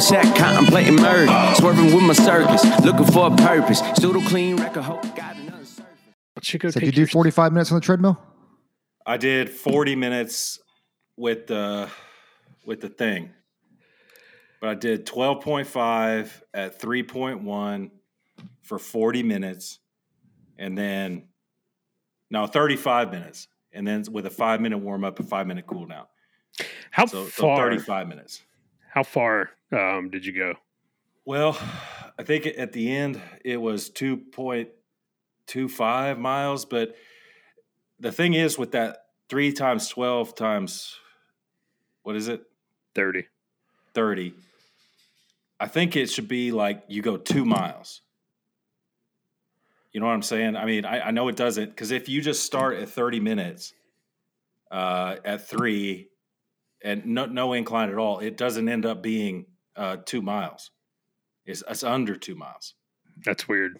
cul-de-sac, contemplating murder. Swerving with my circus, looking for a purpose. Pseudo clean record, hope got another surface. Chico, So take you do your- 45 minutes on the treadmill? I did 40 minutes with the with the thing. But I did 12.5 at 3.1 for 40 minutes and then no 35 minutes and then with a 5 minute warm up and 5 minute cool down. how So, so 35 minutes. How far um, did you go? Well, I think at the end it was 2.25 miles, but the thing is with that 3 times 12 times what is it? Thirty. 30 i think it should be like you go two miles you know what i'm saying i mean i, I know it doesn't because if you just start at 30 minutes uh, at three and no, no incline at all it doesn't end up being uh, two miles it's, it's under two miles That's weird.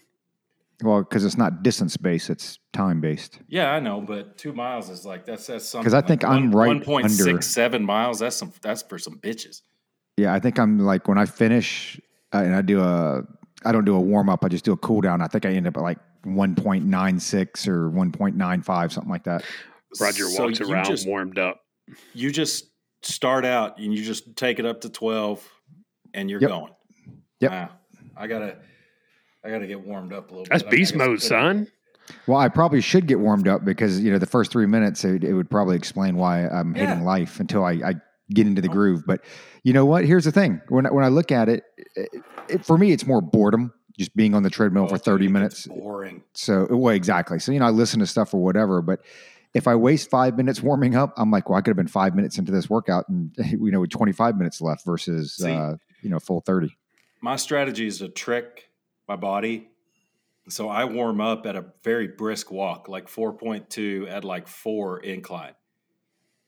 Well, because it's not distance based, it's time based. yeah i know but two miles is like that's that's something 'Cause I think I'm right 1.67 miles that's some that's for some bitches Yeah, I think I'm like when I finish uh, and I do a, I don't do a warm up. I just do a cool down. I think I end up at like 1.96 or 1.95, something like that. Roger So walks around just- warmed up. you just start out and you just take it up to 12 and you're Yep. going. Yep. Wow. I gotta, I gotta get warmed up a little That's bit. I- I beast guess mode, I couldn't- son. Well, I probably should get warmed up because you know the first three minutes it, it would probably explain why I'm hating Yeah. life until I, I get into the groove. But you know what? Here's the thing: when I- when I look at it, it, it for me, it's more boredom just being on the treadmill Oh, for 30 it gets minutes. Boring. So, well, exactly. So, you know, I listen to stuff or whatever, but if I waste five minutes warming up, I'm like, well, I could have been five minutes into this workout and, you know, with 25 minutes left versus, See. uh, you know, full 30. My strategy is to trick my body. So I warm up at a very brisk walk, like 4.2 at like four incline.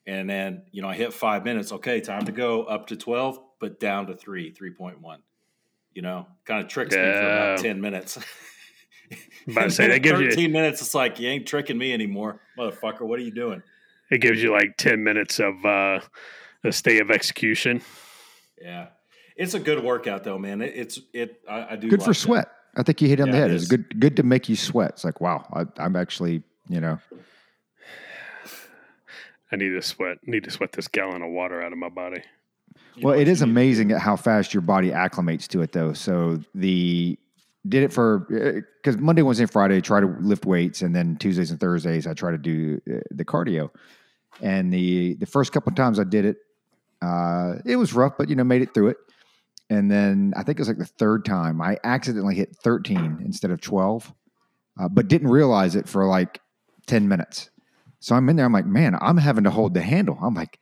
And then, you know, I hit five minutes. Okay, time to go up to 12, but down to three, 3.1. You know, kind of tricks me for about 10 minutes. About to say, that gives you- 13 minutes. It's like, you ain't tricking me anymore. Motherfucker, what are you doing? It gives you like ten minutes of uh, a stay of execution. Yeah. It's a good workout though, man. It, it's, it, I, I do. Good for like that. sweat. I think you hit it on the head. It's is. good, good to make you sweat. It's like, wow, I, I'm actually, you know, I need to sweat. Need to sweat this gallon of water out of my body. You well, it is you need to amazing at how fast your body acclimates to it, though. So the did it for because Monday, Wednesday, Friday, try to lift weights, and then Tuesdays and Thursdays, I try to do uh, the cardio. And the the first couple of times I did it, uh, it was rough, but you know, made it through it. And then I think it was like the third time I accidentally hit 13 instead of 12, uh, but didn't realize it for like 10 minutes. So I'm in there. I'm like, man, I'm having to hold the handle. I'm like,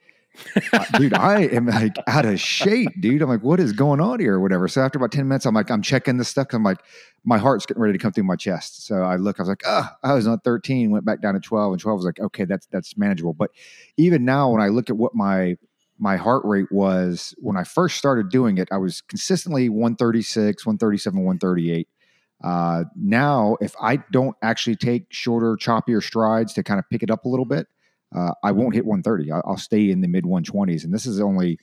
uh, dude, I am like out of shape, dude. I'm like, what is going on here or whatever. So after about 10 minutes, I'm like, I'm checking this stuff. I'm like, my heart's getting ready to come through my chest. So I look, I was like, ah, I was on 13, went back down to 12, and 12 was like, okay, that's that's manageable. But even now, when I look at what my my heart rate was when I first started doing it, I was consistently 136, 137, 138. Uh, now, if I don't actually take shorter, choppier strides to kind of pick it up a little bit, uh, I won't hit 130. I'll, stay in the mid 120s, and this is only you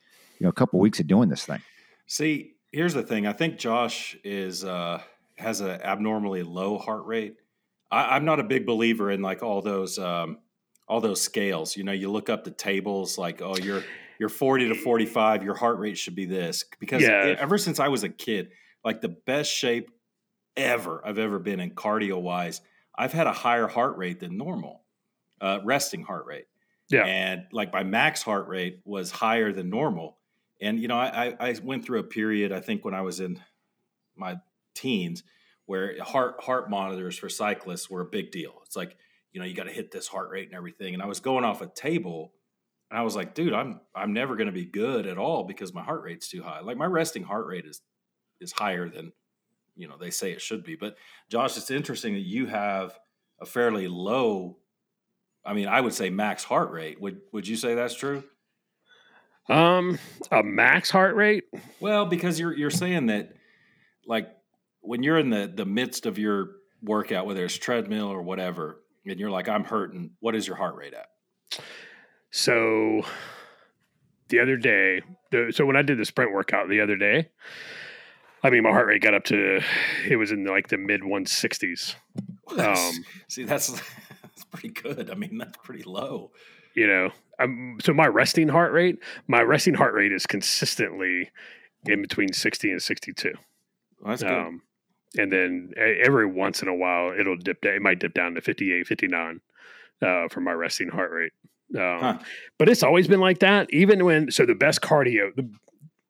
know a couple weeks of doing this thing. See, here's the thing. I think Josh is uh, has an abnormally low heart rate. I, I'm not a big believer in like all those um, all those scales. You know, you look up the tables like, oh, you're you're 40 to 45. Your heart rate should be this because Yeah. it- ever since I was a kid, like the best shape ever I've ever been in cardio wise, I've had a higher heart rate than normal, uh, resting heart rate. Yeah. And like my max heart rate was higher than normal. And, you know, I, I I went through a period, I think when I was in my teens, where heart heart monitors for cyclists were a big deal. It's like, you know, you got to hit this heart rate and everything. And I was going off a table and I was like, dude, I'm I'm never going to be good at all because my heart rate's too high. Like my resting heart rate is is higher than you know they say it should be. But Josh, it's interesting that you have a fairly low. I mean, I would say max heart rate. Would would you say that's true? Um, a max heart rate. Well, because you're you're saying that like when you're in the the midst of your workout, whether it's treadmill or whatever, and you're like, I'm hurting. What is your heart rate at? So the other day, the, so when I did the sprint workout the other day, I mean, my heart rate got up to, it was in like the mid 160s. Um, See, that's that's pretty good. I mean, that's pretty low. you know, um, so my resting heart rate, my resting heart rate is consistently in between 60 and 62. Well, that's good. Um, and then every once in a while, it'll dip down. It might dip down to 58, 59 uh, for my resting heart rate. Um, Huh. But it's always been like that. Even when, so the best cardio, the,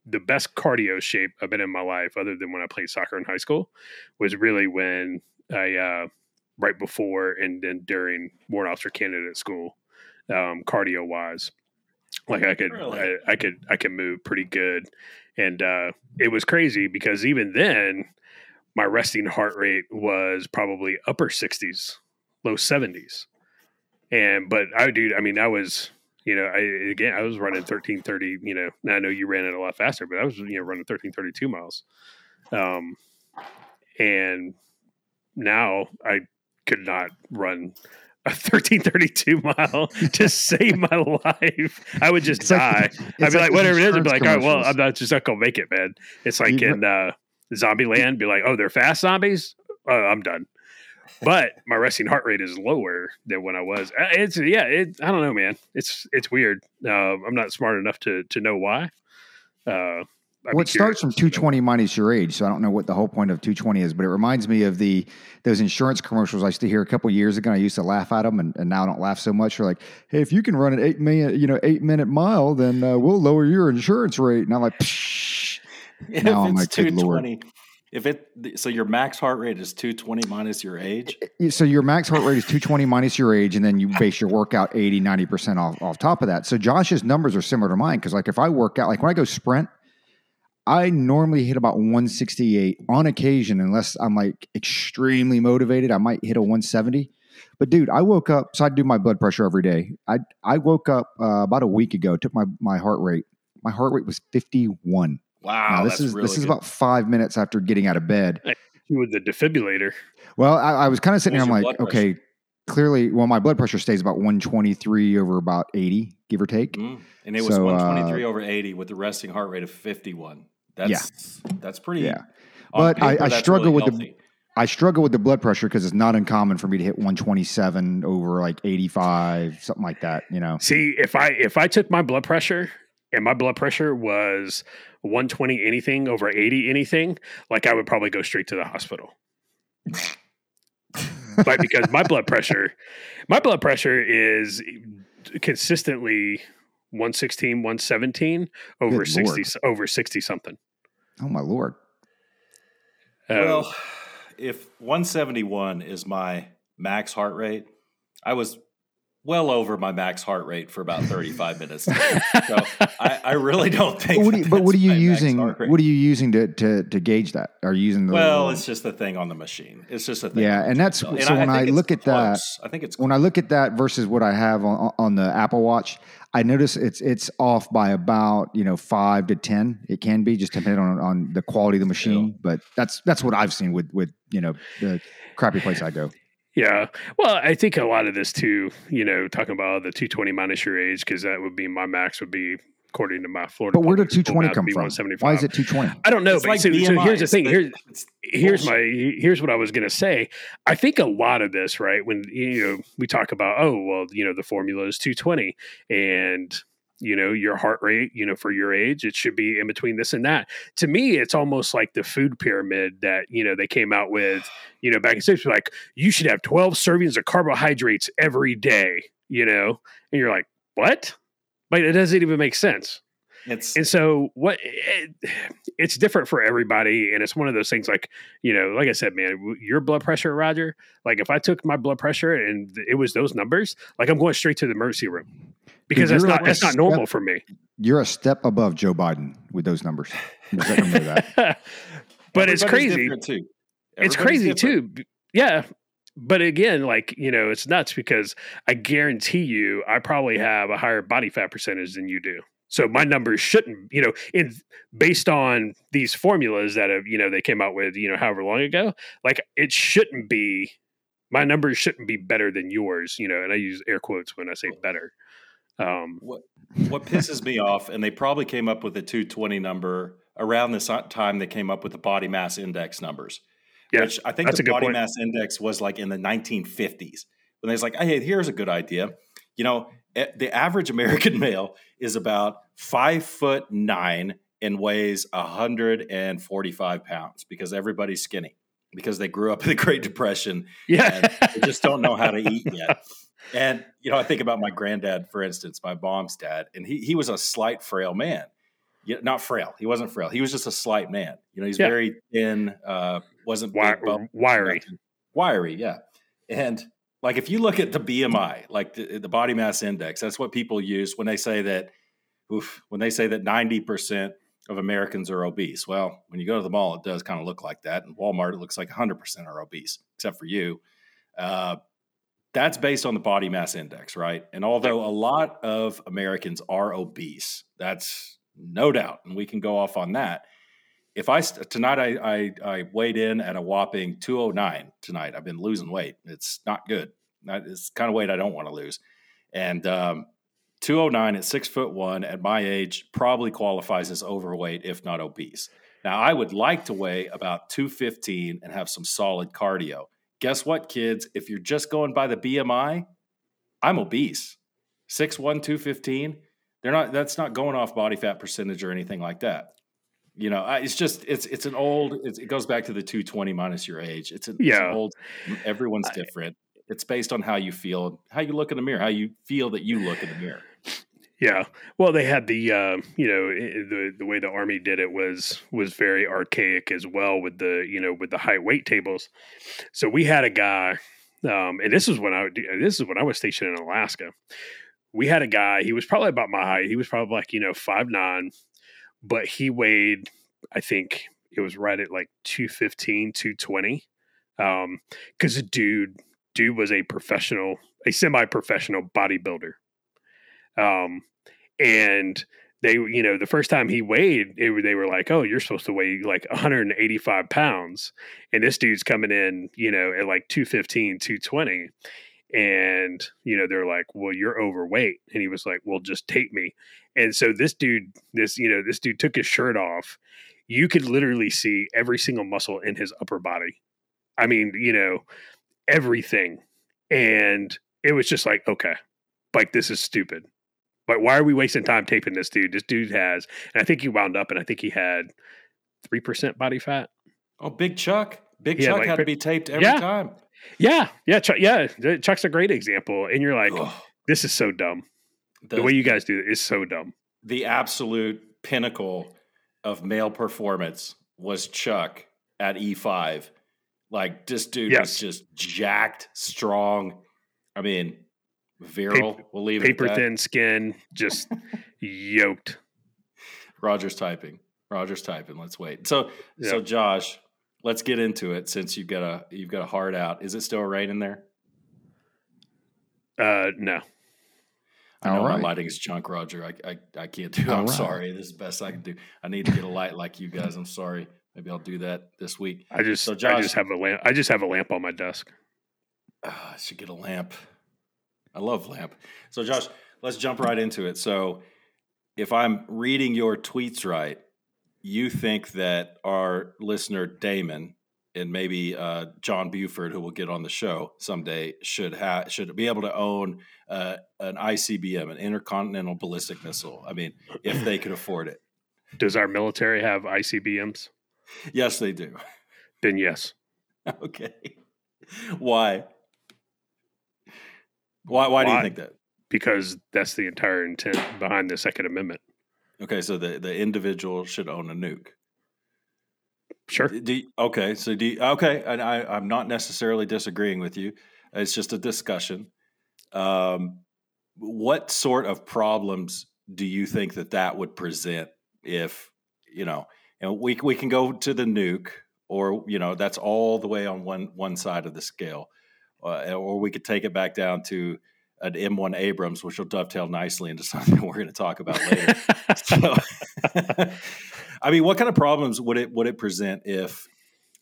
the best cardio shape I've been in my life, other than when I played soccer in high school, was really when I, uh, right before and then during warrant officer candidate school, um, cardio wise. Like I could, Really? I, I could, I could move pretty good, and uh, it was crazy because even then, my resting heart rate was probably upper sixties, low seventies, and but I do, I mean, I was, you know, I again, I was running thirteen thirty. You know, now I know you ran it a lot faster, but I was, you know, running thirteen thirty two miles, um, and now I could not run a 1332 mile to save my life. I would just It's die. it's I'd be like like, whatever it is, I'd be like, all right, well. I'm not just not gonna make it, man. It's like in uh Zombieland, be like, oh, they're fast zombies. Uh, I'm done. But my resting heart rate is lower than when I was. Uh, It's yeah, it, I don't know, man. It's it's weird. Uh, I'm not smart enough to to know why. Uh, I'd well, it starts from curious to know. 220 minus your age, so I don't know what the whole point of 220 is, but it reminds me of the those insurance commercials I used to hear a couple years ago. I used to laugh at them, and, and now I don't laugh so much. They're like, "Hey, if you can run an eight minute, you know, eight minute mile, then uh, we'll lower your insurance rate." And I'm like, Psh. if Now I'm it's like, good lord. 220, if it so your max heart rate is 220 minus your age. so your max heart rate is 220 minus your age, and then you base your workout 80, 90% off, off top of that. So Josh's numbers are similar to mine because, like, if I work out, like when I go sprint, I normally hit about 168 on occasion, unless I'm like extremely motivated. I might hit a 170. But dude, I woke up. So I do my blood pressure every day. I I woke up uh, about a week ago. Took my my heart rate. My heart rate was 51. Wow, now this that's is really this is good. about five minutes after getting out of bed. You with the defibrillator. Well, I, I was kind of sitting What there. I'm like, okay, clearly, well, my blood pressure stays about 123 over about 80, give or take. Mm. and it was So, uh, 123 over 80 with the resting heart rate of 51. That's that's pretty. Yeah. But I- paper, I that's struggle really with the- I struggle with the blood pressure because it's not uncommon for me to hit 127 over like 85, something like that. You know, See, if I if I took my blood pressure and my blood pressure was 120 anything over 80 anything, like I would probably go straight to the hospital. like because my blood pressure my blood pressure is consistently 116 117 over Good 60 over 60 something. oh my lord, Um, Well, if 171 is my max heart rate, I was well over my max heart rate for about 35 minutes. so I, I really don't think. But what, are you, but what are you using? What are you using to to, to gauge that? Are you using the Well, it's just a thing on the machine. It's just a thing. Yeah, and that's- machine. so when I it's look at that- I think it's when I look at that versus what I have on, on the Apple Watch, I notice it's it's off by about you know five to ten. It can be just depending on on the quality of the machine, but that's that's what I've seen with with you know the crappy place I go. Yeah. Well, I think a lot of this too, you know, talking about the 220 minus your age, because that would be my max would be according to my Florida. But where did 220 come from? Why is it 220? I don't know. It's but like so, so here's the thing. Here's here's my here's what I was gonna say. I think a lot of this, right? When you know we talk about, oh well, you know, the formula is 220, and you know your heart rate, you know, for your age, it should be in between this and that. To me, it's almost like the food pyramid that you know they came out with, you know, back in states, like you should have 12 servings of carbohydrates every day, you know, and you're like, what? but it doesn't even make sense. It's And so what it, it's different for everybody and it's one of those things like, you know, like I said, man, your blood pressure, Roger, like if I took my blood pressure and it was those numbers, like I'm going straight to the emergency room. Because that's not like a that's not step- normal for me. You're a step above Joe Biden with those numbers. Just let them know that. but it's crazy. different, too. It's crazy different. too. Yeah. But again, like, you know, it's nuts because I guarantee you I probably have a higher body fat percentage than you do. So my numbers shouldn't, you know, in based on these formulas that have, you know, they came out with, you know, however long ago, like it shouldn't be my numbers shouldn't be better than yours, you know, and I use air quotes when I say better. Um, What what pisses me off, and they probably came up with the 220 number around this time they came up with the body mass index numbers. Yeah, which I think the body point. mass index was like in the 1950s. When they was like, hey, here's a good idea. You know, the average American male is about five foot nine and weighs 145 pounds because everybody's skinny because they grew up in the Great Depression yeah, they just don't know how to eat yet. And you know, I think about my granddad, for instance, my mom's dad, and he he was a slight, frail man. Yeah, not frail. He wasn't frail. He was just a slight man. You know, he's Yeah. very thin. Uh, wasn't Wi- big boned, wiry. nothing. wiry. Yeah, and like if you look at the BMI, like the, the body mass index, that's what people use when they say that. Oof, when they say that ninety percent of Americans are obese. Well, when you go to the mall, it does kind of look like that. And Walmart, it looks like 100% are obese, except for you. Uh, that's based on the body mass index, right? And although a lot of Americans are obese, that's no doubt, and we can go off on that. If I tonight I, I I weighed in at a whopping 209 tonight. I've been losing weight. It's not good. The kind of weight I don't want to lose. And um, 209 at six foot one at my age probably qualifies as overweight, if not obese. Now, I would like to weigh about 215 and have some solid cardio. Guess what, kids? If you're just going by the BMI, I'm obese. 6'1, 215. They're not, that's not going off body fat percentage or anything like that. You know, it's just, it's, it's an old, it's, it goes back to the 220 minus your age. It's, an, it's Yeah. an old, everyone's different. It's based on how you feel, how you look in the mirror, how you feel that you look in the mirror. Yeah. Well, they had the uh, you know the the way the army did it was was very archaic as well with the you know with the height weight tables. So we had a guy, um, and this is when I this is when I was stationed in Alaska. We had a guy. He was probably about my height. He was probably like you know five nine, but he weighed I think it was right at like 215, 220. Um, because the dude dude was a professional, a semi professional bodybuilder. Um, and they, you know, the first time he weighed, it, they were like, "Oh, you're supposed to weigh like 185 pounds," and this dude's coming in, you know, at like 215, 220, and you know they're like, "Well, you're overweight," and he was like, "Well, just take me." And so this dude, this you know, this dude took his shirt off. You could literally see every single muscle in his upper body. I mean, you know, everything, and it was just like, okay, like this is stupid. Like, why are we wasting time taping this dude? This dude has, and I think he wound up, and I think he had three percent body fat. Oh, Big Chuck. Big Yeah, Chuck like had to be taped every Yeah. time. Yeah, yeah, Chuck, yeah. Chuck's a great example, and you're like, this is so dumb. The, The, way you guys do it is so dumb. the absolute pinnacle of male performance was Chuck at E5. Like this dude Yes. was just jacked, strong. I mean, virile. Paper, we'll leave paper it. Paper thin skin, just yoked. Roger's typing. Roger's typing. Let's wait. So, so Josh, let's get into it. Since you've got a you've got a heart out. Is it still raining there? Uh, no, I know All my right. lighting is junk, Roger. I I, I can't do. it. I'm right. sorry. This is the best I can do. I need to get a light like you guys. I'm sorry. Maybe I'll do that this week. I just, So, Josh, I just have a lamp. I just have a lamp on my desk. Ah, I should get a lamp. I love lamp. So, Josh, let's jump right into it. So, if I'm reading your tweets right, you think that our listener Damon and maybe uh, John Buford, who will get on the show someday, should have should be able to own uh, an ICBM, an intercontinental ballistic missile. I mean, if they could afford it. Does our military have ICBMs? Yes, they do. Then yes. okay. Why? Why? Why do you think that? because that's the entire intent behind the Second Amendment. Okay, so the, the individual should own a nuke. Sure. Do you- okay, so do you, okay, and I, I'm not necessarily disagreeing with you. It's just a discussion. Um, what sort of problems do you think that that would present if you know? And we we can go to the nuke, or you know, that's all the way on one one side of the scale, uh, or we could take it back down to an M1 Abrams, which will dovetail nicely into something we're going to talk about later. So, I mean, what kind of problems would it would it present if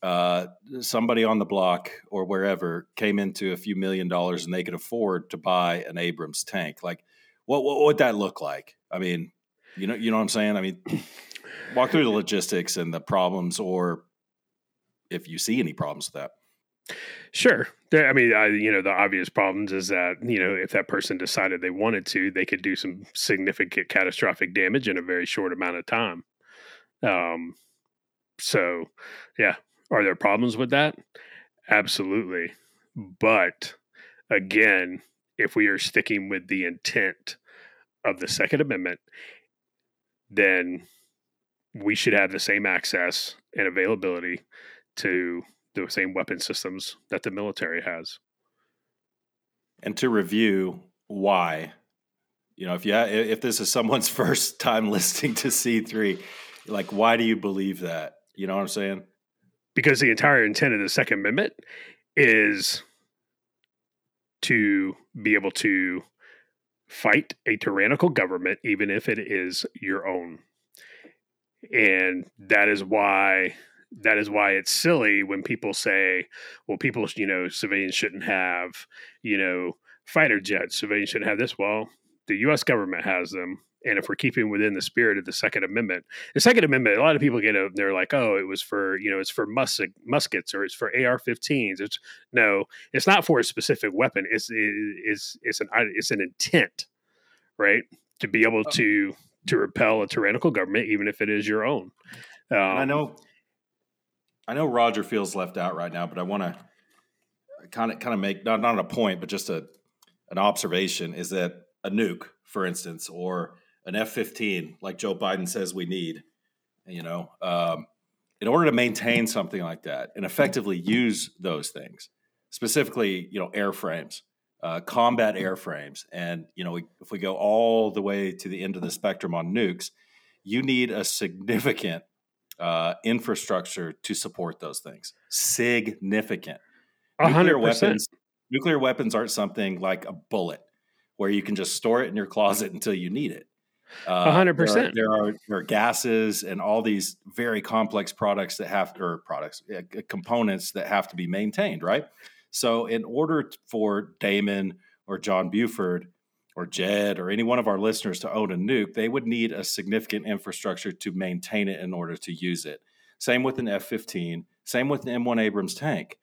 uh, somebody on the block or wherever came into a few million dollars and they could afford to buy an Abrams tank? Like, what, what would that look like? I mean, you know, you know what I'm saying? I mean, walk through the logistics and the problems, or if you see any problems with that. Sure. I mean, I, you know, the obvious problems is that, you know, if that person decided they wanted to, they could do some significant catastrophic damage in a very short amount of time. Um, so, yeah. Are there problems with that? Absolutely. But again, if we are sticking with the intent of the Second Amendment, then we should have the same access and availability to the same weapon systems that the military has. And to review why, you know, if you if this is someone's first time listening to C three, like why do you believe that? You know what I'm saying? Because the entire intent of the Second Amendment is to be able to fight a tyrannical government, even if it is your own. And that is why that is why it's silly when people say, well, people, you know, civilians shouldn't have, you know, fighter jets, civilians shouldn't have this. Well, the US government has them. And if we're keeping within the spirit of the Second Amendment, the Second Amendment, a lot of people get it, they're like, oh, it was for, you know, it's for musket, muskets or it's for AR 15s. It's no, it's not for a specific weapon. It's, it's, it's an, it's an intent, right? To be able oh. to, to repel a tyrannical government, even if it is your own. Um, I know I know Roger feels left out right now, but I want to kind of kind of make not not a point, but just a an observation is that a nuke, for instance, or an F fifteen, like Joe Biden says we need, you know, um, in order to maintain something like that and effectively use those things, specifically, you know, airframes, uh, combat airframes, and you know, we, if we go all the way to the end of the spectrum on nukes, you need a significant uh, infrastructure to support those things. Significant. 100%. Nuclear weapons, nuclear weapons aren't something like a bullet where you can just store it in your closet until you need it. Uh, hundred percent. There, are, there are gases and all these very complex products that have or products components that have to be maintained, right? So, in order for Damon or John Buford or Jed or any one of our listeners to own a nuke, they would need a significant infrastructure to maintain it in order to use it. Same with an F 15, same with an M1 Abrams tank.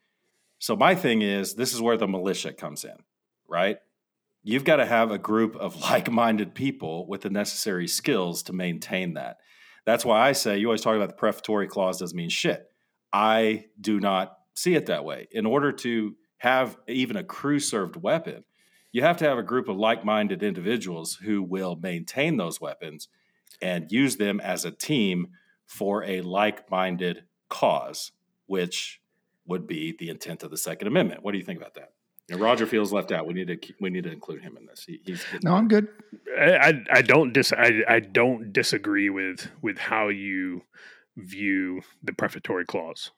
So, my thing is this is where the militia comes in, right? You've got to have a group of like minded people with the necessary skills to maintain that. That's why I say you always talk about the prefatory clause doesn't mean shit. I do not see it that way. In order to have even a crew served weapon, you have to have a group of like-minded individuals who will maintain those weapons and use them as a team for a like-minded cause, which would be the intent of the Second Amendment. What do you think about that? And Roger feels left out. We need to we need to include him in this. He, he's no, I'm good. I, I don't dis I, I don't disagree with with how you view the prefatory clause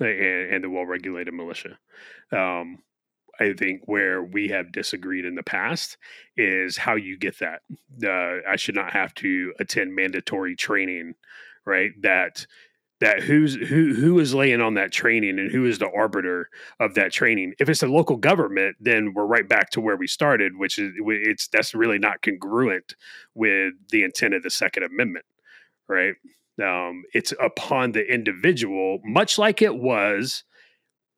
and, and the well regulated militia. Um, I think where we have disagreed in the past is how you get that. Uh, I should not have to attend mandatory training, right? That that who's who who is laying on that training and who is the arbiter of that training. If it's a local government, then we're right back to where we started, which is it's that's really not congruent with the intent of the Second Amendment, right? Um, it's upon the individual, much like it was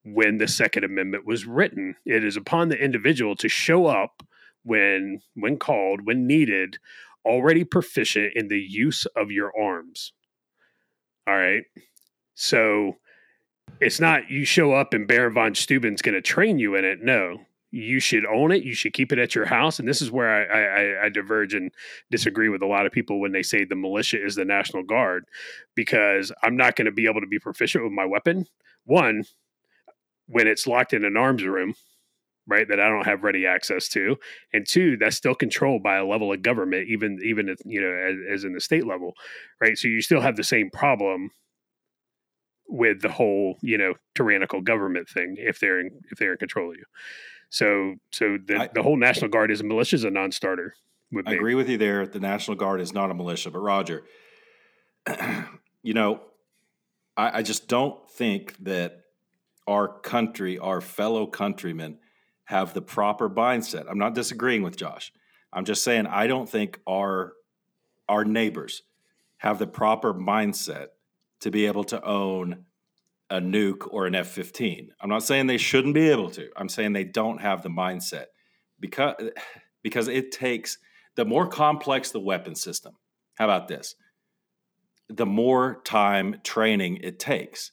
when the Second Amendment was written. It is upon the individual to show up when when called, when needed, already proficient in the use of your arms. All right. So it's not you show up and Baron von Steuben's going to train you in it. No, you should own it. You should keep it at your house. And this is where I, I, I, diverge and disagree with a lot of people when they say the militia is the National Guard, because I'm not going to be able to be proficient with my weapon. One, when it's locked in an arms room, right, that I don't have ready access to, and two, that's still controlled by a level of government, even even if, you know as, as in the state level, right? So you still have the same problem with the whole you know tyrannical government thing if they're in, if they're in control of you. So so the I, the whole National Guard is a militia is a non-starter. I agree with you there. The National Guard is not a militia, but Roger, you know, I, I just don't think that our country, our fellow countrymen, have the proper mindset. I'm not disagreeing with Josh. I'm just saying I don't think our our neighbors have the proper mindset to be able to own a nuke or an F-15. I'm not saying they shouldn't be able to. I'm saying they don't have the mindset because because it takes the more complex the weapon system. How about this? The more time training it takes.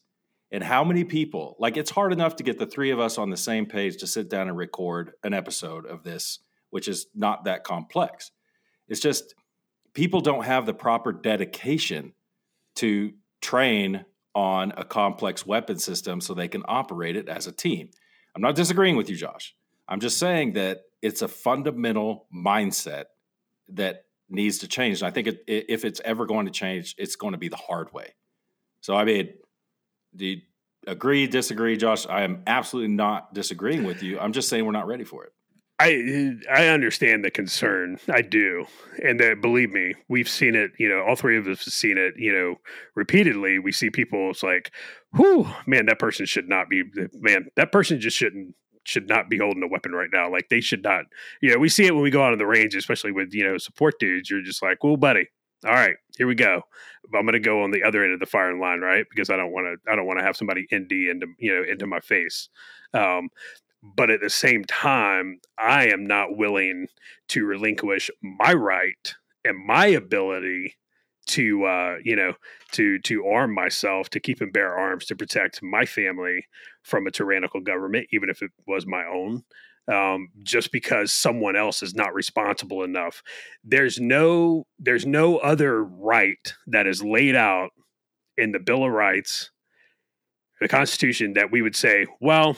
And how many people, like it's hard enough to get the three of us on the same page to sit down and record an episode of this, which is not that complex. It's just people don't have the proper dedication to train on a complex weapon system so they can operate it as a team. I'm not disagreeing with you, Josh. I'm just saying that it's a fundamental mindset that needs to change. And I think it, if it's ever going to change, it's going to be the hard way. So, I mean, do you agree, disagree, Josh? I am absolutely not disagreeing with you. I'm just saying we're not ready for it. I I understand the concern. I do, and that believe me, we've seen it. You know, all three of us have seen it. You know, repeatedly. We see people. It's like, whew, man, that person should not be. Man, that person just shouldn't should not be holding a weapon right now. Like they should not. You know, we see it when we go out on the range, especially with you know support dudes. You're just like, well, buddy, all right, here we go. I'm going to go on the other end of the firing line, right? Because I don't want to. I don't want to have somebody ND into you know into my face. Um, but at the same time, I am not willing to relinquish my right and my ability to uh, you know to to arm myself to keep and bear arms to protect my family from a tyrannical government, even if it was my own. Um, just because someone else is not responsible enough, there's no there's no other right that is laid out in the Bill of Rights, the Constitution that we would say, well,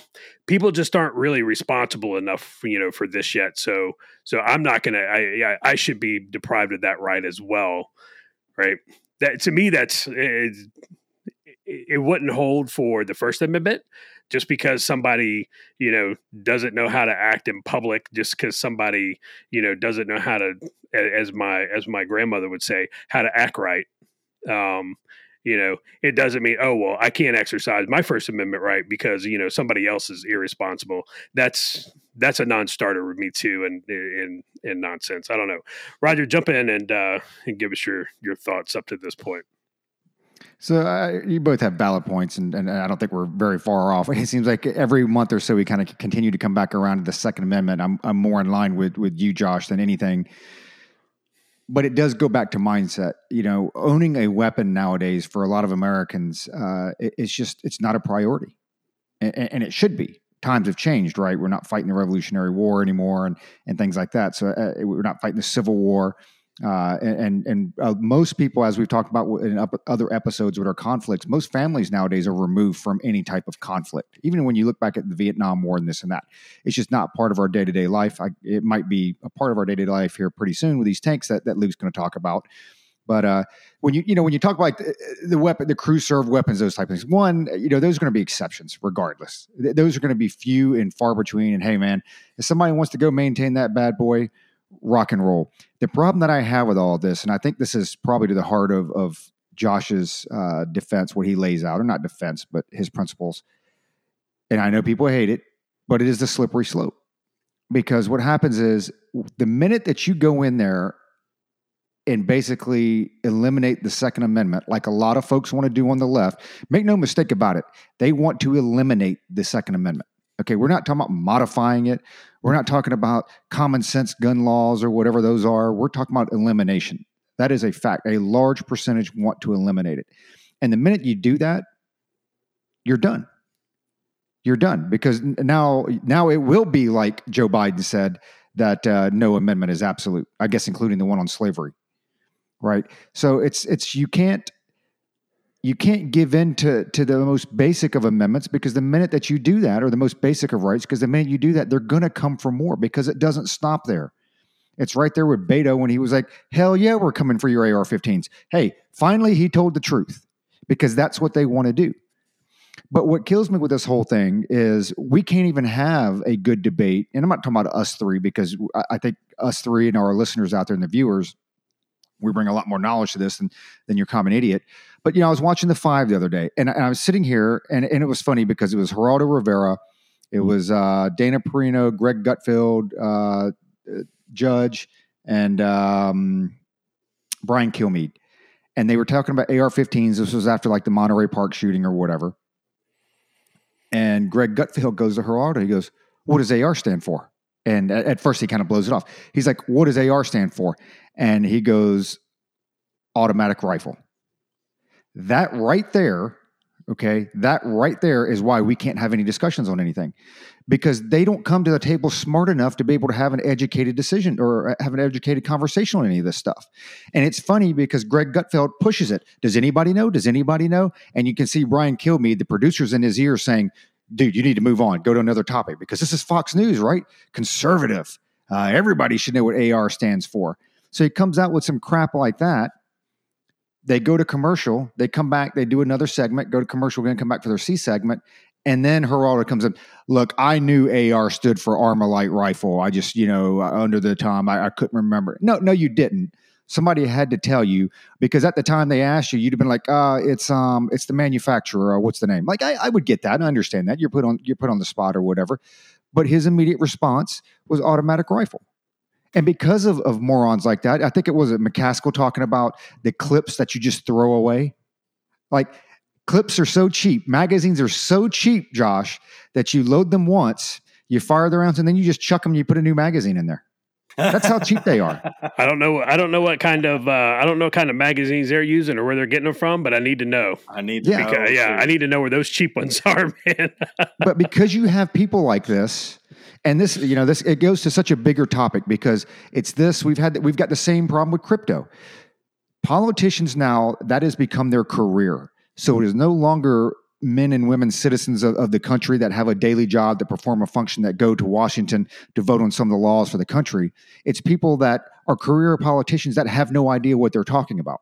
people just aren't really responsible enough, you know, for this yet. So so I'm not gonna I I should be deprived of that right as well, right? That to me that's it, it wouldn't hold for the First Amendment just because somebody you know doesn't know how to act in public just because somebody you know doesn't know how to as my as my grandmother would say how to act right um you know it doesn't mean oh well i can't exercise my first amendment right because you know somebody else is irresponsible. That's that's a non-starter with me too and in in nonsense. I don't know. Roger jump in and uh and give us your your thoughts up to this point so uh, you both have valid points, and, and I don't think we're very far off. It seems like every month or so we kind of continue to come back around to the Second Amendment. I'm I'm more in line with with you, Josh, than anything. But it does go back to mindset. You know, owning a weapon nowadays for a lot of Americans, uh, it, it's just it's not a priority, and, and, it should be. Times have changed, right? We're not fighting the Revolutionary War anymore, and and things like that. So uh, we're not fighting the Civil War. Uh, and and uh, most people, as we've talked about in other episodes with our conflicts, most families nowadays are removed from any type of conflict. Even when you look back at the Vietnam War and this and that, it's just not part of our day to day life. I, it might be a part of our day to day life here pretty soon with these tanks that that Luke's going to talk about. But uh, when you you know when you talk about the, the, weapon, the crew served weapons, those type of things. One, you know, those are going to be exceptions, regardless. Those are going to be few and far between. And hey, man, if somebody wants to go maintain that bad boy, rock and roll. The problem that I have with all this, and I think this is probably to the heart of, of Josh's uh, defense, what he lays out, or not defense, but his principles. And I know people hate it, but it is the slippery slope. Because what happens is the minute that you go in there and basically eliminate the Second Amendment, like a lot of folks want to do on the left, make no mistake about it, they want to eliminate the Second Amendment. Okay, we're not talking about modifying it. We're not talking about common sense gun laws or whatever those are. We're talking about elimination. That is a fact. A large percentage want to eliminate it. And the minute you do that, you're done. You're done because now now it will be like Joe Biden said that uh, no amendment is absolute. I guess including the one on slavery, right? So it's it's you can't you can't give in to, to the most basic of amendments because the minute that you do that, or the most basic of rights, because the minute you do that, they're going to come for more because it doesn't stop there. It's right there with Beto when he was like, hell yeah, we're coming for your AR 15s. Hey, finally, he told the truth because that's what they want to do. But what kills me with this whole thing is we can't even have a good debate. And I'm not talking about us three because I think us three and our listeners out there and the viewers, we bring a lot more knowledge to this than, than your common idiot. But you know, I was watching the five the other day, and, and I was sitting here, and, and it was funny because it was Geraldo Rivera, it mm-hmm. was uh, Dana Perino, Greg Gutfeld, uh, Judge, and um, Brian Kilmeade, and they were talking about AR-15s. This was after like the Monterey Park shooting or whatever. And Greg Gutfeld goes to Geraldo. He goes, "What does AR stand for?" And at, at first he kind of blows it off. He's like, "What does AR stand for?" And he goes, "Automatic rifle." That right there, okay, that right there is why we can't have any discussions on anything because they don't come to the table smart enough to be able to have an educated decision or have an educated conversation on any of this stuff. And it's funny because Greg Gutfeld pushes it. Does anybody know? Does anybody know? And you can see Brian Kilmeade, the producers in his ear saying, dude, you need to move on, go to another topic because this is Fox News, right? Conservative. Uh, everybody should know what AR stands for. So he comes out with some crap like that they go to commercial, they come back, they do another segment, go to commercial, again, come back for their C segment, and then Geraldo comes in. Look, I knew AR stood for Armalite rifle. I just, you know, uh, under the time I, I couldn't remember. No, no, you didn't. Somebody had to tell you because at the time they asked you, you'd have been like, uh, it's um, it's the manufacturer. what's the name? Like I, I would get that. I understand that. You're put on you're put on the spot or whatever. But his immediate response was automatic rifle. And because of, of morons like that, I think it was McCaskill talking about the clips that you just throw away. Like clips are so cheap, magazines are so cheap, Josh, that you load them once, you fire the rounds, and then you just chuck them. You put a new magazine in there. That's how cheap they are. I don't know. I don't know what kind of uh, I don't know what kind of magazines they're using or where they're getting them from, but I need to know. I need yeah, because, yeah, I need to know where those cheap ones are, man. but because you have people like this, and this you know this it goes to such a bigger topic because it's this we've had we've got the same problem with crypto. Politicians now that has become their career. So it is no longer men and women citizens of, of, the country that have a daily job that perform a function that go to washington to vote on some of the laws for the country. It's people that are career politicians that have no idea what they're talking about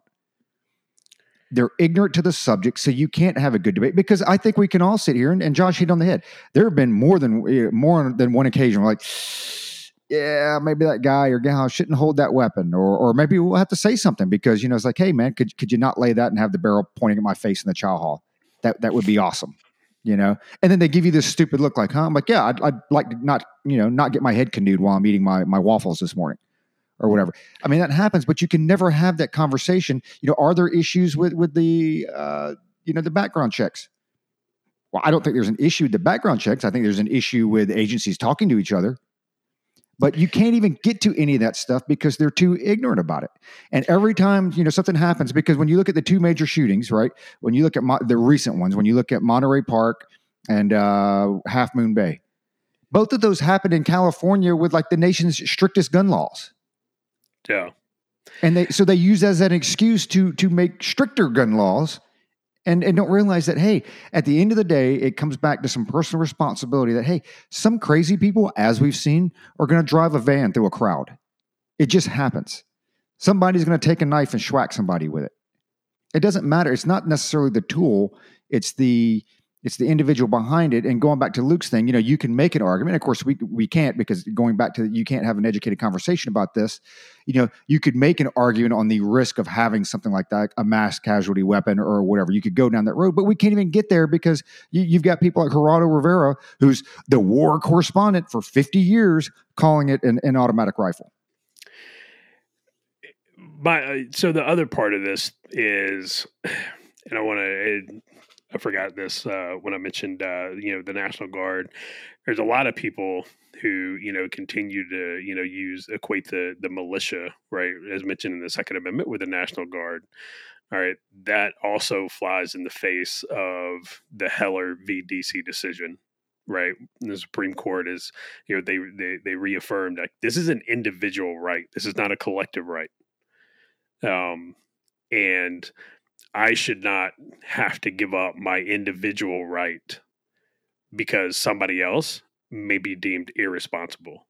they're ignorant to the subject, so you can't have a good debate. Because I think we can all sit here and, and Josh hit on the head. There have been more than eh, more than one occasion like, yeah, maybe that guy or gal shouldn't hold that weapon, or or maybe we'll have to say something because you know it's like, hey man, could could you not lay that and have the barrel pointing at my face in the chow hall? That that would be awesome, you know. And then they give you this stupid look, like, huh? I'm like, yeah, I'd, I'd like to not you know not get my head canoed while I'm eating my my waffles this morning or whatever. I mean, that happens, but you can never have that conversation. You know, are there issues with with the uh, you know the background checks? Well, I don't think there's an issue with the background checks. I think there's an issue with agencies talking to each other. But you can't even get to any of that stuff because they're too ignorant about it. And every time you know something happens, because when you look at the two major shootings, right? When you look at Mo- the recent ones, when you look at Monterey Park and uh, Half Moon Bay, both of those happened in California with like the nation's strictest gun laws. Yeah. And they so they use as an excuse to to make stricter gun laws and and don't realize that hey, at the end of the day, it comes back to some personal responsibility that hey, some crazy people, as we've seen, are going to drive a van through a crowd. It just happens. Somebody's going to take a knife and schwack somebody with it. It doesn't matter. It's not necessarily the tool. It's the it's the individual behind it. And going back to Luke's thing, you know, you can make an argument. Of course, we we can't because going back to you can't have an educated conversation about this. You know, you could make an argument on the risk of having something like that, a mass casualty weapon or whatever. You could go down that road, but we can't even get there because you, have got people like Geraldo Rivera, who's the war correspondent for 50 years, calling it an, an automatic rifle. My, uh, so the other part of this is, and I want to I forgot this uh, when I mentioned uh, you know the National Guard. There's a lot of people who you know continue to you know use equate the the militia right as mentioned in the Second Amendment with the National Guard. All right, that also flies in the face of the Heller v. DC decision. Right, the Supreme Court is you know they they they reaffirmed like this is an individual right. This is not a collective right. Um, and I should not have to give up my individual right because somebody else may be deemed irresponsible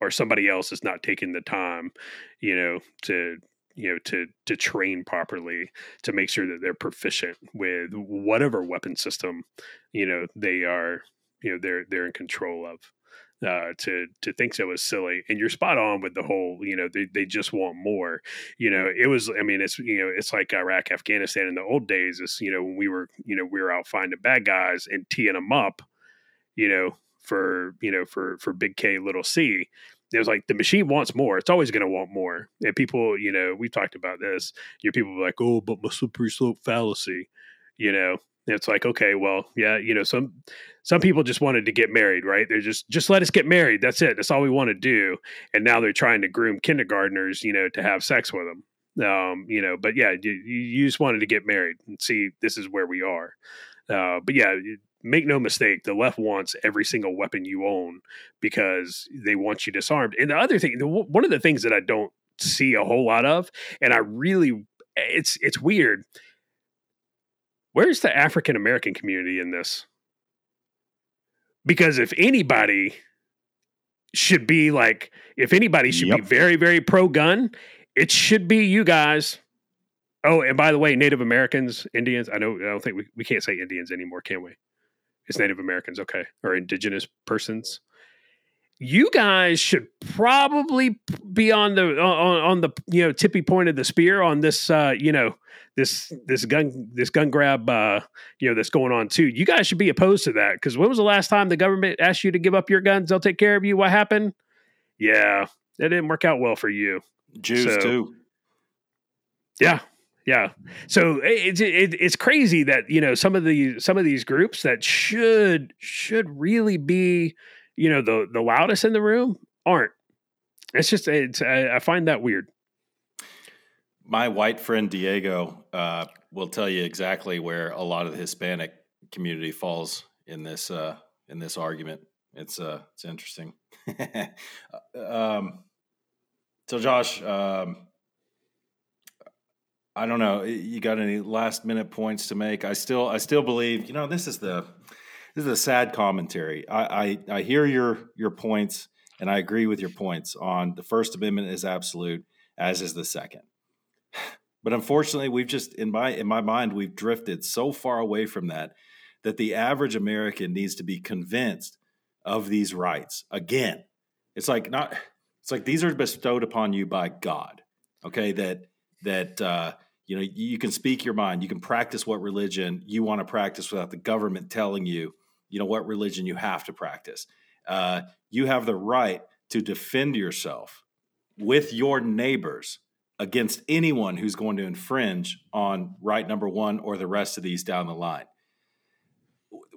or somebody else is not taking the time, you know, to you know to to train properly to make sure that they're proficient with whatever weapon system you know they are you know they're they're in control of uh, to to think so is silly. And you're spot on with the whole, you know, they, they just want more. You know, it was, I mean, it's you know, it's like Iraq, Afghanistan in the old days. Is you know when we were, you know, we were out finding bad guys and teeing them up, you know, for you know for for big K, little C. it was like the machine wants more. It's always going to want more. And people, you know, we've talked about this. Your people like, oh, but my slippery slope fallacy. You know, it's like, okay, well, yeah, you know, some some people just wanted to get married, right? They're just just let us get married. That's it. That's all we want to do. And now they're trying to groom kindergartners, you know, to have sex with them. Um, you know, but yeah, you, you just wanted to get married and see this is where we are. Uh, but yeah, make no mistake, the left wants every single weapon you own because they want you disarmed. And the other thing, the, one of the things that I don't see a whole lot of, and I really, it's it's weird. Where's the African American community in this? Because if anybody should be like, if anybody should Yep. be very, very pro gun, it should be you guys. Oh, and by the way, Native Americans, Indians, I know I don't think we, we can't say Indians anymore, can we? It's Native Americans, okay, or indigenous persons. You guys should probably be on the on, on the you know tippy point of the spear on this uh, you know this this gun this gun grab uh, you know that's going on too. You guys should be opposed to that because when was the last time the government asked you to give up your guns? They'll take care of you. What happened? Yeah, that didn't work out well for you. Jews So- too. Yeah, yeah. So it's it, it's crazy that you know some of the some of these groups that should should really be you know the the loudest in the room aren't. It's just it's I, I find that weird. My white friend Diego uh, will tell you exactly where a lot of the Hispanic community falls in this uh, in this argument. It's uh, it's interesting. um, so, Josh, um, I don't know. You got any last minute points to make? I still I still believe. You know, this is the this is a sad commentary. I I, I hear your your points, and I agree with your points on the First Amendment is absolute, as is the Second. But unfortunately, we've just in my in my mind we've drifted so far away from that that the average American needs to be convinced of these rights again. It's like not it's like these are bestowed upon you by God. Okay, that that uh, you know you can speak your mind, you can practice what religion you want to practice without the government telling you you know what religion you have to practice. Uh, you have the right to defend yourself with your neighbors against anyone who's going to infringe on right number one or the rest of these down the line.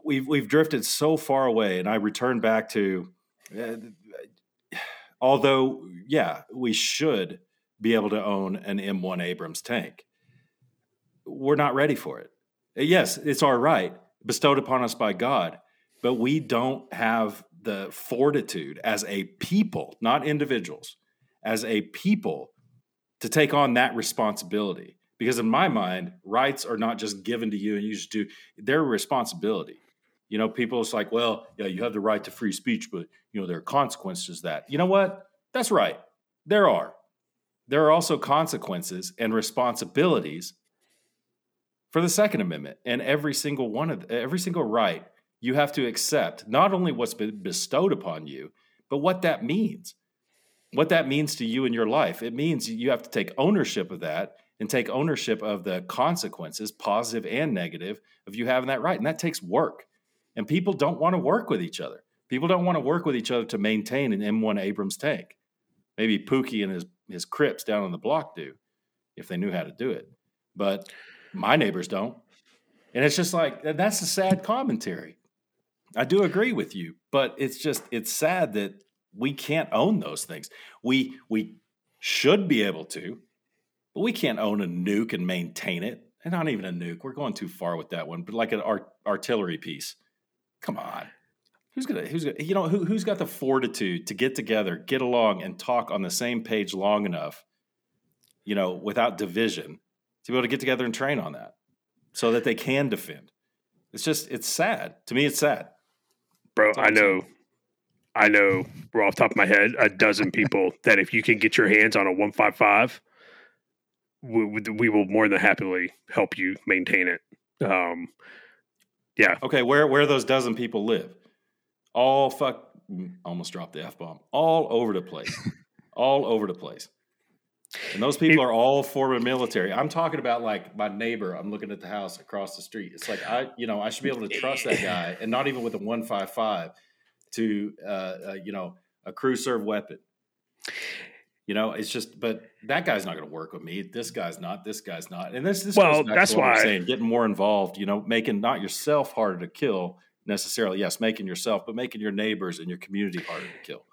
We've we've drifted so far away, and I return back to, uh, although yeah, we should be able to own an M1 Abrams tank. We're not ready for it. Yes, it's our right bestowed upon us by God, but we don't have the fortitude as a people, not individuals, as a people to take on that responsibility. Because in my mind, rights are not just given to you and you just do, they're responsibility. You know, people it's like, well, yeah, you have the right to free speech, but you know, there are consequences that. You know what? That's right. There are. There are also consequences and responsibilities for the Second Amendment. And every single one of every single right you have to accept not only what's been bestowed upon you, but what that means what that means to you in your life. It means you have to take ownership of that and take ownership of the consequences, positive and negative, of you having that right. And that takes work. And people don't want to work with each other. People don't want to work with each other to maintain an M1 Abrams tank. Maybe Pookie and his, his Crips down on the block do if they knew how to do it. But my neighbors don't. And it's just like, that's a sad commentary. I do agree with you, but it's just, it's sad that we can't own those things. We we should be able to, but we can't own a nuke and maintain it. And not even a nuke. We're going too far with that one. But like an art, artillery piece. Come on. Who's gonna who's gonna you know who who's got the fortitude to get together, get along, and talk on the same page long enough, you know, without division, to be able to get together and train on that, so that they can defend. It's just it's sad. To me, it's sad. Bro, I saying. know I know we're off the top of my head a dozen people that if you can get your hands on a 155, we, we- we will more than happily help you maintain it. Um, yeah, Okay, where where those dozen people live? All fuck almost dropped the F bomb. All over the place. all over the place. And those people are all former military. I'm talking about like my neighbor. I'm looking at the house across the street. It's like I, you know, I should be able to trust that guy, and not even with a 155 to, uh, uh, you know, a crew serve weapon. You know, it's just, but that guy's not going to work with me. This guy's not. This guy's not. And this, this Well, that's to what we're why- saying getting more involved. You know, making not yourself harder to kill necessarily. Yes, making yourself, but making your neighbors and your community harder to kill.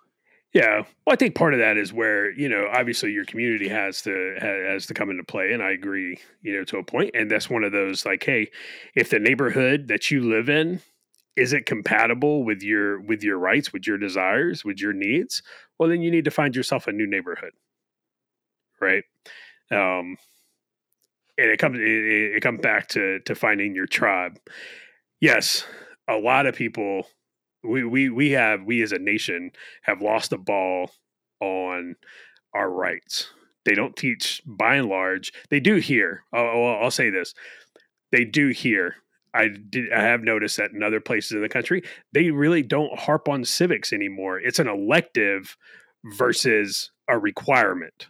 Yeah, well, I think part of that is where you know, obviously, your community has to has to come into play, and I agree, you know, to a point. And that's one of those like, hey, if the neighborhood that you live in is it compatible with your with your rights, with your desires, with your needs, well, then you need to find yourself a new neighborhood, right? Um, and it comes it, it comes back to to finding your tribe. Yes, a lot of people we we we have we as a nation have lost the ball on our rights. They don't teach by and large. They do here. I'll, I'll I'll say this: they do here. I did. I have noticed that in other places in the country, they really don't harp on civics anymore. It's an elective versus a requirement.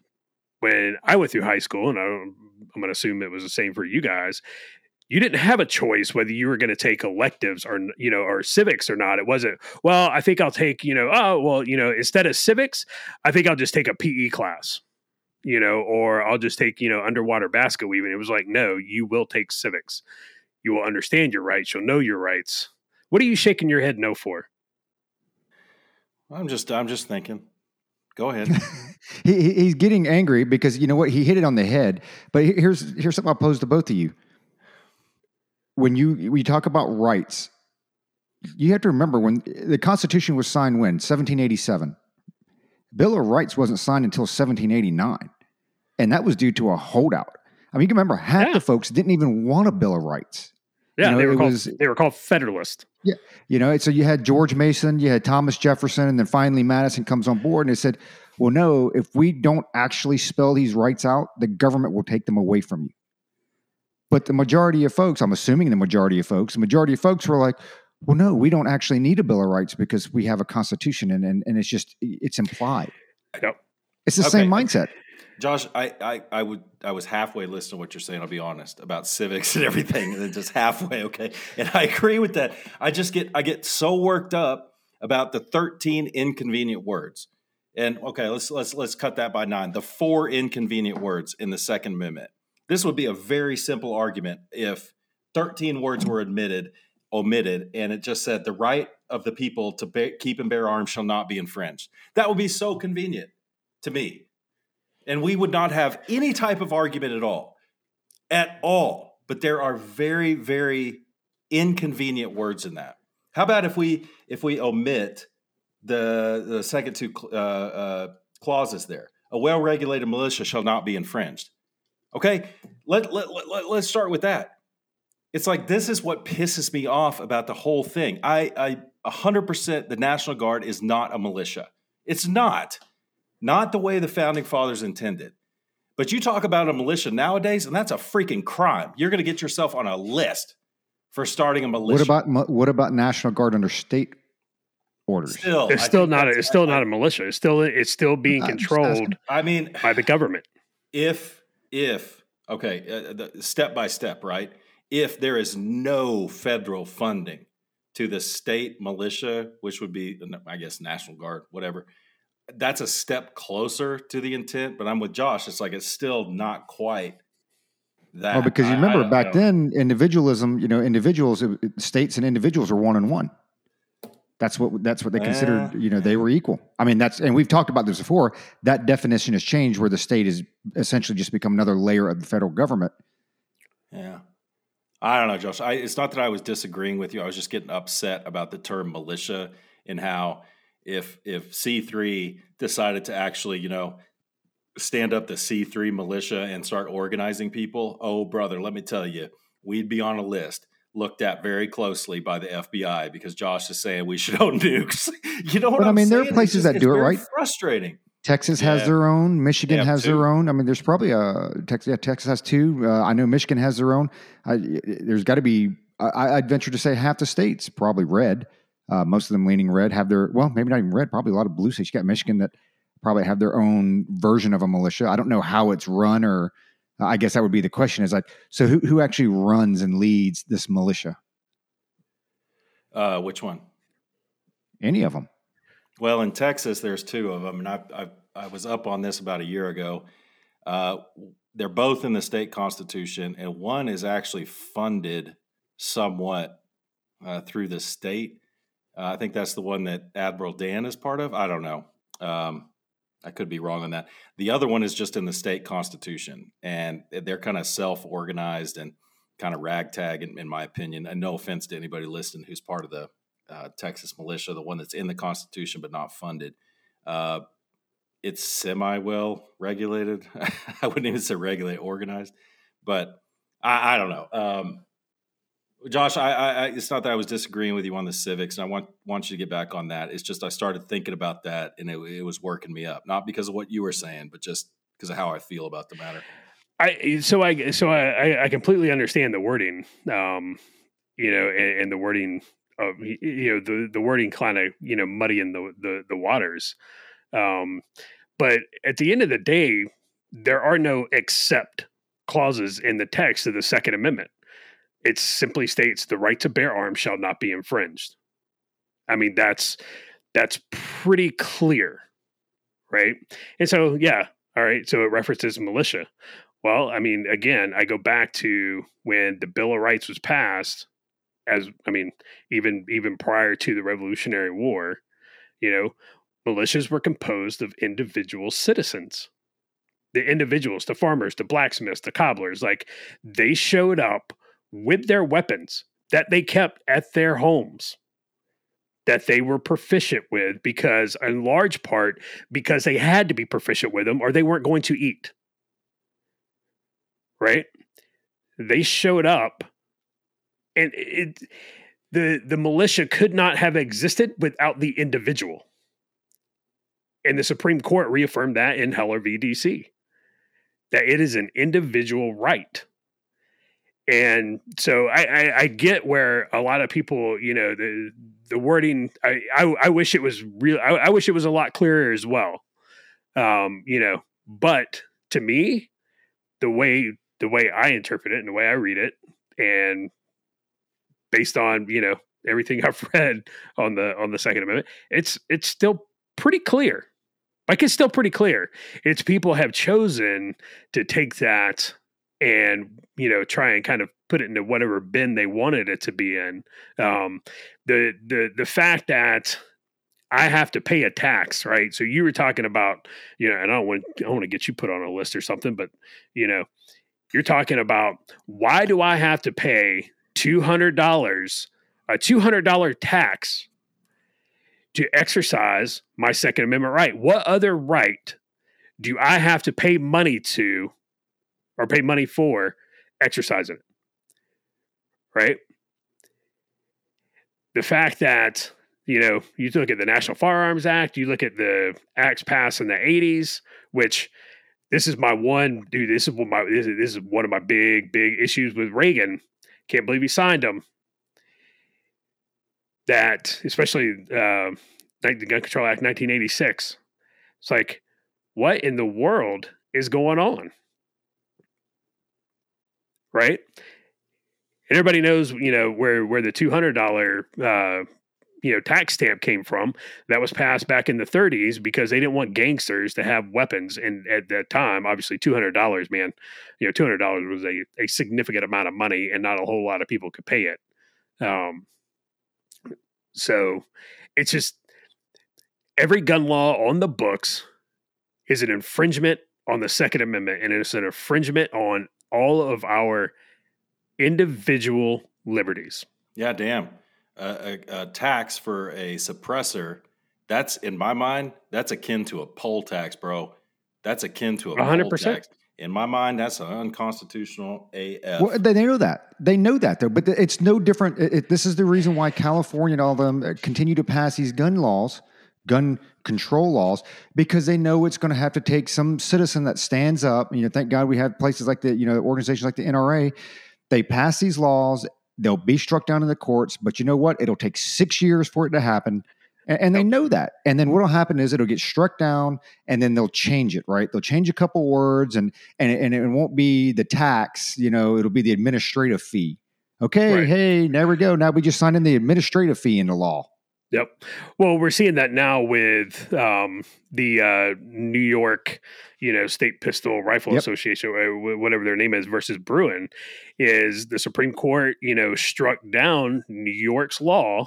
When I went through high school, and I, I'm going to assume it was the same for you guys, you didn't have a choice whether you were going to take electives or you know or civics or not it wasn't well i think i'll take you know oh well you know instead of civics i think i'll just take a pe class you know or i'll just take you know underwater basket weaving it was like no you will take civics you will understand your rights you'll know your rights what are you shaking your head no for I'm just, I'm just thinking. Go ahead. he, he- he's getting angry because you know what? He hit it on the head. But here's here's something I'll pose to both of you. When you we talk about rights, you have to remember when the Constitution was signed when 1787. Bill of Rights wasn't signed until 1789, and that was due to a holdout. I mean, you can remember half Yeah. the folks didn't even want a Bill of Rights. yeah know, they were called was- they were called federalist You know, so you had George Mason, you had Thomas Jefferson, and then finally Madison comes on board and they said, well, no, if we don't actually spell these rights out, the government will take them away from you. But the majority of folks, I'm assuming the majority of folks, the majority of folks were like, well, no, we don't actually need a Bill of Rights because we have a constitution and, and, and it's just, it's implied. Yep. It's the Okay. same mindset. Josh, I, I, I would I was halfway listening to what you're saying, I'll be honest, about civics and everything. And just halfway, okay. And I agree with that. I just get I get so worked up about the 13 inconvenient words. And okay, let's let's let's cut that by nine. The four inconvenient words in the Second Amendment. This would be a very simple argument if 13 words were admitted, omitted, and it just said the right of the people to keep and bear arms shall not be infringed. That would be so convenient to me. And we would not have any type of argument at all at all. But there are very very inconvenient words in that. How about if we if we omit the the second two uh, uh, clauses there? A well-regulated militia shall not be infringed okay let, let, let, let, let's start with that it's like this is what pisses me off about the whole thing i i 100% the national guard is not a militia it's not not the way the founding fathers intended. But you talk about a militia nowadays, and that's a freaking crime. You're going to get yourself on a list for starting a militia. What about, what about National Guard under state orders? still? it's I still not a, that's- it's still not a militia it's still it's still being I'm controlled. I mean, by the government if if okay, uh, the, step by step, right? If there is no federal funding to the state militia, which would be, I guess, National Guard, whatever, that's a step closer to the intent. But I'm with Josh. It's like it's still not quite that. Oh, because you I- I remember back know. then, individualism, you know, individuals, states and individuals are one on one. That's what that's what they considered. Yeah. You know, they were equal. I mean, that's and we've talked about this before. That definition has changed, where the state has essentially just become another layer of the federal government. Yeah. I don't know, Josh. I, it's not that I was disagreeing with you. I was just getting upset about the term militia and how if if C three decided to actually, you know, stand up the C three militia and start organizing people, oh brother, let me tell you, we'd be on a list looked at very closely by the FBI because Josh is saying we should own nukes. you know what But, I I'm mean, there are? It's places just- that do it, right? Frustrating. Texas has Yeah. their own. Michigan has two. their own. I mean, there's probably a Texas. Yeah, Texas has two. Uh, I know Michigan has their own. I, there's got to be. I, I'd venture to say half the states probably red. Uh, most of them leaning red have their. Well, maybe not even red. Probably a lot of blue states. You got Michigan that probably have their own version of a militia. I don't know how it's run, or I guess that would be the question. Is like, so who who actually runs and leads this militia? Uh, which one? Any of them? Well, in Texas, there's two of them, and I've, I've I was up on this about a year ago. Uh, they're both in the state constitution, and one is actually funded somewhat uh, through the state. Uh, I think that's the one that Admiral Dan is part of. I don't know. Um, I could be wrong on that. The other one is just in the state constitution, and they're kind of self organized and kind of ragtag, in, in, my opinion. And no offense to anybody listening who's part of the uh, Texas militia, the one that's in the constitution but not funded. Uh, it's semi well regulated. I wouldn't even say regulated, organized, but I, I don't know. Um, Josh, I, I, it's not that I was disagreeing with you on the civics, and I want want you to get back on that. It's just I started thinking about that, and it, it was working me up, not because of what you were saying, but just because of how I feel about the matter. I so I so I I completely understand the wording, um, you know, and, and the wording of you know the the wording kind of you know muddying the the the waters, um, but at the end of the day, there are no except clauses in the text of the Second Amendment it simply states the right to bear arms shall not be infringed. I mean, that's that's pretty clear, right? And so, yeah, all right. So it references militia. Well, I mean, again, I go back to when the Bill of Rights was passed. As I mean, even even prior to the Revolutionary War, you know, militias were composed of individual citizens. The individuals, the farmers, the blacksmiths, the cobblers, like they showed up with their weapons that they kept at their homes that they were proficient with because in large part because they had to be proficient with them or they weren't going to eat. Right? They showed up and it the the militia could not have existed without the individual. And the supreme court reaffirmed that in heller v. Dc that it is an individual right and so I, I, I, get where a lot of people, you know, the the wording. I I, I wish it was real. I, I, wish it was a lot clearer as well. Um, you know, but to me, the way the way I interpret it and the way I read it, and based on you know everything I've read on the on the Second Amendment, it's it's still pretty clear. Like it's still pretty clear. It's people have chosen to take that and you know try and kind of put it into whatever bin they wanted it to be in. Um, the the the fact that I have to pay a tax, right? So you were talking about, you know, and I don't want I don't want to get you put on a list or something, but you know, you're talking about why do I have to pay two hundred dollars, a two hundred dollar tax to exercise my Second Amendment right? What other right do I have to pay money to or pay money for exercising it. Right? The fact that, you know, you look at the National Firearms Act, you look at the acts passed in the 80s, which this is my one dude, this is my this is, this is one of my big, big issues with Reagan. Can't believe he signed them. That especially uh, the Gun Control Act 1986. It's like, what in the world is going on? Right? And everybody knows, you know, where where the two hundred dollar uh, you know tax stamp came from. That was passed back in the 30s because they didn't want gangsters to have weapons. And at that time, obviously, two hundred dollars, man, you know, two hundred dollars was a, a significant amount of money, and not a whole lot of people could pay it. Um, so it's just every gun law on the books is an infringement on the Second Amendment, and it's an infringement on all of our individual liberties. Yeah, damn. Uh, a, a, tax for a suppressor, that's in my mind, that's akin to a poll tax, bro. That's akin to a 100%. poll tax. In my mind, that's an unconstitutional AF. Well, they know that. They know that, though. But it's no different. It, it, this is the reason why California and all of them uh, continue to pass these gun laws gun control laws because they know it's going to have to take some citizen that stands up. You know, thank God we have places like the, you know, organizations like the NRA. They pass these laws, they'll be struck down in the courts, but you know what? It'll take six years for it to happen. And, and they know that. And then what'll happen is it'll get struck down and then they'll change it, right? They'll change a couple words and and, and it won't be the tax, you know, it'll be the administrative fee. Okay, right. hey, there we go. Now we just signed in the administrative fee into law. Yep. Well, we're seeing that now with um, the uh, New York, you know, State Pistol Rifle Yep. Association, whatever their name is, versus Bruen, is the Supreme Court, you know, struck down New York's law.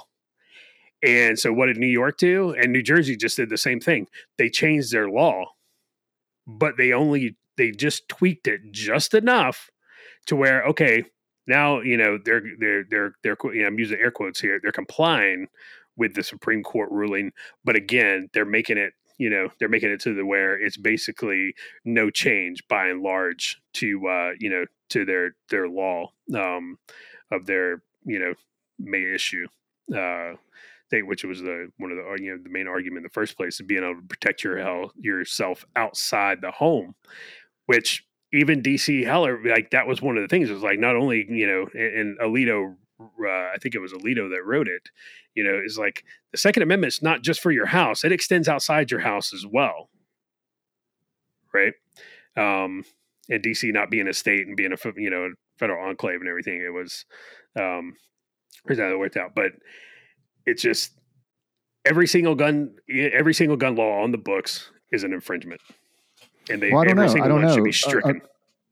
And so, what did New York do? And New Jersey just did the same thing. They changed their law, but they only they just tweaked it just enough to where okay, now you know they're they're they're they're you know, I'm using air quotes here. They're complying with the Supreme Court ruling, but again, they're making it you know they're making it to the where it's basically no change by and large to uh, you know to their their law um, of their you know May issue. Uh, which was the one of the you know the main argument in the first place of being able to protect your health yourself outside the home, which even DC Heller like that was one of the things. It was like not only you know and, and Alito, uh, I think it was Alito that wrote it. You know, is like the Second Amendment is not just for your house; it extends outside your house as well, right? Um, and DC not being a state and being a you know federal enclave and everything, it was um, here's how it worked out. But it's just every single gun, every single gun law on the books is an infringement, and they Well, I don't every know. single I don't one should know. be Uh, stricken.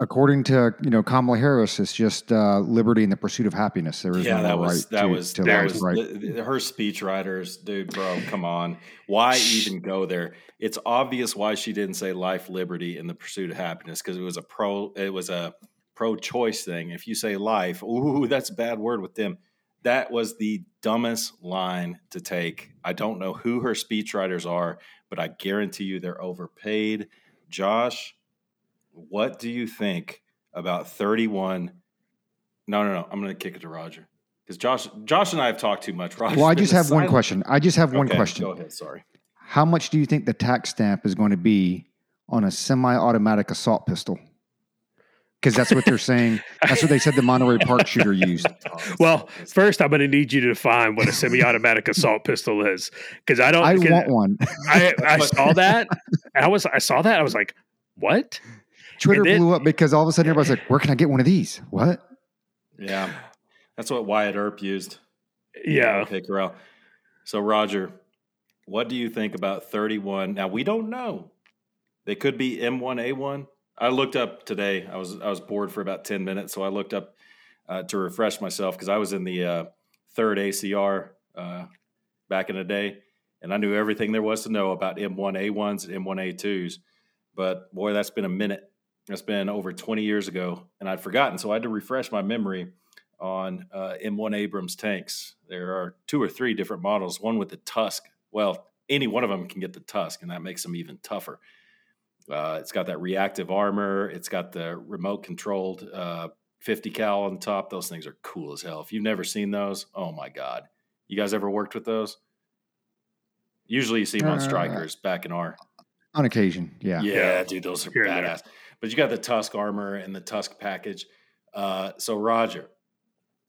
According to you know Kamala Harris, it's just uh, liberty and the pursuit of happiness. There is yeah, no that was right that to, was to that life, was right. the- the- her speech writers, dude, bro. Come on, why even go there? It's obvious why she didn't say life, liberty, and the pursuit of happiness because it was a pro. It was a pro-choice thing. If you say life, ooh, that's a bad word with them. That was the dumbest line to take. I don't know who her speechwriters are, but I guarantee you they're overpaid. Josh, what do you think about 31? No, no, no. I'm going to kick it to Roger because Josh, Josh and I have talked too much. Roger, Well, I just have one question. I just have one Okay, question. Go ahead. Sorry. How much do you think the tax stamp is going to be on a semi-automatic assault pistol? Because that's what they're saying. That's what they said the Monterey Park shooter used. Oh, well, first I'm going to need you to define what a semi-automatic assault pistol is, because I don't. I 'cause want one. I, I saw that. I was. I saw that. I was like, "What?" Twitter then- blew up because all of a sudden everybody's like, "Where can I get one of these?" What? yeah, that's what Wyatt Earp used. Yeah. Okay, Corral. So, Roger, what do you think about 31? Now, we don't know. They could be M1A1. I looked up today. I was I was bored for about 10 minutes, so I looked up uh, to refresh myself because I was in the uh, third ACR uh, back in the day, and I knew everything there was to know about M1A1s and M1A2s. But boy, that's been a minute. That's been over 20 years ago, and I'd forgotten. So I had to refresh my memory on uh, M1 Abrams tanks. There are two or three different models, one with the Tusk. Well, any one of them can get the Tusk, and that makes them even tougher. Uh, it's got that reactive armor. It's got the remote controlled uh, 50 cal on top. Those things are cool as hell. If you've never seen those, oh my god! You guys ever worked with those? Usually, you see them on Uh, Strykers back in our On occasion, yeah. yeah, Yeah. dude, those are Here and there. badass. But you got the Tusk armor and the Tusk package. Uh, so, Roger,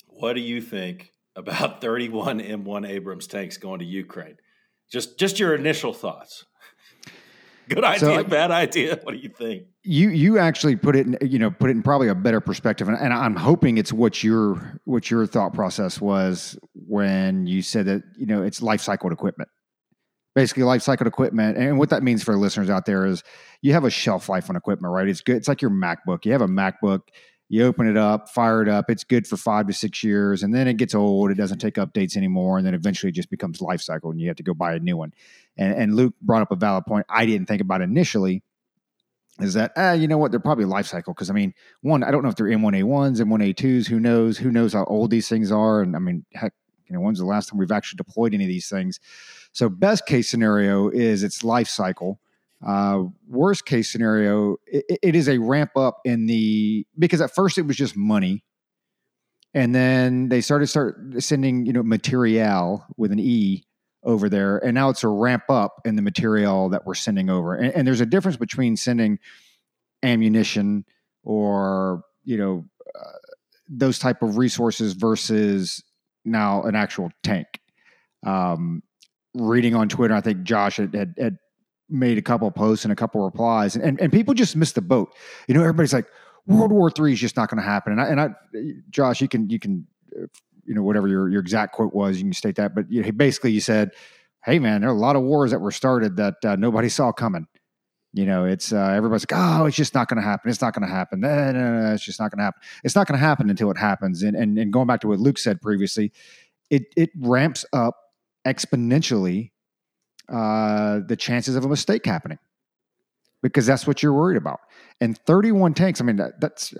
what do you think about 31 M1 Abrams tanks going to Ukraine? Just, just your initial thoughts. Good idea, So bad idea. What do you think? You you actually put it in, you know put it in probably a better perspective, and, and I'm hoping it's what your what your thought process was when you said that you know it's life cycle equipment. Basically, life cycle equipment, and what that means for listeners out there is you have a shelf life on equipment, right? It's good. It's like your MacBook. You have a MacBook. You open it up, fire it up. It's good for five to six years, and then it gets old. It doesn't take updates anymore, and then eventually it just becomes life cycle, and you have to go buy a new one. And, and Luke brought up a valid point. I didn't think about initially is that ah, you know what? They're probably life cycle because I mean, one, I don't know if they're M1A1s, M1A2s. Who knows? Who knows how old these things are? And I mean, heck, you know, when's the last time we've actually deployed any of these things? So, best case scenario is its life cycle. Uh, worst case scenario, it, it is a ramp up in the because at first it was just money, and then they started start sending you know material with an E over there, and now it's a ramp up in the material that we're sending over. And, and there's a difference between sending ammunition or you know uh, those type of resources versus now an actual tank. Um, reading on Twitter, I think Josh had, had, had made a couple posts and a couple replies, and, and, and people just missed the boat. You know, everybody's like, World War Three is just not going to happen. And I, and I, Josh, you can you can uh, you know whatever your your exact quote was. You can state that, but you, basically you said, "Hey man, there are a lot of wars that were started that uh, nobody saw coming." You know, it's uh, everybody's like, "Oh, it's just not going to happen. It's not going to happen. No, no, no, it's just not going to happen. It's not going to happen until it happens." And, and and going back to what Luke said previously, it it ramps up exponentially uh, the chances of a mistake happening because that's what you're worried about. And 31 tanks, I mean, that, that's,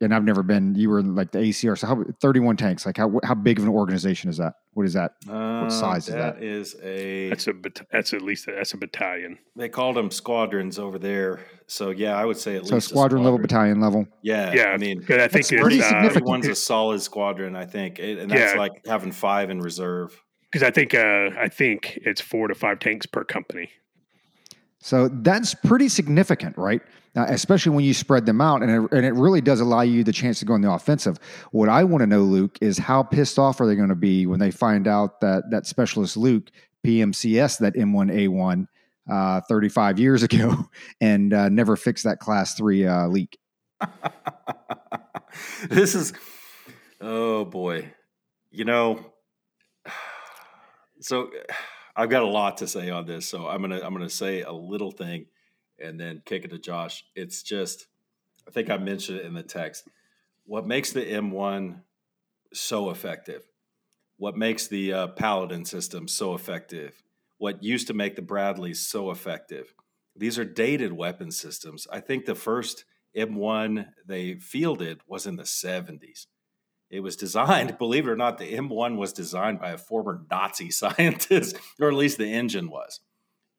and I've never been, you were in like the ACR. So how, 31 tanks, like how, how big of an organization is that? What is that? Uh, what size is that? That is a, That's a bat- that's at least a, that's a battalion. they called them squadrons over there. So yeah, I would say at So least a squadron level, battalion level. Yeah. Yeah, I mean, I think that's pretty it's uh, significant. one's a solid squadron, I think. It- and that's Yeah. like having five in reserve. because I think uh, I think it's four to five tanks per company. So that's pretty significant, right? Uh, especially when you spread them out, and it, and it really does allow you the chance to go in the offensive. What I want to know, Luke, is how pissed off are they going to be when they find out that that specialist Luke PMCS that M1A1 uh, 35 years ago and uh, never fixed that class three uh, leak? this is oh boy you know so i've got a lot to say on this so i'm gonna i'm gonna say a little thing and then kick it to josh. It's just i think i mentioned it in the text. What makes the m1 so effective? What makes the uh, paladin system so effective? What used to make the bradleys so effective? These are dated weapon systems. I think the first M1 they fielded was in the 70s. It was designed, believe it or not, the M1 was designed by a former Nazi scientist, or at least the engine was.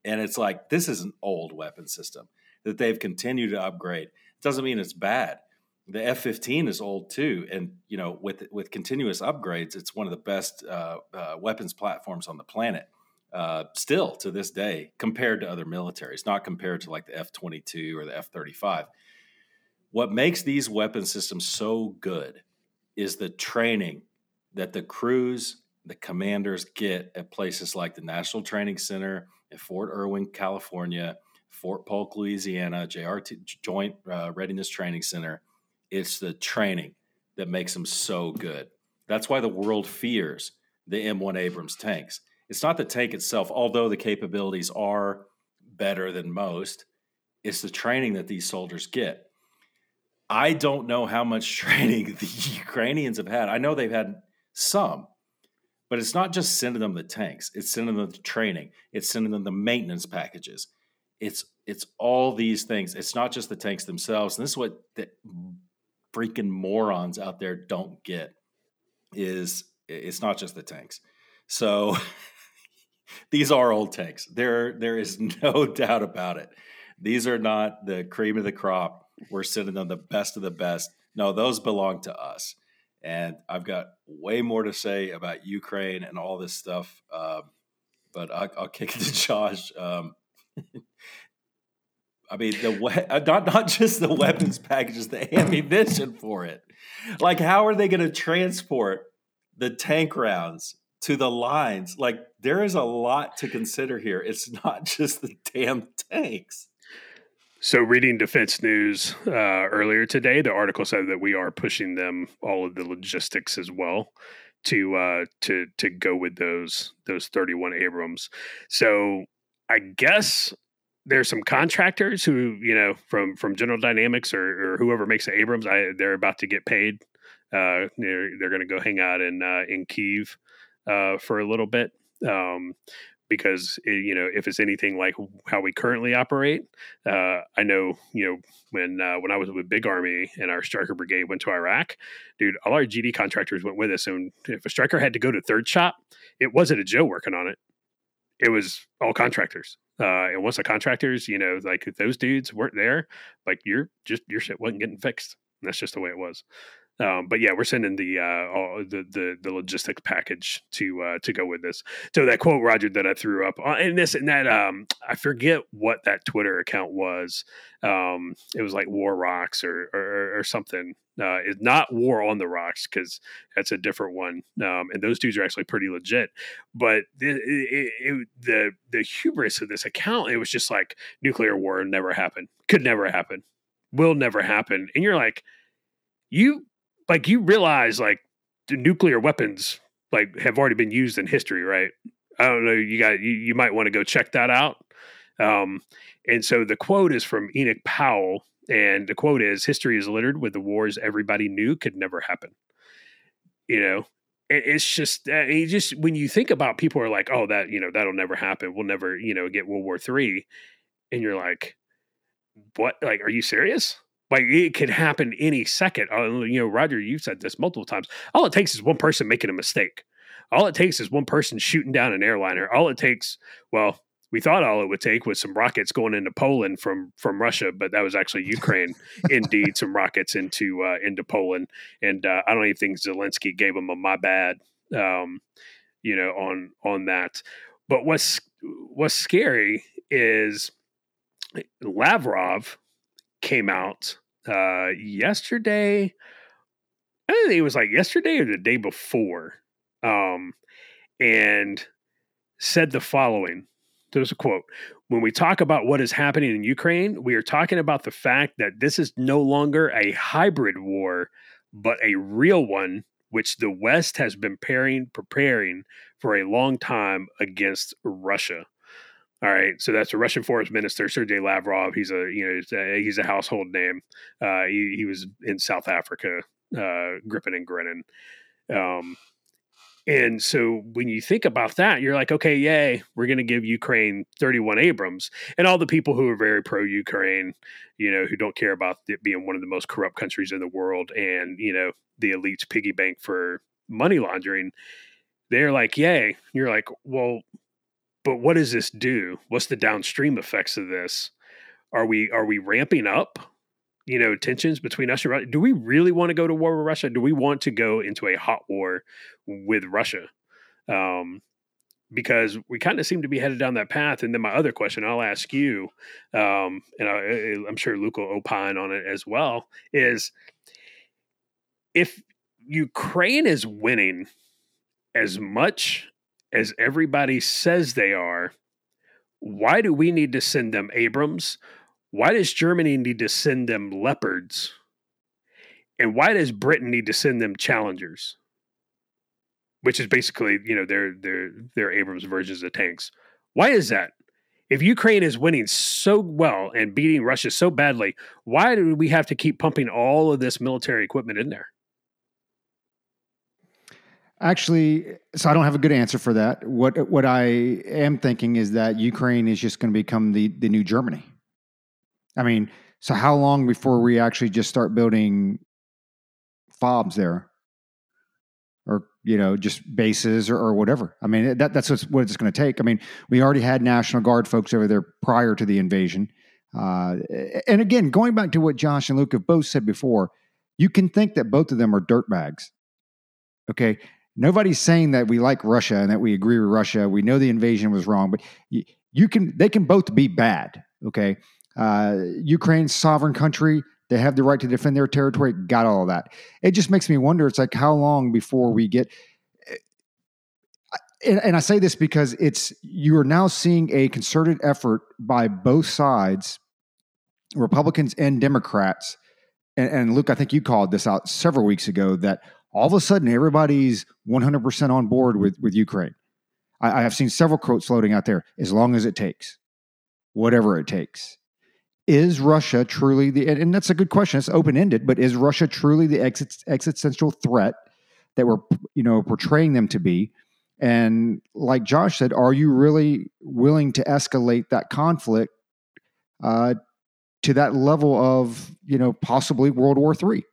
And it's like, this is an old weapon system that they've continued to upgrade. It doesn't mean it's bad. The F 15 is old too. And, you know, with, with continuous upgrades, it's one of the best uh, uh, weapons platforms on the planet. Uh, still to this day, compared to other militaries, not compared to like the F 22 or the F 35 what makes these weapon systems so good is the training that the crews, the commanders get at places like the National Training Center at Fort Irwin, California, Fort Polk, Louisiana, JRT Joint uh, Readiness Training Center. It's the training that makes them so good. That's why the world fears the M1 Abrams tanks. It's not the tank itself, although the capabilities are better than most. It's the training that these soldiers get. I don't know how much training the Ukrainians have had. I know they've had some, but it's not just sending them the tanks. It's sending them the training. It's sending them the maintenance packages. It's it's all these things. It's not just the tanks themselves. And this is what the freaking morons out there don't get is it's not just the tanks. So these are old tanks. There there is no doubt about it. These are not the cream of the crop we're sending them the best of the best. No, those belong to us. And I've got way more to say about Ukraine and all this stuff. Um, but I'll, I'll, kick it to Josh. Um, I mean, the we- not not just the weapons packages, the ammunition for it. Like, how are they going to transport the tank rounds to the lines? Like, there is a lot to consider here. It's not just the damn tanks. So, reading Defense News uh, earlier today, the article said that we are pushing them all of the logistics as well to uh, to to go with those those 31 Abrams. So, I guess there's some contractors who you know from from General Dynamics or, or whoever makes the Abrams. I, they're about to get paid. Uh, they're they're going to go hang out in uh, in Kiev uh, for a little bit. Um, because it, you know if it's anything like how we currently operate uh, i know you know when uh, when i was with big army and our Stryker brigade went to iraq dude all our gd contractors went with us and if a Stryker had to go to third shop it wasn't a joe working on it. It was all contractors uh, and once the contractors you know like if those dudes weren't there like your just your shit wasn't getting fixed. And that's just the way it was um, but yeah, we're sending the, uh, the the the logistics package to uh, to go with this. So that quote, Roger, that I threw up, uh, and this and that, um, I forget what that Twitter account was. Um, it was like War Rocks or or, or something. Uh, it's not War on the Rocks because that's a different one, um, and those dudes are actually pretty legit. But it, it, the the hubris of this account, it was just like nuclear war never happened, could never happen, will never happen, and you're like, you like you realize like nuclear weapons like have already been used in history, right? I don't know. You got you, you might want to go check that out. Um, and so the quote is from Enoch Powell, and the quote is: "History is littered with the wars everybody knew could never happen." You know, it's just uh, you just when you think about people are like, "Oh, that you know that'll never happen. We'll never you know get World War Three," and you're like, "What? Like, are you serious?" Like it could happen any second. Uh, you know, Roger, you've said this multiple times. All it takes is one person making a mistake. All it takes is one person shooting down an airliner. All it takes, well, we thought all it would take was some rockets going into Poland from from Russia, but that was actually Ukraine. indeed, some rockets into uh, into Poland, and uh, I don't even think Zelensky gave them a my bad, um, you know, on on that. But what's what's scary is Lavrov came out uh, yesterday. I think it was like yesterday or the day before, um, and said the following. There's a quote. When we talk about what is happening in Ukraine, we are talking about the fact that this is no longer a hybrid war, but a real one, which the West has been preparing, preparing for a long time against Russia. All right, so that's the Russian Foreign Minister Sergei Lavrov. He's a you know he's a, he's a household name. Uh, he, he was in South Africa, uh, gripping and grinning. Um, and so when you think about that, you're like, okay, yay, we're going to give Ukraine 31 Abrams. And all the people who are very pro Ukraine, you know, who don't care about it being one of the most corrupt countries in the world and, you know, the elite's piggy bank for money laundering, they're like, yay. You're like, well, but what does this do? What's the downstream effects of this? Are we are we ramping up, you know, tensions between us and Russia? Do we really want to go to war with Russia? Do we want to go into a hot war with Russia? Um, because we kind of seem to be headed down that path. And then my other question, I'll ask you, um, and I, am sure Luke will opine on it as well, is if Ukraine is winning as much as everybody says they are, why do we need to send them Abrams? Why does Germany need to send them Leopards? And why does Britain need to send them Challengers? Which is basically, you know, their their their Abrams versions of tanks. Why is that? If Ukraine is winning so well and beating Russia so badly, why do we have to keep pumping all of this military equipment in there? Actually, so I don't have a good answer for that. What what I am thinking is that Ukraine is just going to become the the new Germany. I mean, so how long before we actually just start building fobs there, or you know, just bases or, or whatever? I mean, that that's what it's going to take. I mean, we already had National Guard folks over there prior to the invasion, uh, and again, going back to what Josh and Luke have both said before, you can think that both of them are dirtbags. Okay, nobody's saying that we like Russia and that we agree with Russia. We know the invasion was wrong, but you, you can they can both be bad. Okay, uh, Ukraine's sovereign country. They have the right to defend their territory. Got all that. It just makes me wonder. It's like how long before we get. Eh, and, and I say this because it's you are now seeing a concerted effort by both sides, Republicans and Democrats. And, and Luke, I think you called this out several weeks ago that all of a sudden everybody's 100% on board with, with Ukraine. I, I have seen several quotes floating out there as long as it takes, whatever it takes. Is Russia truly the, and that's a good question, it's open ended, but is Russia truly the existential threat that we're, you know, portraying them to be? And like Josh said, are you really willing to escalate that conflict uh, to that level of, you know, possibly World War III?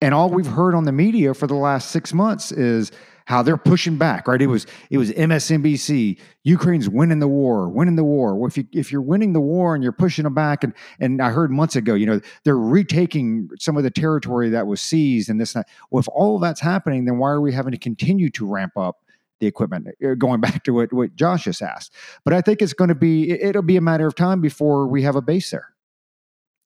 And all we've heard on the media for the last six months is how they're pushing back, right? It was it was MSNBC, Ukraine's winning the war, winning the war. Well, if you if you're winning the war and you're pushing them back, and and I heard months ago, you know, they're retaking some of the territory that was seized and this and that. Well, if all of that's happening, then why are we having to continue to ramp up the equipment? Uh, going back to what, what Josh just asked. But I think it's going to be it'll be a matter of time before we have a base there.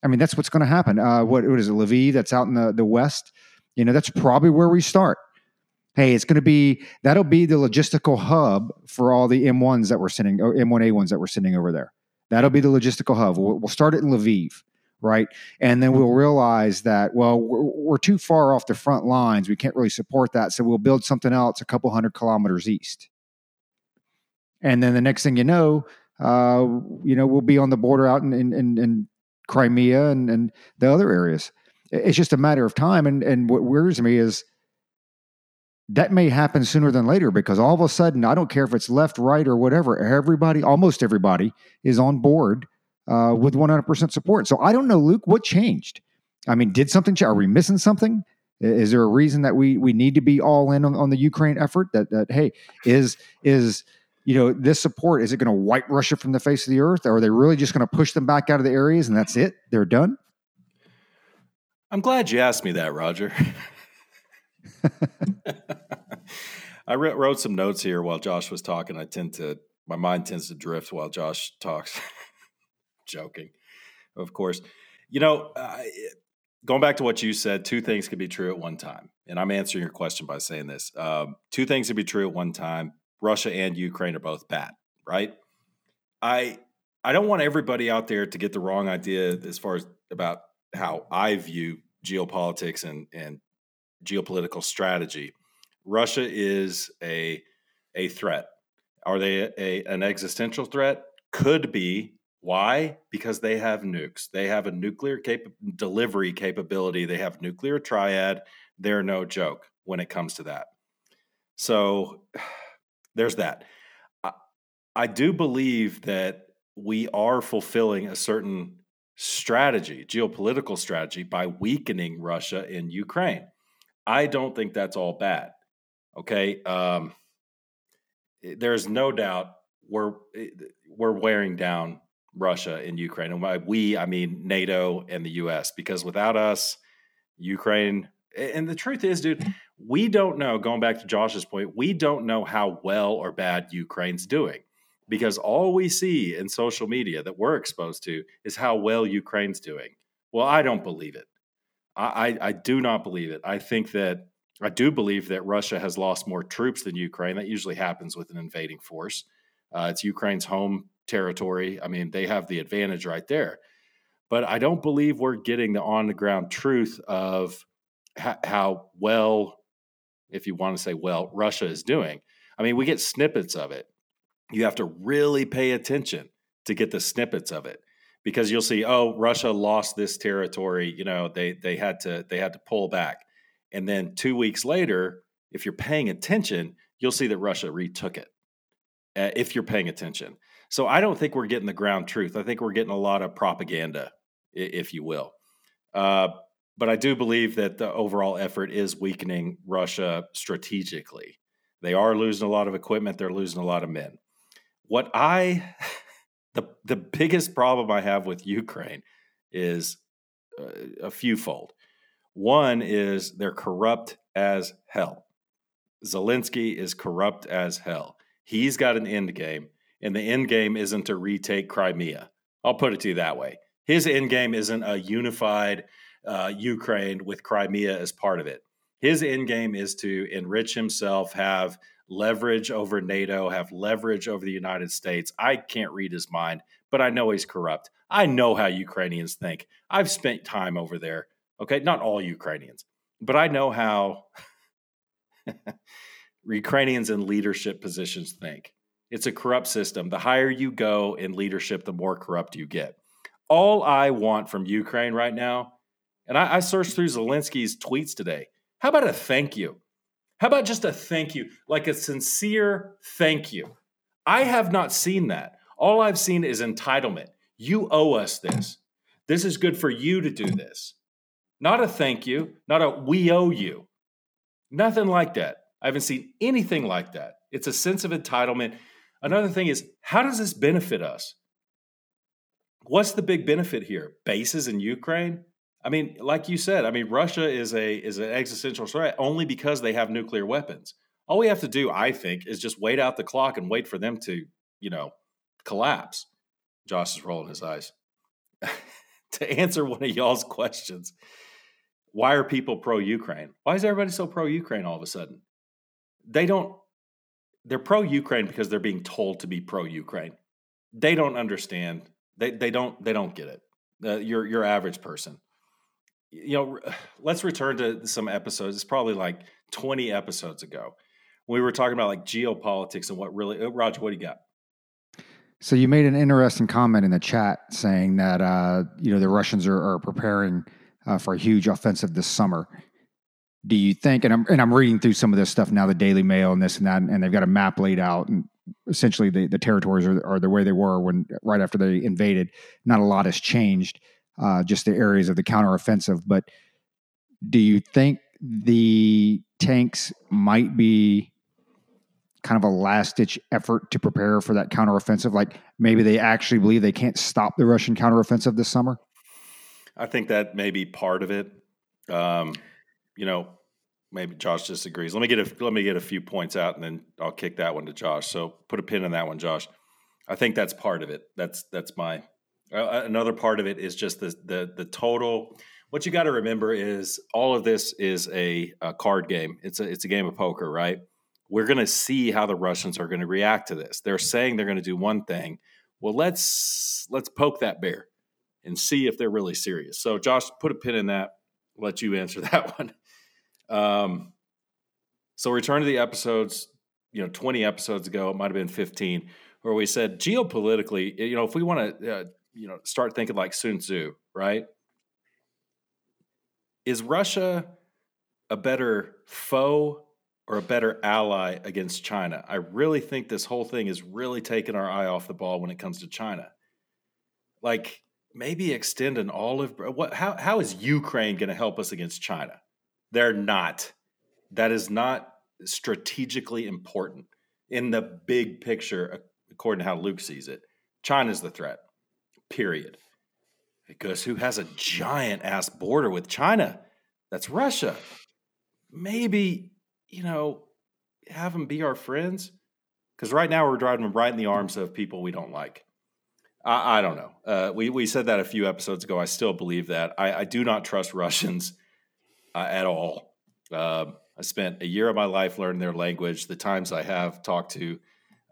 I mean, that's what's going to happen. Uh, what, what is it, Lviv? That's out in the, the west. You know, that's probably where we start. Hey, it's going to be that'll be the logistical hub for all the M1s that we're sending, or M1A ones that we're sending over there. That'll be the logistical hub. We'll, we'll start it in Lviv, right? And then we'll realize that, well, we're, we're, too far off the front lines. We can't really support that. So we'll build something else a couple hundred kilometers east. And then the next thing you know, uh, you know, we'll be on the border out in, in, in Crimea and, and the other areas. It's just a matter of time. And, and what worries me is that may happen sooner than later because all of a sudden, I don't care if it's left, right, or whatever, everybody, almost everybody, is on board uh, with 100% support. So I don't know, Luke, what changed? I mean, did something change? Are we missing something? Is there a reason that we we need to be all in on, on the Ukraine effort? That that hey, is is you know this support is it going to wipe Russia from the face of the earth, or are they really just going to push them back out of the areas and that's it? They're done. I'm glad you asked me that, Roger. I wrote some notes here while Josh was talking. I tend to my mind tends to drift while Josh talks. Joking, of course. You know, uh, going back to what you said, two things can be true at one time, and I'm answering your question by saying this: um, two things can be true at one time. Russia and Ukraine are both bad, right? I I don't want everybody out there to get the wrong idea as far as about how I view geopolitics and and geopolitical strategy. Russia is a a threat. Are they a, a, an existential threat? Could be. Why? Because they have nukes. They have a nuclear cap- delivery capability. They have nuclear triad. They're no joke when it comes to that. So there's that. I, I do believe that we are fulfilling a certain strategy, geopolitical strategy, by weakening Russia in Ukraine. I don't think that's all bad. Okay. Um, eh, there's no doubt we're eh, we're wearing down Russia in Ukraine, and by we I mean NATO and the U.S. Because without us, Ukraine. And the truth is, dude, we don't know. Going back to Josh's point, we don't know how well or bad Ukraine's doing because all we see in social media that we're exposed to is how well Ukraine's doing. Well, I don't believe it. I, I, do not believe it. I think that I do believe that Russia has lost more troops than Ukraine. That usually happens with an invading force. Uh, it's Ukraine's home territory. I mean, they have the advantage right there. But I don't believe we're getting the on the ground truth of ha- how well, if you want to say well, Russia is doing. I mean, we get snippets of it. You have to really pay attention to get the snippets of it because you'll see, oh, Russia lost this territory. You know, they they had to they had to pull back, and then two weeks later, if you're paying attention, you'll see that Russia retook it. Uh, if you're paying attention, so I don't think we're getting the ground truth. I think we're getting a lot of propaganda, if you will. Uh, but I do believe that the overall effort is weakening Russia strategically. They are losing a lot of equipment. They're losing a lot of men. What I the the biggest problem I have with Ukraine is uh, a fewfold. One is they're corrupt as hell. Zelensky is corrupt as hell. He's got an end game, and the end game isn't to retake Crimea. I'll put it to you that way. His end game isn't a unified uh, Ukraine with Crimea as part of it. His end game is to enrich himself, have leverage over NATO, have leverage over the United States. I can't read his mind, but I know he's corrupt. I know how Ukrainians think. I've spent time over there. Okay, not all Ukrainians, but I know how Ukrainians in leadership positions think. It's a corrupt system. The higher you go in leadership, the more corrupt you get. All I want from Ukraine right now, and I, I searched through Zelensky's tweets today. How about a thank you? How about just a thank you, like a sincere thank you? I have not seen that. All I've seen is entitlement. You owe us this. This is good for you to do this. Not a thank you, not a we owe you. Nothing like that. I haven't seen anything like that. It's a sense of entitlement. Another thing is, how does this benefit us? What's the big benefit here? Bases in Ukraine? I mean, like you said, I mean, Russia is a is an existential threat only because they have nuclear weapons. All we have to do, I think, is just wait out the clock and wait for them to, you know, collapse. Josh is rolling his eyes. to answer one of y'all's questions, why are people pro Ukraine? Why is everybody so pro Ukraine all of a sudden? They don't. They're pro Ukraine because they're being told to be pro Ukraine. They don't understand. They they don't they don't get it uh, your your average person. You know, let's return to some episodes. It's probably like 20 episodes ago. We were talking about like geopolitics and what really. Uh, Roger, what do you got? So you made an interesting comment in the chat saying that uh, you know the Russians are, are preparing uh, for a huge offensive this summer. Do you think? And I'm and I'm reading through some of this stuff now, the Daily Mail and this and that, and they've got a map laid out, and essentially the, the territories are, are the way they were when right after they invaded. Not a lot has changed, uh, just the areas of the counteroffensive. But do you think the tanks might be kind of a last ditch effort to prepare for that counteroffensive? Like maybe they actually believe they can't stop the Russian counteroffensive this summer? I think that may be part of it. Um, you know, maybe Josh disagrees. Let me get a let me get a few points out, and then I'll kick that one to Josh. So put a pin in that one, Josh. I think that's part of it. That's that's my another part of it is just the the the total. What you got to remember is all of this is a, a card game. It's a it's a game of poker, right? We're going to see how the Russians are going to react to this. They're saying they're going to do one thing. Well, let's let's poke that bear and see if they're really serious. So, Josh, put a pin in that. Let you answer that one. Um, so, return to the episodes. You know, twenty episodes ago, it might have been fifteen, where we said geopolitically, you know, if we want to, uh, you know, start thinking like Sun Tzu, right? Is Russia a better foe or a better ally against China? I really think this whole thing is really taking our eye off the ball when it comes to China. Like maybe extend an olive. What? How? How is Ukraine going to help us against China? They're not. That is not strategically important in the big picture, according to how Luke sees it. China's the threat. Period. Because who has a giant ass border with China? That's Russia. Maybe you know have them be our friends because right now we're driving them right in the arms of people we don't like. I, I don't know. Uh, we we said that a few episodes ago. I still believe that. I, I do not trust Russians uh, at all. Uh, I spent a year of my life learning their language. The times I have talked to,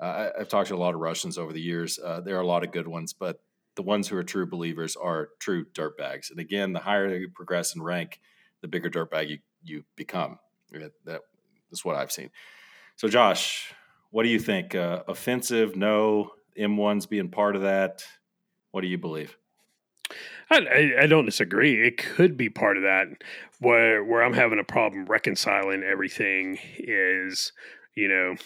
uh, I've talked to a lot of Russians over the years. Uh, there are a lot of good ones, but the ones who are true believers are true dirtbags. And again, the higher you progress in rank, the bigger dirtbag you, you become. That, that's what I've seen. So, Josh, what do you think? Uh, offensive? No. M1's being part of that. What do you believe? I, I, don't disagree. It could be part of that. Where where I'm having a problem reconciling everything is, you know,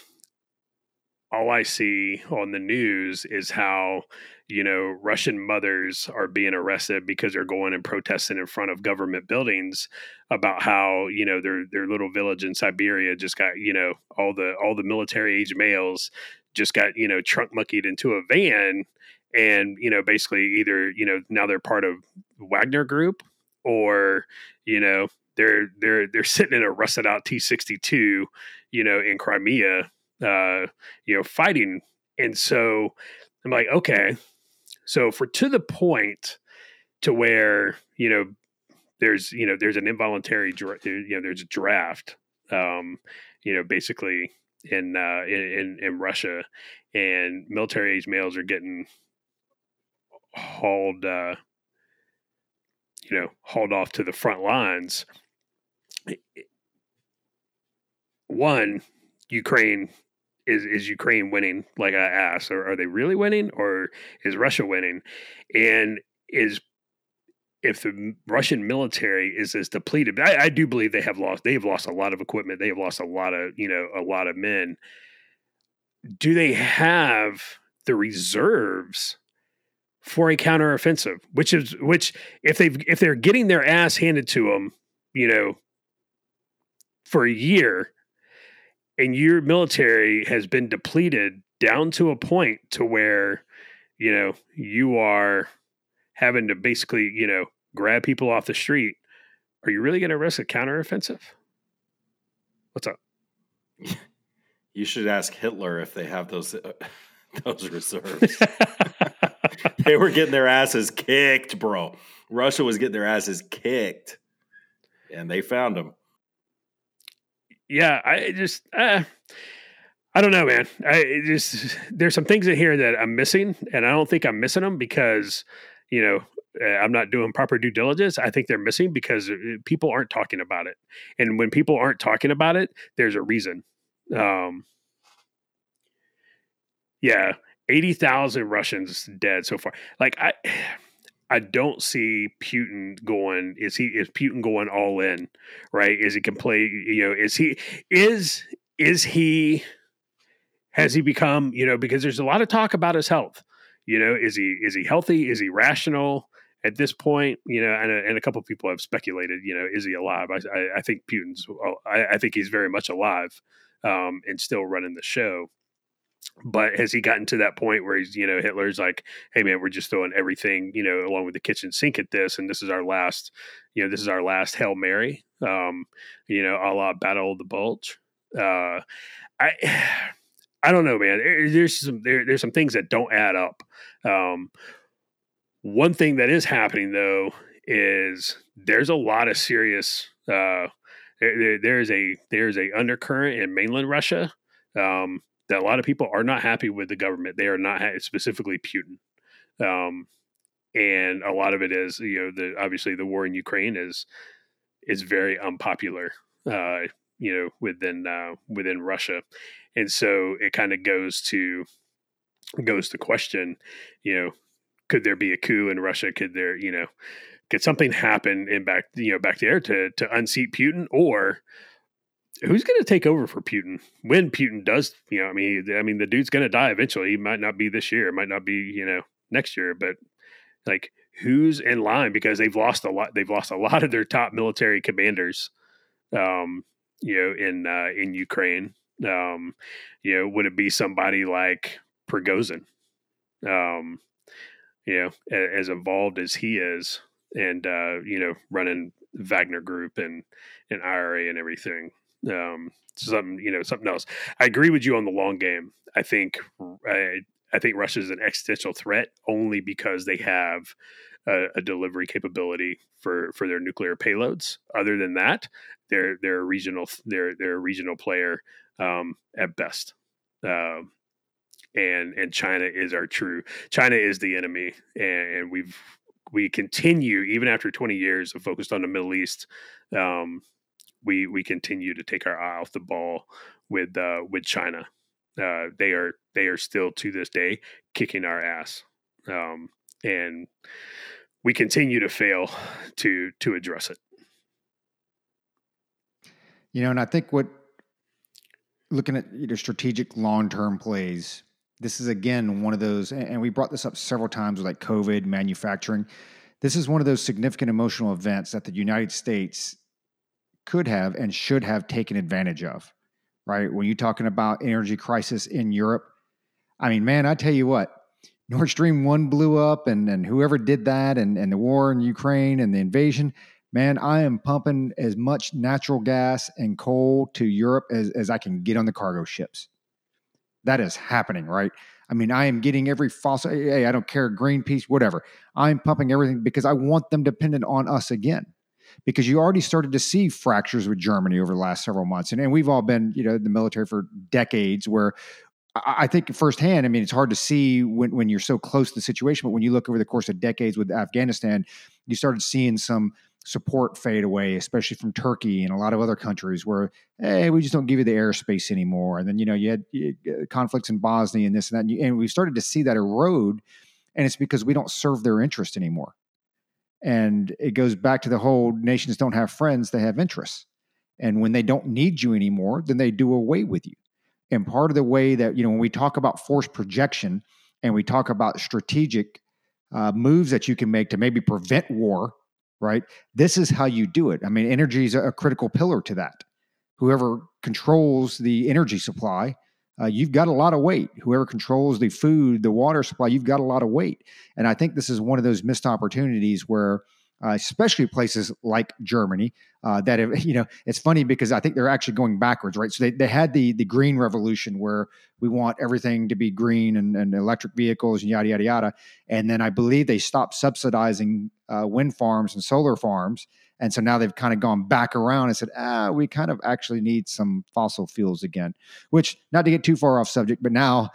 all I see on the news is how you know Russian mothers are being arrested because they're going and protesting in front of government buildings about how you know their their little village in Siberia just got you know all the all the military age males just got you know trunk monkeyed into a van and you know basically either you know now they're part of Wagner Group or you know they're they're they're sitting in a rusted out T sixty two you know in Crimea uh you know fighting. And so I'm like okay so for to the point to where you know there's you know there's an involuntary you know there's a draft um you know basically in uh in in Russia and military age males are getting hauled, uh, you know, hauled off to the front lines. One, Ukraine is is Ukraine winning? Like I asked, or are they really winning, or is Russia winning? And is if the Russian military is as depleted, I, I, do believe they have lost. They have lost a lot of equipment. They have lost a lot of you know a lot of men. Do they have the reserves for a counteroffensive, which is which if they if they're getting their ass handed to them, you know, for a year, and your military has been depleted down to a point to where, you know, you are having to basically, you know, grab people off the street. Are you really going to risk a counteroffensive? What's up? You should ask Hitler if they have those uh, those reserves. they were getting their asses kicked, bro. Russia was getting their asses kicked, and they found them. Yeah, I just, uh, I don't know, man. I just there's some things in here that I'm missing, and I don't think I'm missing them because, you know, uh, I'm not doing proper due diligence. I think they're missing because uh, people aren't talking about it, and when people aren't talking about it, there's a reason. Um, yeah, eighty thousand Russians dead so far. Like I, I don't see Putin going. Is he? Is Putin going all in? Right? Is he can play? You know? Is he? Is is he? Has he become? You know? Because there's a lot of talk about his health. You know, is he is he healthy? Is he rational? At this point, you know, and, and a couple of people have speculated, you know, is he alive? I, I, I think Putin's, I, I, think he's very much alive um, and still running the show. But has he gotten to that point where he's, you know, Hitler's like, hey man, we're just throwing everything, you know, along with the kitchen sink at this, and this is our last, you know, this is our last hail mary, um, you know, a la Battle of the Bulge. Uh, I. I don't know, man. There's some there, there's some things that don't add up. Um, one thing that is happening though is there's a lot of serious. Uh, there, there's a there's a undercurrent in mainland Russia um, that a lot of people are not happy with the government. They are not specifically Putin, um, and a lot of it is you know the obviously the war in Ukraine is is very unpopular. Uh, you know within uh, within Russia, and so it kind of goes to goes to question, you know, could there be a coup in Russia? Could there, you know, could something happen in back, you know, back there to to unseat Putin, or who's going to take over for Putin when Putin does? You know, I mean, I mean, the dude's going to die eventually. He might not be this year, it might not be, you know, next year, but like who's in line because they've lost a lot. They've lost a lot of their top military commanders, um, you know, in uh, in Ukraine. Um, you know, would it be somebody like Prigozhin? Um, you know, as involved as he is, and uh, you know, running Wagner Group and and IRA and everything. Um, something you know, something else. I agree with you on the long game. I think I, I think Russia is an existential threat only because they have a, a, delivery capability for for their nuclear payloads. Other than that, they're they're a regional they're they're a regional player um, at best. Uh, and and China is our true China is the enemy, and, and, we've we continue even after 20 years of focused on the Middle East. Um, we we continue to take our eye off the ball with uh, with China. Uh, they are they are still to this day kicking our ass, um, and we continue to fail to to address it. You know, and I think what looking at you know, strategic long term plays, this is again one of those, and we brought this up several times with like COVID, manufacturing. This is one of those significant emotional events that the United States could have and should have taken advantage of, right? When you're talking about energy crisis in Europe, I mean, man, I tell you what, Nord Stream 1 blew up and, and whoever did that and, and the war in Ukraine and the invasion, man, I am pumping as much natural gas and coal to Europe as, as I can get on the cargo ships. That is happening, right? I mean, I am getting every fossil, hey, I don't care, Greenpeace, whatever. I'm pumping everything because I want them dependent on us again. Because you already started to see fractures with Germany over the last several months. And, and we've all been, you know, in the military for decades where I think firsthand, I mean, it's hard to see when, when you're so close to the situation, but when you look over the course of decades with Afghanistan, you started seeing some support fade away, especially from Turkey and a lot of other countries where, hey, we just don't give you the airspace anymore. And then, you know, you had uh, conflicts in Bosnia and this and that. And, you, and we started to see that erode. And it's because we don't serve their interest anymore. And it goes back to the whole nations don't have friends, they have interests. And when they don't need you anymore, then they do away with you. And part of the way that, you know, when we talk about force projection and we talk about strategic uh, moves that you can make to maybe prevent war right? This is how you do it. I mean, energy is a critical pillar to that. Whoever controls the energy supply, uh, you've got a lot of weight. Whoever controls the food, the water supply, you've got a lot of weight. And I think this is one of those missed opportunities where uh, especially places like Germany. Uh, that have, you know, it's funny because I think they're actually going backwards, right? So they, they had the the green revolution where we want everything to be green and, and electric vehicles and yada yada yada, and then I believe they stopped subsidizing uh, wind farms and solar farms, and so now they've kind of gone back around and said, ah, we kind of actually need some fossil fuels again. Which, not to get too far off subject, but now,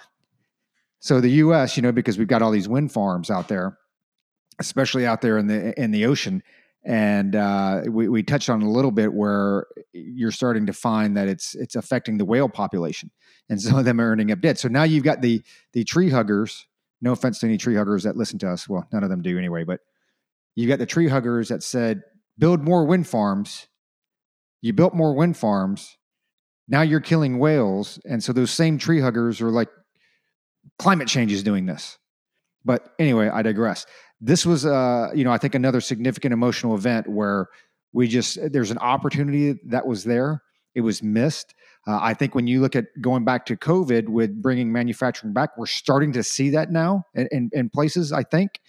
so the U.S., you know, because we've got all these wind farms out there especially out there in the in the ocean. And uh, we, we touched on a little bit where you're starting to find that it's it's affecting the whale population, and some of them are ending up dead. So now you've got the the tree huggers. No offense to any tree huggers that listen to us. Well, none of them do anyway. But you've got the tree huggers that said, "Build more wind farms." You built more wind farms. Now you're killing whales, and so those same tree huggers are like, climate change is doing this. But anyway, I digress. This was, uh, you know, I think another significant emotional event where we just there's an opportunity that was there. It was missed. Uh, I think when you look at going back to COVID with bringing manufacturing back, we're starting to see that now in, in, in places. I think,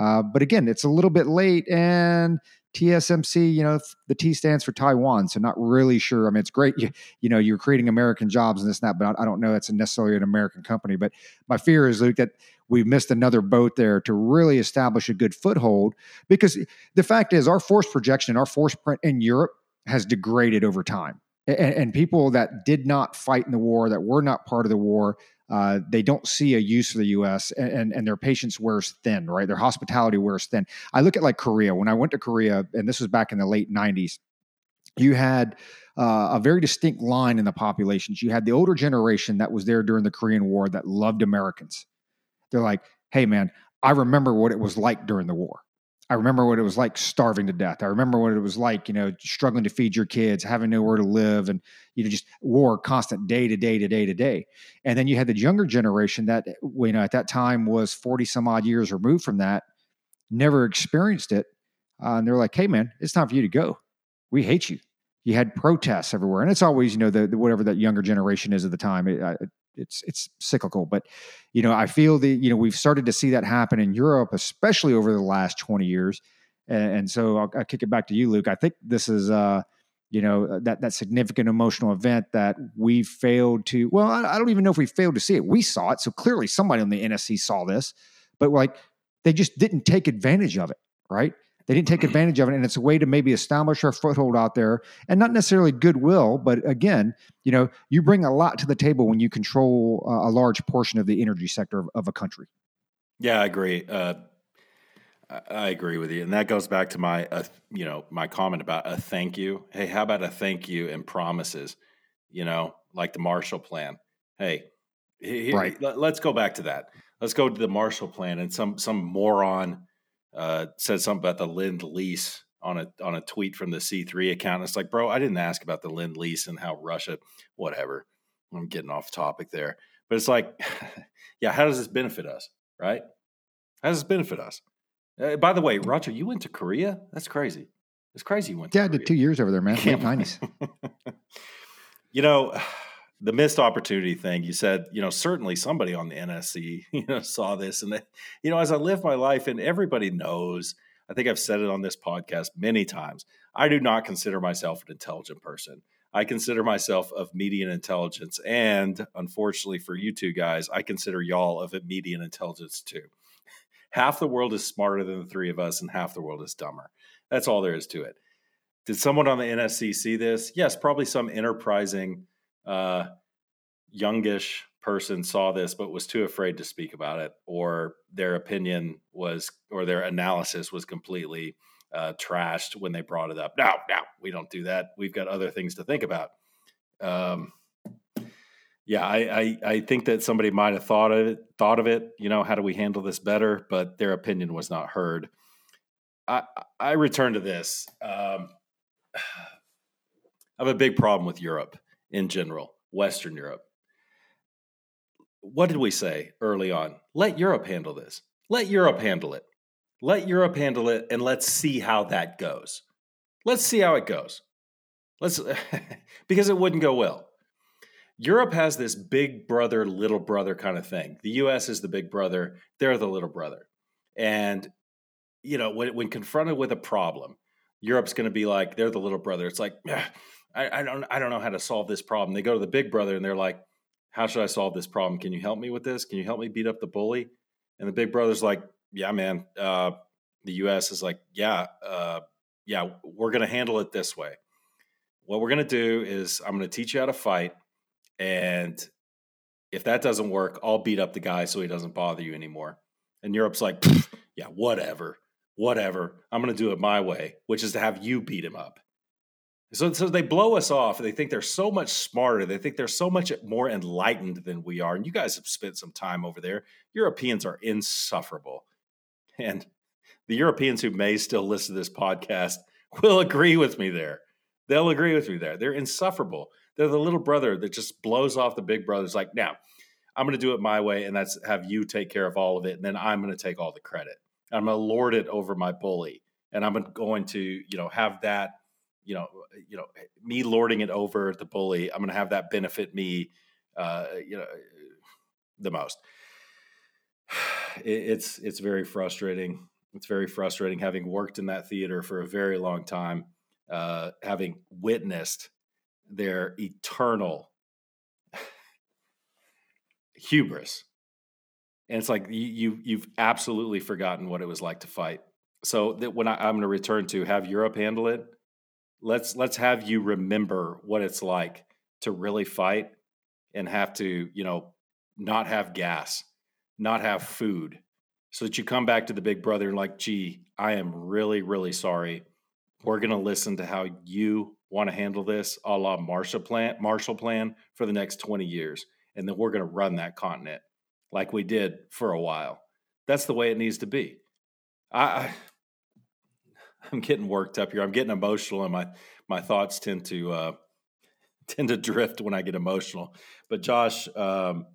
uh, but again, it's a little bit late, and TSMC, you know, the T stands for Taiwan, so not really sure. I mean, it's great, you, you know, you're creating American jobs and this and that, but I, don't know it's necessarily an American company. But my fear is, Luke, that we've missed another boat there to really establish a good foothold. Because the fact is, our force projection, our force print in Europe has degraded over time. And, and people that did not fight in the war, that were not part of the war, uh, they don't see a use for the U.S. And, and, and their patience wears thin, right? Their hospitality wears thin. I look at like Korea. When I went to Korea, and this was back in the late '90s, you had uh, a very distinct line in the populations. You had the older generation that was there during the Korean War that loved Americans. They're like, "Hey, man, I remember what it was like during the war. I remember what it was like starving to death. I remember what it was like, you know, struggling to feed your kids, having nowhere to live, and you know, just war constant day to day to day to day. And then you had the younger generation that, you know, at that time was forty some odd years removed from that, never experienced it, uh, and they're like, "Hey, man, it's time for you to go. We hate you." You had protests everywhere, and it's always, you know, the, the whatever that younger generation is at the time. It, it's it's cyclical. But you know, I feel that you know we've started to see that happen in Europe, especially over the last twenty years. And, and so I'll, I'll, kick it back to you, Luke. I think this is. Uh, you know that that significant emotional event that we failed to well I, I, don't even know if we failed to see it we saw it so clearly somebody on the nsc saw this but like they just didn't take advantage of it right they didn't take advantage of it, and it's a way to maybe establish our foothold out there, and not necessarily goodwill, but again, you know, you bring a lot to the table when you control uh, a large portion of the energy sector of, of a country. Yeah, I agree. Uh, I agree with you, and that goes back to my, uh, you know, my comment about a thank you. Hey, how about a thank you and promises? You know, like the Marshall Plan. Hey, right. Let's go back to that. Let's go to the Marshall Plan, and some some moron uh, said something about the lend lease on a on a tweet from the C3 account. It's like, bro, I didn't ask about the lend lease and how Russia, whatever. I'm getting off topic there, but it's like, yeah, how does this benefit us, right? How does this benefit us? Uh, by the way, Roger, you went to Korea. That's crazy. It's crazy. You went. Yeah, I did two years over there, man. Late nineties. you know, the missed opportunity thing you said you know certainly somebody on the nsc you know saw this and they, you know as i live my life and everybody knows i think i've said it on this podcast many times i do not consider myself an intelligent person. I consider myself of median intelligence and unfortunately for you two guys i consider y'all of a median intelligence too. Half the world is smarter than the three of us and half the world is dumber. That's all there is to it. Did someone on the nsc see this? Yes probably some enterprising uh, youngish person saw this but was too afraid to speak about it, or their opinion was, or their analysis was completely uh, trashed when they brought it up. No, no, we don't do that. We've got other things to think about. Um, yeah, I, I, I think that somebody might have thought of it, thought of it. You know, how do we handle this better? But their opinion was not heard. I I return to this. Um, I have a big problem with Europe in general, Western Europe. What did we say early on? Let Europe handle this. Let Europe handle it. Let Europe handle it and let's see how that goes. Let's see how it goes. Let's because it wouldn't go well. Europe has this big brother, little brother kind of thing. The US is the big brother, they're the little brother. And you know, when, when confronted with a problem, Europe's going to be like, they're the little brother. It's like, I, I don't I don't know how to solve this problem. They go to the big brother and they're like, How should I solve this problem? Can you help me with this? Can you help me beat up the bully? And the big brother's like, Yeah, man. Uh, the US is like, Yeah, uh, yeah, we're gonna handle it this way. What we're gonna do is I'm gonna teach you how to fight, and if that doesn't work, I'll beat up the guy so he doesn't bother you anymore. And Europe's like, yeah, whatever. whatever. I'm going to do it my way, which is to have you beat him up. So, so they blow us off. They think they're so much smarter. They think they're so much more enlightened than we are. And you guys have spent some time over there. Europeans are insufferable. And the Europeans who may still listen to this podcast will agree with me there. They'll agree with me there. They're insufferable. They're the little brother that just blows off the big brothers like, now, I'm going to do it my way, and that's have you take care of all of it, and then I'm going to take all the credit. I'm going to lord it over my bully, and I'm going to, you know, have that, you know, you know, me lording it over the bully. I'm going to have that benefit me, uh, you know, the most. it's it's very frustrating. It's very frustrating having worked in that theater for a very long time, uh, having witnessed their eternal hubris. And it's like you, you have absolutely forgotten what it was like to fight. So that when I, I'm going to return to have Europe handle it, let's let's have you remember what it's like to really fight and have to you know not have gas, not have food, so that you come back to the big brother and like, gee, I am really really sorry. We're going to listen to how you want to handle this, a la Marshall Plan, Marshall Plan for the next 20 years and then we're going to run that continent like we did for a while. That's the way it needs to be. I, I I'm getting worked up here. I'm getting emotional, and my my thoughts tend to uh, tend to drift when I get emotional. But Josh, um,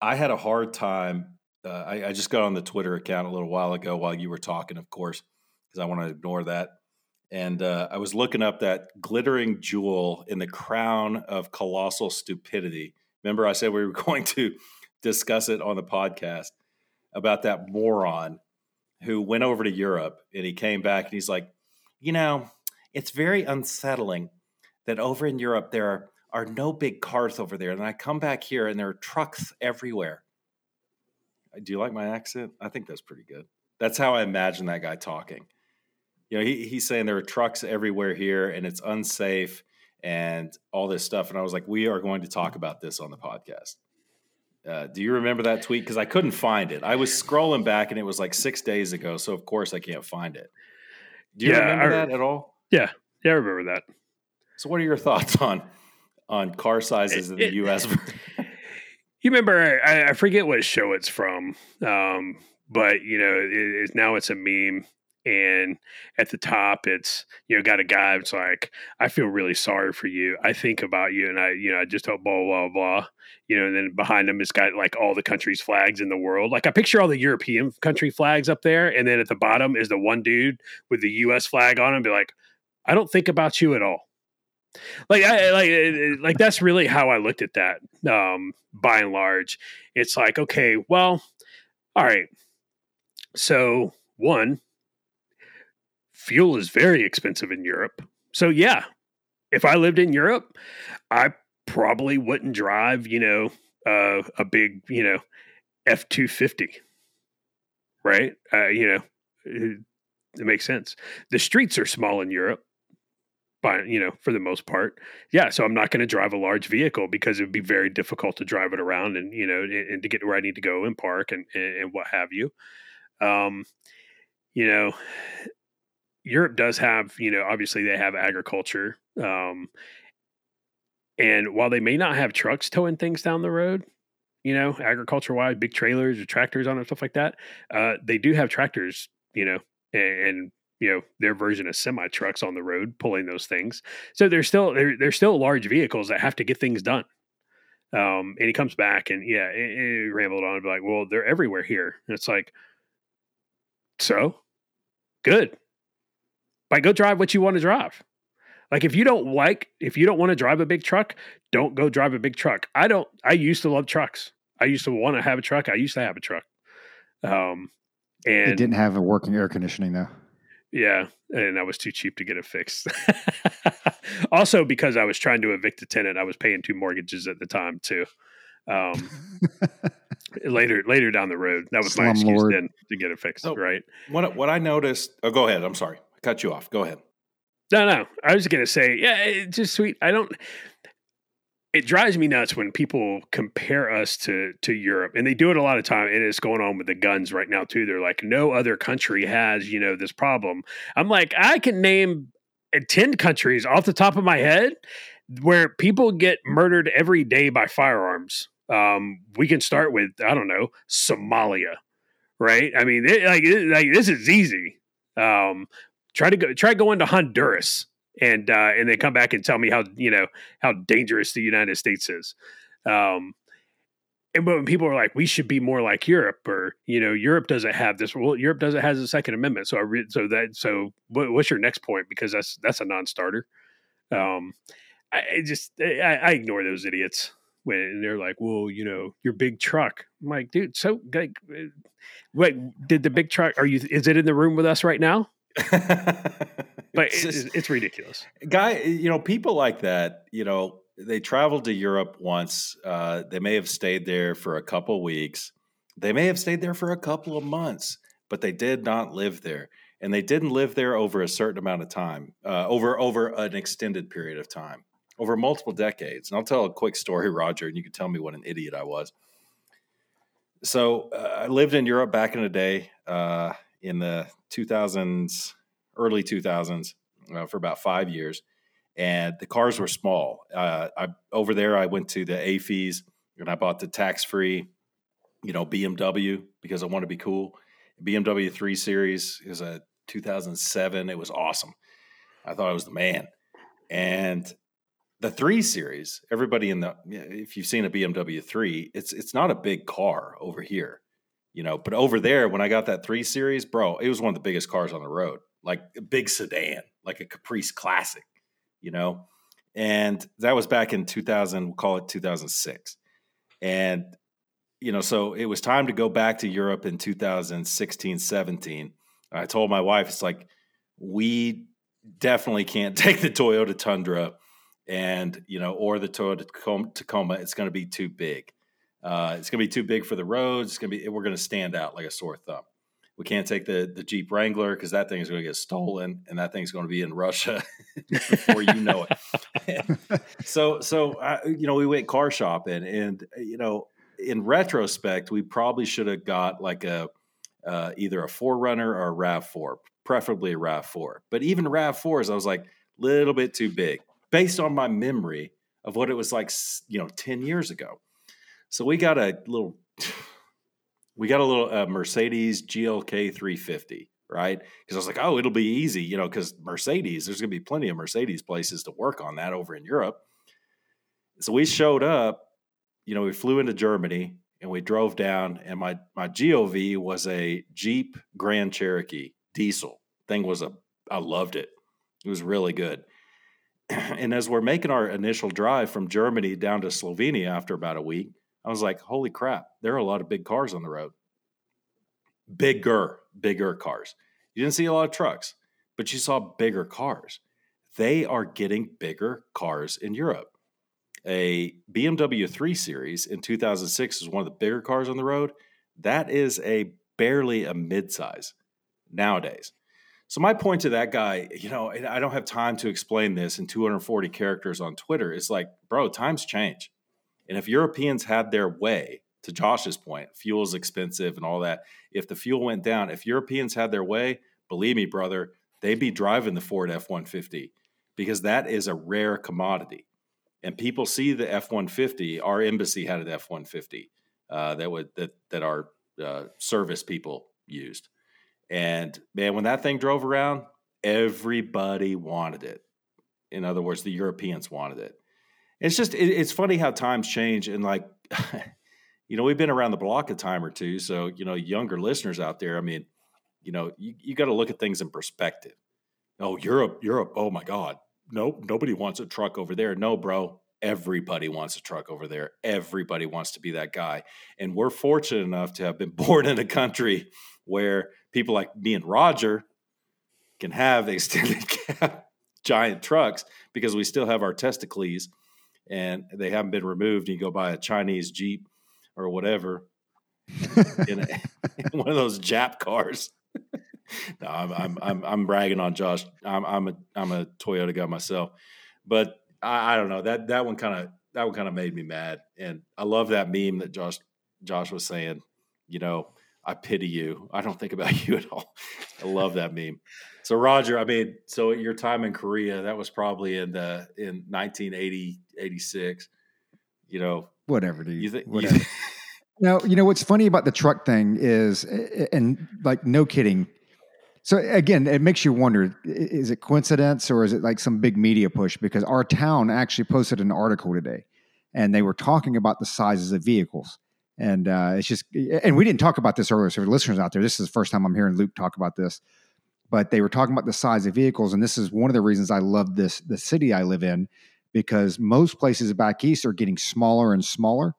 I had a hard time. Uh, I, I, just got on the Twitter account a little while ago while you were talking, of course, because I want to ignore that. And uh, I was looking up that glittering jewel in the crown of colossal stupidity Remember, I said we were going to discuss it on the podcast about that moron who went over to Europe and he came back and he's like, you know, it's very unsettling that over in Europe there are, are no big cars over there. And I come back here and there are trucks everywhere. Uh, do you like my accent? I think that's pretty good. That's how I imagine that guy talking. You know, he, he's saying there are trucks everywhere here and it's unsafe and all this stuff. And I was like, we are going to talk about this on the podcast. Uh, do you remember that tweet? Because I couldn't find it. I was scrolling back and it was like six days ago. So, of course, I can't find it. Do you yeah, remember I, that at all? Yeah. Yeah, I remember that. So, what are your thoughts on on car sizes it, in the it, U.S.? you remember, I, I, forget what show it's from, um, but, you know, it, now it's a meme and at the top it's you know got a guy it's like i feel really sorry for you i think about you and i you know i just hope blah blah blah you know and then behind him it's got like all the countries flags in the world like i picture all the european country flags up there and then at the bottom is the one dude with the us flag on him be like i don't think about you at all like I like like that's really how I looked at that. Um, by and large, it's like okay, well, all right. So one, fuel is very expensive in Europe. So yeah, if I lived in Europe, I probably wouldn't drive, you know, uh, a big, you know, F two fifty, right? Uh, you know, it, it makes sense. The streets are small in Europe, but you know, for the most part, yeah. So I'm not going to drive a large vehicle because it would be very difficult to drive it around and you know, and, and to get where I need to go and park and and, and what have you. Um, you know, Europe does have, you know, obviously they have agriculture. Um, and while they may not have trucks towing things down the road, you know, agriculture wise, big trailers or tractors on them, stuff like that, uh, they do have tractors, you know, and, and you know their version of semi trucks on the road pulling those things. So they're still they're, they're still large vehicles that have to get things done. Um, and he comes back and yeah, he rambled on and be like, well, they're everywhere here. And it's like, so good like, go drive what you want to drive. Like, if you don't like, if you don't want to drive a big truck, don't go drive a big truck. I don't, I used to love trucks. I used to want to have a truck. I used to have a truck. Um, and it didn't have a working air conditioning though. Yeah, and I was too cheap to get it fixed. also, because I was trying to evict a tenant, I was paying two mortgages at the time too. Um, later, later down the road, that was Slum my excuse Lord. then to get it fixed. So right. What what I noticed? Oh, go ahead. I'm sorry cut you off. Go ahead. No, no. I was going to say, yeah, it's just sweet. I don't. it drives me nuts when people compare us to to Europe, and they do it a lot of time. And it's going on with the guns right now too. They're like, no other country has you know this problem. I'm like, I can name uh, ten countries off the top of my head where people get murdered every day by firearms. Um, we can start with I don't know Somalia, right? I mean, it, like it, like this is easy. Um, try to go try going to Honduras and uh, and then come back and tell me how you know how dangerous the United States is. Um, and when people are like, we should be more like Europe, or you know, Europe doesn't have this. Well, Europe doesn't has a Second Amendment, so I re- so that so what, what's your next point? Because that's that's a non-starter. Um, I, I just I, I ignore those idiots when they're like, well, you know, your big truck. I'm like, dude, so like, uh, wait, did the big truck? Are you? Is it in the room with us right now? but it's, just, it's ridiculous. Guy, you know, people like that, you know, they traveled to Europe once. Uh, they may have stayed there for a couple weeks. They may have stayed there for a couple of months, but they did not live there, and they didn't live there over a certain amount of time, uh, over over an extended period of time, over multiple decades. And I'll tell a quick story, Roger, and you can tell me what an idiot I was. So uh, I lived in Europe back in the day, uh, in the 2000s, early 2000s, uh, for about five years, and the cars were small. Uh, I over there, I went to the AAFES and I bought the tax free, you know, BMW because I want to be cool. BMW 3 Series is a 2007. It was awesome. I thought I was the man. And the 3 Series, everybody in the if you've seen a BMW 3, it's it's not a big car over here. You know, but over there when I got that 3 Series, bro, it was one of the biggest cars on the road. Like a big sedan, like a Caprice Classic you know? And that was back in 2000, we'll call it 2006. And, you know, so it was time to go back to Europe in 2016, 17. I told my wife, it's like, we definitely can't take the Toyota Tundra and, you know, or the Toyota Tacoma. It's going to be too big. Uh, it's going to be too big for the roads. It's going to be, we're going to stand out like a sore thumb. We can't take the the Jeep Wrangler because that thing is going to get stolen, and that thing's going to be in Russia before you know it. so, so uh, you know, we went car shopping, and you know, in retrospect, we probably should have got like a uh, either a 4Runner or a Rav Four, preferably a Rav Four. But even Rav Fours, I was like, a little bit too big based on my memory of what it was like, you know, ten years ago. So we got a little we got a little uh, Mercedes GLK 350, right? Because I was like, oh, it'll be easy, you know, because Mercedes, there's going to be plenty of Mercedes places to work on that over in Europe. So we showed up, you know, we flew into Germany and we drove down, and my my GOV was a Jeep Grand Cherokee diesel. Thing was a, I loved it. It was really good. And as we're making our initial drive from Germany down to Slovenia after about a week, I was like, holy crap, there are a lot of big cars on the road. Bigger, bigger cars. You didn't see a lot of trucks, but you saw bigger cars. They are getting bigger cars in Europe. A BMW 3 Series in 2006 is one of the bigger cars on the road. That is a barely a midsize nowadays. So my point to that guy, you know, I don't have time to explain this in 240 characters on Twitter. It's like, bro, times change. And if Europeans had their way, to Josh's point, fuel is expensive and all that. If the fuel went down, if Europeans had their way, believe me, brother, they'd be driving the Ford F 150 because that is a rare commodity. And people see the F 150. Our embassy had an F 150 uh, that would that that our uh, service people used. And man, when that thing drove around, everybody wanted it. In other words, the Europeans wanted it it's just it, it's funny how times change and like you know we've been around the block a time or two so you know younger listeners out there i mean you know you, you got to look at things in perspective. Oh europe europe oh my god nope nobody wants a truck over there. No bro everybody wants a truck over there. Everybody wants to be that guy. And we're fortunate enough to have been born in a country where people like me and roger can have extended cab giant trucks because we still have our testicles and they haven't been removed, and you go buy a Chinese Jeep or whatever in, a, in one of those Jap cars. no, I'm, I'm, I'm I'm bragging on Josh. I'm I'm a I'm a Toyota guy myself, but I, I don't know that that one kind of that one kind of made me mad. And I love that meme that Josh Josh was saying. You know, I pity you. I don't think about you at all. I love that meme. So Roger, I mean, so your time in Korea, that was probably in the in 1980, 86. You know, whatever, dude. You think whatever. no, you know what's funny about the truck thing is, and like, no kidding. So again, it makes you wonder: is it coincidence or is it like some big media push? Because our town actually posted an article today, and they were talking about the sizes of vehicles. And uh, it's just, and we didn't talk about this earlier. So for listeners out there, this is the first time I'm hearing Luke talk about this but they were talking about the size of vehicles and this is one of the reasons i love this the city i live in because most places back east are getting smaller and smaller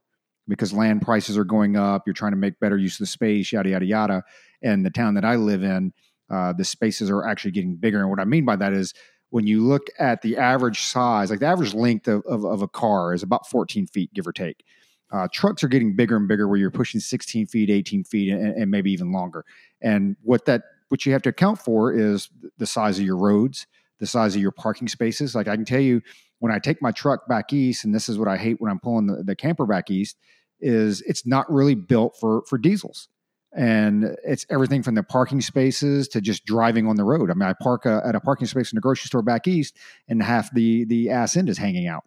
because land prices are going up you're trying to make better use of the space yada yada yada. And the town that i live in uh, the spaces are actually getting bigger. And what i mean by that is when you look at the average size like the average length of, of, of a car is about 14 feet give or take. Uh, trucks are getting bigger and bigger where you're pushing 16 feet 18 feet and, and maybe even longer. And what that what you have to account for is the size of your roads, the size of your parking spaces. Like I can tell you, when I take my truck back east, and this is what I hate when I'm pulling the, the camper back east, is it's not really built for for diesels and it's everything from the parking spaces to just driving on the road. I mean, I park a, at a parking space in the grocery store back east, and half the the ass end is hanging out.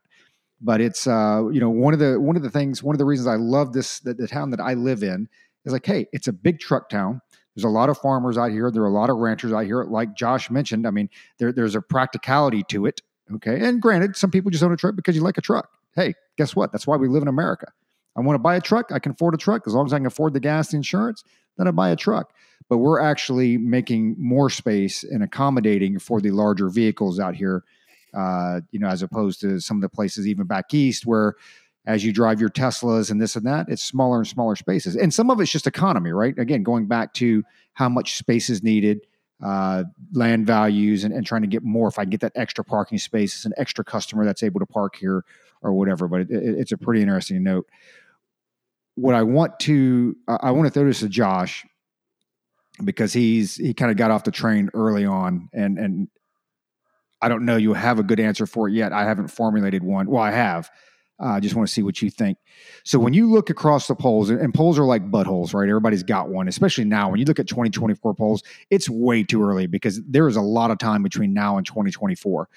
But it's uh, you know one of the one of the things one of the reasons I love this the, the town that I live in is like, hey, it's a big truck town. There's a lot of farmers out here. There are a lot of ranchers out here. Like Josh mentioned, I mean, there, there's a practicality to it. Okay. And granted, some people just own a truck because you like a truck. Hey, guess what? That's why we live in America. I want to buy a truck. I can afford a truck. As long as I can afford the gas, the insurance, then I buy a truck. But we're actually making more space and accommodating for the larger vehicles out here, uh, you know, as opposed to some of the places even back east where as you drive your Teslas and this and that, it's smaller and smaller spaces. And some of it's just economy, right? Again, going back to how much space is needed, uh, land values, and, and, trying to get more. If I get that extra parking space, it's an extra customer that's able to park here or whatever. But it, it, it's a pretty interesting note. What I want to, I want to throw this to Josh because he's he kind of got off the train early on, and and I don't know you have a good answer for it yet. I haven't formulated one. Well, I have I uh, just want to see what you think. So when you look across the polls, and polls are like buttholes, right? Everybody's got one, especially now. When you look at 2024 polls, it's way too early because there is a lot of time between now and 2024.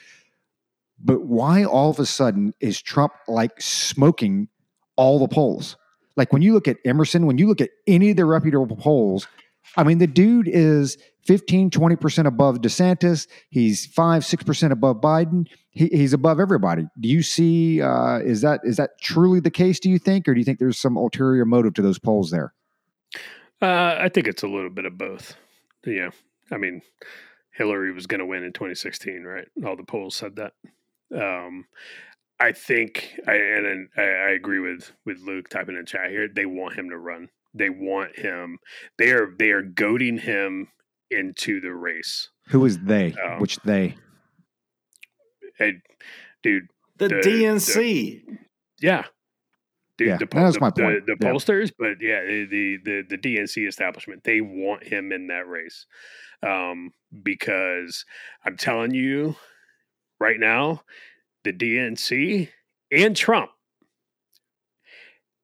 But why all of a sudden is Trump like smoking all the polls? Like when you look at Emerson, when you look at any of the reputable polls, I mean, the dude is 15, 20% above DeSantis. He's 5, 6% above Biden. He, he's above everybody. Do you see, uh, is that is that truly the case, do you think? Or do you think there's some ulterior motive to those polls there? Uh, I think it's a little bit of both. Yeah. I mean, Hillary was going to win in 2016, right? All the polls said that. Um, I think, I, and I, I agree with with Luke typing in chat here. They want him to run. They want him. They are they are goading him into the race. Who is they? Um, Which they? Hey, dude. The, the DNC. The, yeah. Dude, yeah, the, that was my point. The, the yeah. pollsters, but yeah, the, the the DNC establishment, they want him in that race, um, because I'm telling you, right now, the DNC and Trump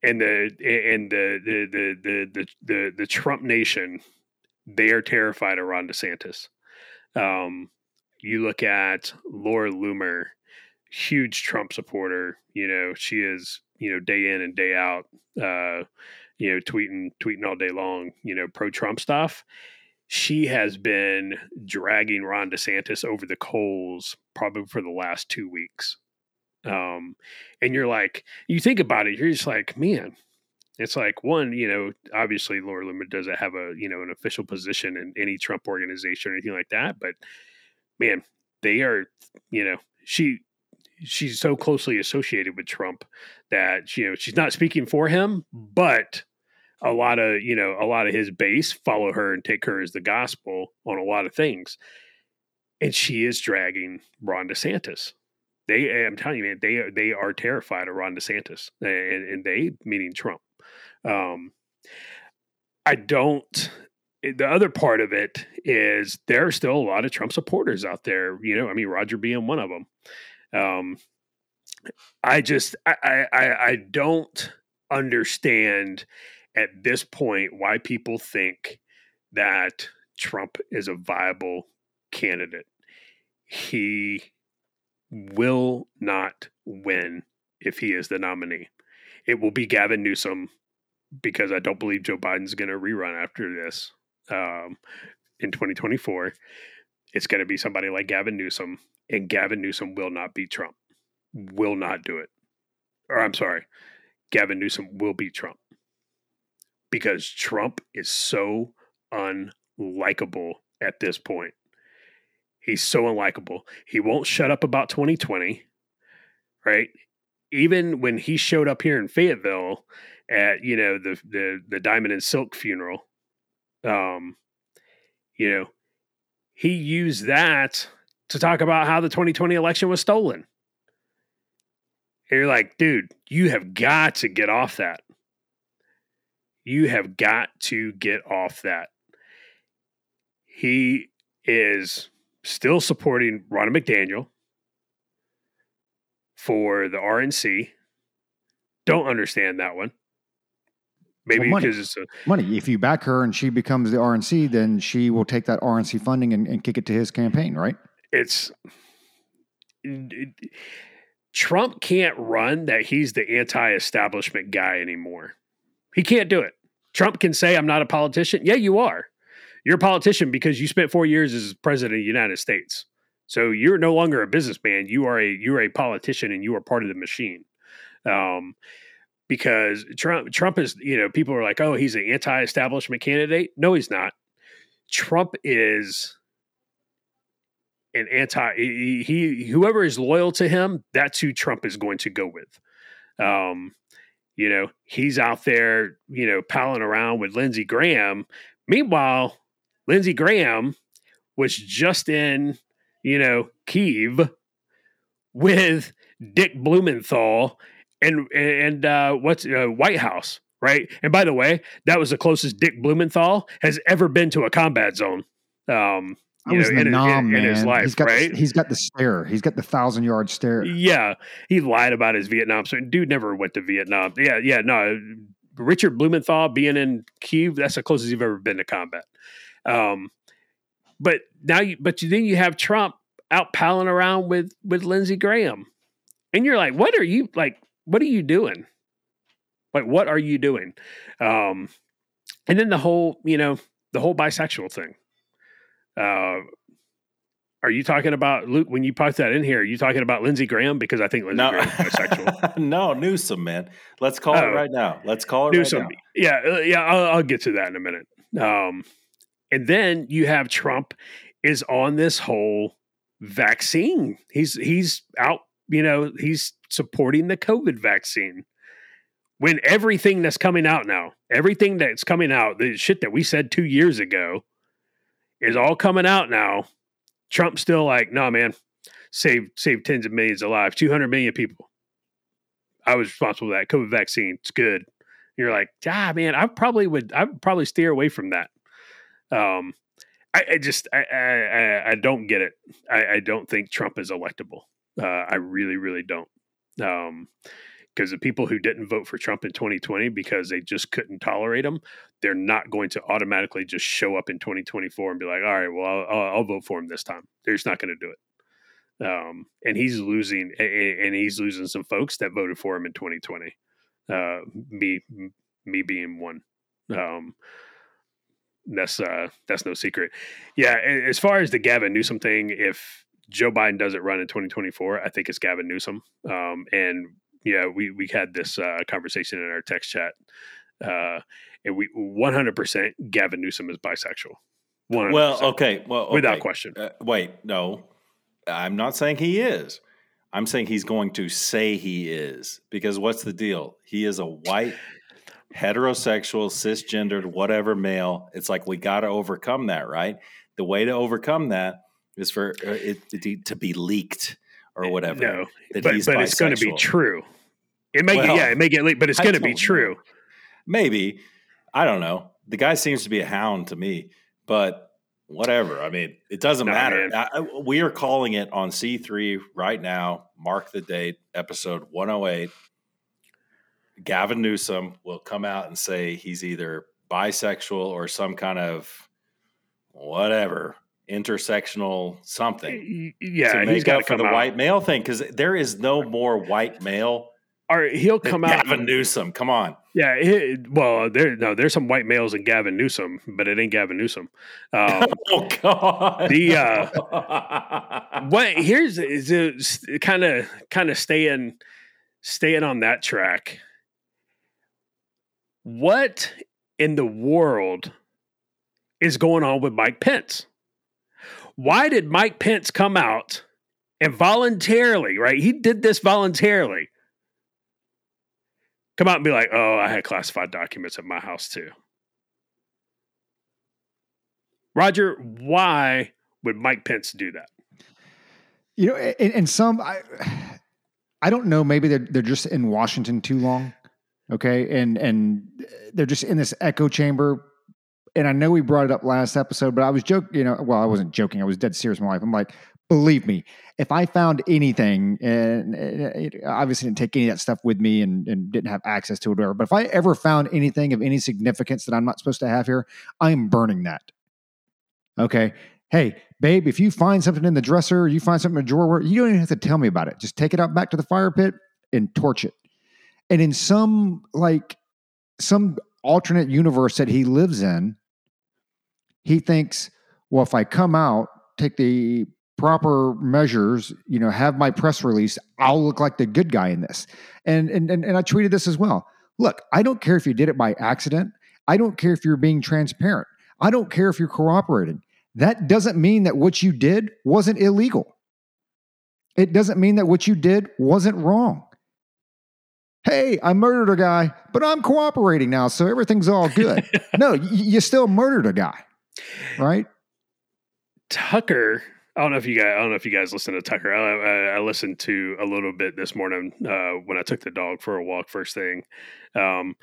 and the and the the the the the, the, the Trump nation they are terrified of Ron DeSantis. Um, you look at Laura Loomer, huge Trump supporter. You know, she is you know day in and day out. Uh, you know, tweeting tweeting all day long. You know, pro Trump stuff. She has been dragging Ron DeSantis over the coals probably for the last two weeks. Um, and you're like, you think about it, you're just like, man, it's like one, you know, obviously Laura Loomer doesn't have a, you know, an official position in any Trump organization or anything like that, but man, they are, you know, she she's so closely associated with Trump that you know she's not speaking for him, but a lot of you know a lot of his base follow her and take her as the gospel on a lot of things, and she is dragging Ron DeSantis. They, I'm telling you, man, they are they are terrified of Ron DeSantis, and, and they meaning Trump. Um, I don't. Eh, the other part of it is there are still a lot of Trump supporters out there. You know, I mean, Roger being one of them. Um, I just I, I I don't understand at this point why people think that Trump is a viable candidate. He will not win if he is the nominee. It will be Gavin Newsom because I don't believe Joe Biden's going to rerun after this um, in 2024. It's going to be somebody like Gavin Newsom, and Gavin Newsom will not beat Trump. Will not do it. Or I'm sorry, Gavin Newsom will beat Trump because Trump is so unlikable at this point. He's so unlikable. He won't shut up about 2020, right? Even when he showed up here in Fayetteville at you know the the the Diamond and Silk funeral, um, you know, he used that to talk about how the 2020 election was stolen. And you're like, dude, you have got to get off that. You have got to get off that. He is still supporting Ronna McDaniel for the RNC. Don't understand that one. Maybe Well, money. because it's a, Money. If you back her and she becomes the RNC, then she will take that RNC funding and, and kick it to his campaign, right? it's Trump can't run that he's the anti-establishment guy anymore. He can't do it. Trump can say I'm not a politician. Yeah, you are. You're a politician because you spent 4 years as president of the United States. So you're no longer a businessman. You are a you're a politician and you are part of the machine. Um because Trump Trump is, you know, people are like, "Oh, he's an anti-establishment candidate." No, he's not. Trump is an anti he, he whoever is loyal to him that's who trump is going to go with um you know he's out there you know palling around with lindsey graham meanwhile lindsey graham was just in you know kiev with dick blumenthal and and uh what's uh, white house right and by the way that was the closest dick blumenthal has ever been to a combat zone um I was know, in the in, nom, in, in his life, he's got right? The, he's got the stare. He's got the thousand yard stare. yeah, he lied about his Vietnam. So dude never went to Vietnam. Yeah, yeah, no. Richard Blumenthal being in Kiev, that's the closest you've ever been to combat. Um, but now, you, but you, then you have Trump out palling around with with Lindsey Graham, and you're like, what are you like? What are you doing? Like, what are you doing? Um, and then the whole, you know, the whole bisexual thing. Uh, are you talking about Luke when you put that in here? Are you talking about Lindsey Graham? Because I think Lindsey No, Graham's bisexual. no, Newsom, man. Let's call Oh. it right now. Let's call it Do right now. yeah, uh, yeah. I'll, I'll get to that in a minute. Um, and then you have Trump is on this whole vaccine. He's he's out. You know, he's supporting the COVID vaccine. When everything that's coming out now, everything that's coming out, the shit that we said two years ago, is all coming out now. Trump's still like, no, man, save save tens of millions of lives, two hundred million people. I was responsible for that COVID vaccine. It's good. You're like, ah, man, I probably would. I would probably steer away from that. Um, I, I just, I, I- I don't get it. I, I don't think Trump is electable. Uh, I really, really don't. Um, because the people who didn't vote for Trump in 2020 because they just couldn't tolerate him, they're not going to automatically just show up in 2024 and be like, all right, well, I'll, I'll, vote for him this time. They're just not going to do it. Um, and he's losing, and he's losing some folks that voted for him in 2020. Uh, me, me being one. Um, that's uh, that's no secret. Yeah, as far as the Gavin Newsom thing, if Joe Biden doesn't run in 2024, I think it's Gavin Newsom. Um, and yeah, we we had this uh, conversation in our text chat, uh, and we 100% Gavin Newsom is bisexual. 100%, Well, okay. Well, without question. Uh, wait, no. I'm not saying he is. I'm saying he's going to say he is because what's the deal? He is a white, heterosexual, cisgendered, whatever male. It's like we got to overcome that, right? The way to overcome that is for uh, it, it to be leaked or whatever. No, that but he's but it's going to be true. It may get, Well, yeah, it may get leaked, but it's going to be true. Maybe. I don't know. The guy seems to be a hound to me, but whatever. I mean, it doesn't No, matter. I, we are calling it on C3 right now. Mark the date, episode 108. Gavin Newsom will come out and say he's either bisexual or some kind of whatever intersectional something Yeah, to he's make got up to for the out. white male thing because there is no more white male Or he'll come out. Gavin Newsom. Come on. Yeah, he, well, there no, there's some white males in Gavin Newsom, but it ain't Gavin Newsom. Um, Oh God. The, uh, what here's is kind of kind of staying staying on that track. What in the world is going on with Mike Pence? Why did Mike Pence come out and voluntarily, right? He did this voluntarily. Come out and be like, "Oh, I had classified documents at my house too." Roger, why would Mike Pence do that? You know, and, and some I, I don't know. Maybe they're they're just in Washington too long, okay, and and they're just in this echo chamber. And I know we brought it up last episode, but I was joking. You know, well, I wasn't joking. I was dead serious. My wife. I'm like, believe me, if I found anything, and, and uh, it, obviously didn't take any of that stuff with me, and, and didn't have access to it, whatever. But if I ever found anything of any significance that I'm not supposed to have here, I'm burning that. Okay. Hey, babe, if you find something in the dresser, you find something in the drawer, you don't even have to tell me about it. Just take it out back to the fire pit and torch it. And in some like some alternate universe that he lives in, he thinks, well, if I come out, take the proper measures, you know, have my press release, I'll look like the good guy in this. And and and, and I tweeted this as well. Look, I don't care if you did it by accident. I don't care if you're being transparent. I don't care if you're cooperating. That doesn't mean that what you did wasn't illegal. It doesn't mean that what you did wasn't wrong. Hey, I murdered a guy, but I'm cooperating now, so everything's all good. no, you still murdered a guy, right? Tucker. I don't know if you guys. I don't know if you guys listen to Tucker. I, I, I listened to a little bit this morning uh, when I took the dog for a walk. First thing, um,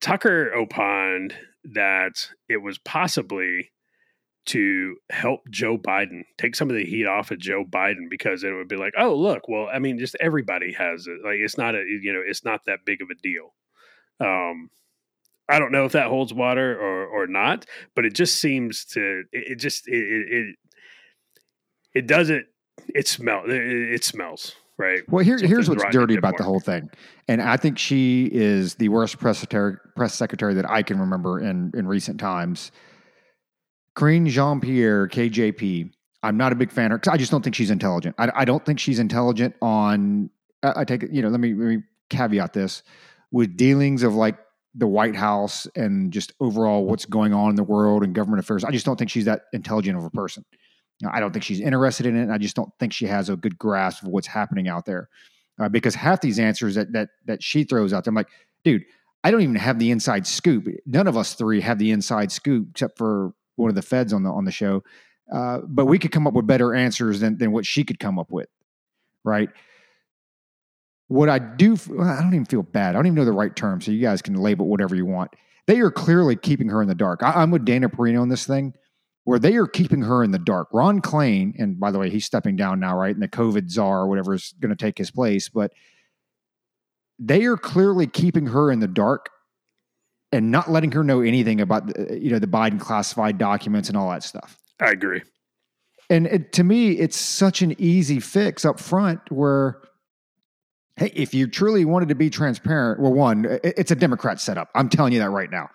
Tucker opined that it was possibly to help Joe Biden take some of the heat off of Joe Biden because it would be like, oh look, well, I mean, just everybody has it. Like it's not a you know, it's not that big of a deal. Um, I don't know if that holds water or or not, but it just seems to it, it just it, it it doesn't it smell it, it smells right. Well, here, here's what's dirty about the whole thing, and I think she is the worst press secretary, press secretary that I can remember in in recent times. Karine Jean Pierre, KJP. I'm not a big fan of her 'cause I just don't think she's intelligent. I, I don't think she's intelligent on. I, I take it. You know, let me, let me caveat this with dealings of like the White House and just overall what's going on in the world and government affairs. I just don't think she's that intelligent of a person. You know, I don't think she's interested in it. I just don't think she has a good grasp of what's happening out there. Uh, because half these answers that that that she throws out there, I'm like, dude, I don't even have the inside scoop. None of us three have the inside scoop, except for one of the feds on the on the show. Uh, but we could come up with better answers than than what she could come up with, right? What I do, I don't even feel bad. I don't even know the right term, so you guys can label whatever you want. They are clearly keeping her in the dark. I, I'm with Dana Perino on this thing, where they are keeping her in the dark. Ron Klain, and by the way, he's stepping down now, right? And the COVID czar or whatever is going to take his place, but they are clearly keeping her in the dark and not letting her know anything about the, you know the Biden classified documents and all that stuff. I agree. And it, to me, it's such an easy fix up front where, hey, if you truly wanted to be transparent, well, one, it's a Democrat setup. I'm telling you that right now.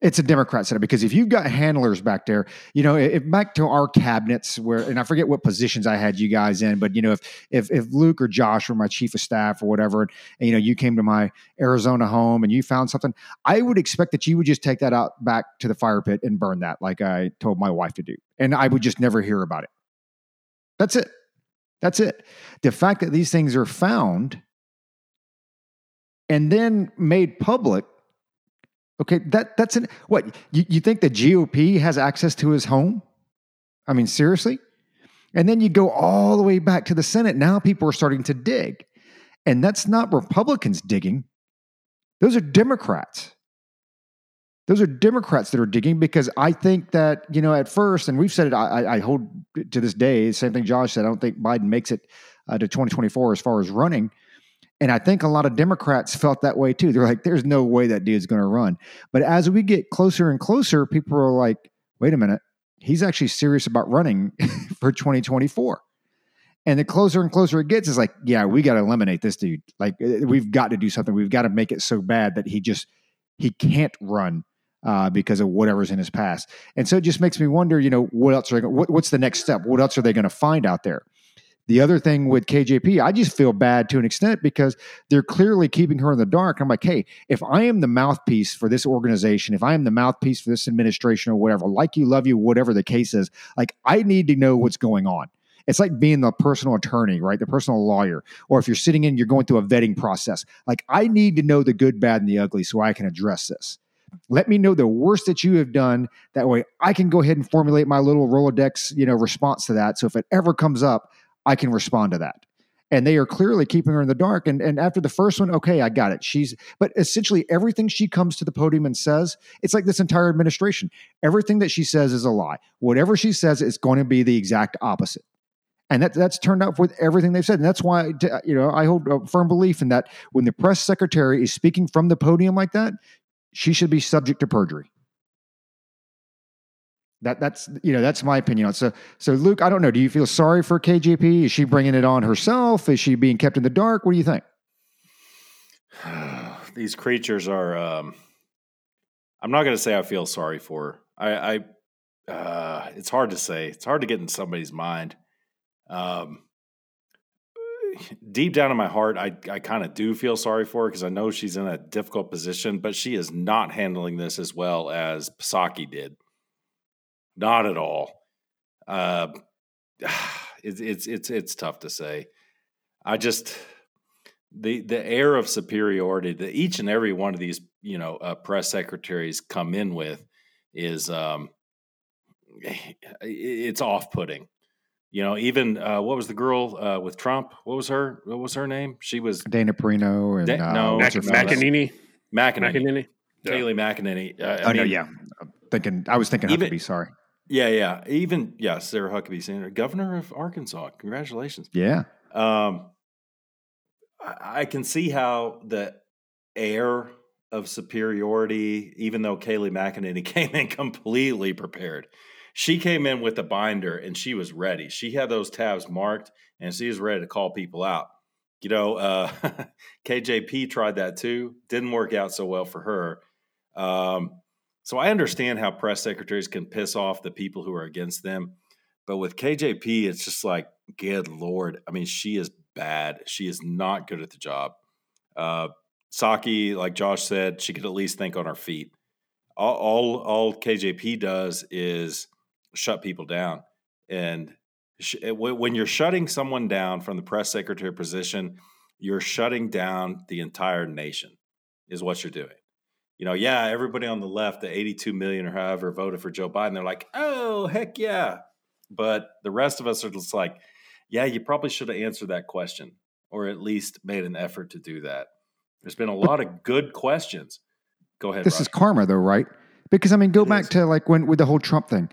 It's a Democrat setup because if you've got handlers back there, you know, if back to our cabinets where, and I forget what positions I had you guys in, but you know, if if if Luke or Josh were my chief of staff or whatever, and, you know, you came to my Arizona home and you found something, I would expect that you would just take that out back to the fire pit and burn that, like I told my wife to do, and I would just never hear about it. That's it. That's it. The fact that these things are found and then made public. Okay, that that's an what you, you think the GOP has access to his home? I mean, seriously? And then you go all the way back to the Senate. Now people are starting to dig. And that's not Republicans digging. Those are Democrats. Those are Democrats that are digging because I think that, you know, at first, and we've said it, I, I hold to this day, same thing Josh said, I don't think Biden makes it uh, to 2024 as far as running. And I think a lot of Democrats felt that way too. They're like, there's no way that dude's going to run. But as we get closer and closer, people are like, wait a minute, he's actually serious about running for 2024. And the closer and closer it gets, is like, yeah, we got to eliminate this dude. Like, uh, we've got to do something. We've got to make it so bad that he just he can't run uh, because of whatever's in his past. And so it just makes me wonder, you know, what else are they, what, what's the next step? What else are they going to find out there? The other thing with KJP, I just feel bad to an extent because they're clearly keeping her in the dark. I'm like, hey, if I am the mouthpiece for this organization, if I am the mouthpiece for this administration or whatever, like you, love you, whatever the case is, like I need to know what's going on. It's like being the personal attorney, right? The personal lawyer. Or if you're sitting in, you're going through a vetting process. Like, I need to know the good, bad, and the ugly so I can address this. Let me know the worst that you have done. That way I can go ahead and formulate my little Rolodex, you know, response to that. So if it ever comes up, I can respond to that. And they are clearly keeping her in the dark. And, and after the first one, okay, I got it. She's, but essentially everything she comes to the podium and says, it's like this entire administration. Everything that she says is a lie. Whatever she says, it's going to be the exact opposite and that that's turned out with everything they've said and that's why uh, you know i hold a firm belief in that when the press secretary is speaking from the podium like that she should be subject to perjury. That that's you know that's my opinion on so so luke i don't know. Do you feel sorry for kjp is she bringing it on herself? Is she being kept in the dark? What do you think? These creatures are um i'm not going to say i feel sorry for her. i i uh, it's hard to say. It's hard to get in somebody's mind. Um, deep down in my heart, I, I kind of do feel sorry for her because I know she's in a difficult position, but she is not handling this as well as Psaki did. Not at all. Uh, it's it's it's it's tough to say. I just the the air of superiority that each and every one of these you know uh, press secretaries come in with is um, it's off putting. You know, even uh, what was the girl uh, with Trump? What was her? What was her name? She was Dana Perino and Da- uh, no, what's her Mac- face? McEnany. McEnany, McEnany. Yeah. Kayleigh McEnany. Uh, I Oh no, yeah. I'm thinking I was thinking Even- Huckabee. Sorry. yeah, yeah. Even yeah, Sarah Huckabee Sanders, governor of Arkansas. Congratulations. Yeah. Um, I, I can see how the air of superiority, even though Kayleigh McEnany came in completely prepared. She came in with a binder and she was ready. She had those tabs marked and she was ready to call people out. You know, uh, KJP tried that too. Didn't work out so well for her. Um, so I understand how press secretaries can piss off the people who are against them. But with KJP, it's just like, good Lord. I mean, she is bad. She is not good at the job. Uh, Psaki, like Josh said, she could at least think on her feet. All, all, all KJP does is shut people down. And sh- eh, when you're shutting someone down from the press secretary position, you're shutting down the entire nation, is what you're doing. You know, yeah, everybody on the left, the 82 million or however voted for Joe Biden, they're like, oh, heck yeah. But the rest of us are just like, yeah, you probably should have answered that question or at least made an effort to do that. There's been a lot of good questions. Go ahead. This Rob. is karma, though, right? Because I mean, go It back is. to like when with the whole Trump thing.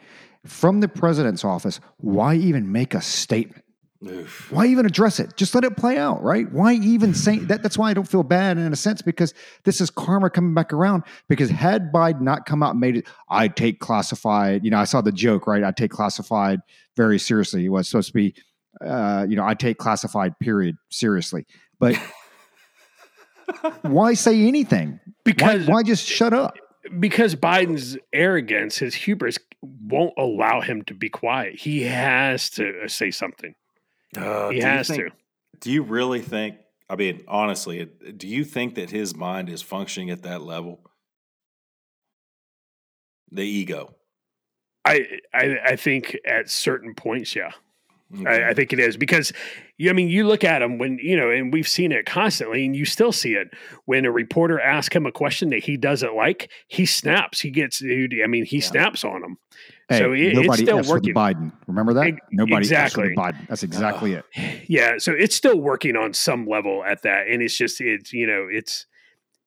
From the president's office, why even make a statement? Oof. Why even address it? Just let it play out, right? Why even say that? That's why I don't feel bad in a sense because this is karma coming back around. Because had Biden not come out and made it, I take classified. You know, I saw the joke, right? I take classified very seriously. It was supposed to be, uh, you know, I take classified period seriously. But why say anything? Why, Because why just shut up? Because Biden's arrogance, his hubris, won't allow him to be quiet. He has to uh, say something. Uh, He has think- to. Do you really think? I mean, honestly, do you think that his mind is functioning at that level? The ego. I, I I think at certain points, yeah. Okay. I, I think it is because, I mean, you look at him when you know, and we've seen it constantly, and you still see it when a reporter asks him a question that he doesn't like. He snaps. He gets. I mean, he Yeah. snaps on him. Hey, So it- it's nobody still F's for working. Biden. Remember that? Ex- Nobody F's for exactly. Biden. That's exactly it. Yeah, so it's still working on some level at that, and it's just it's you know it's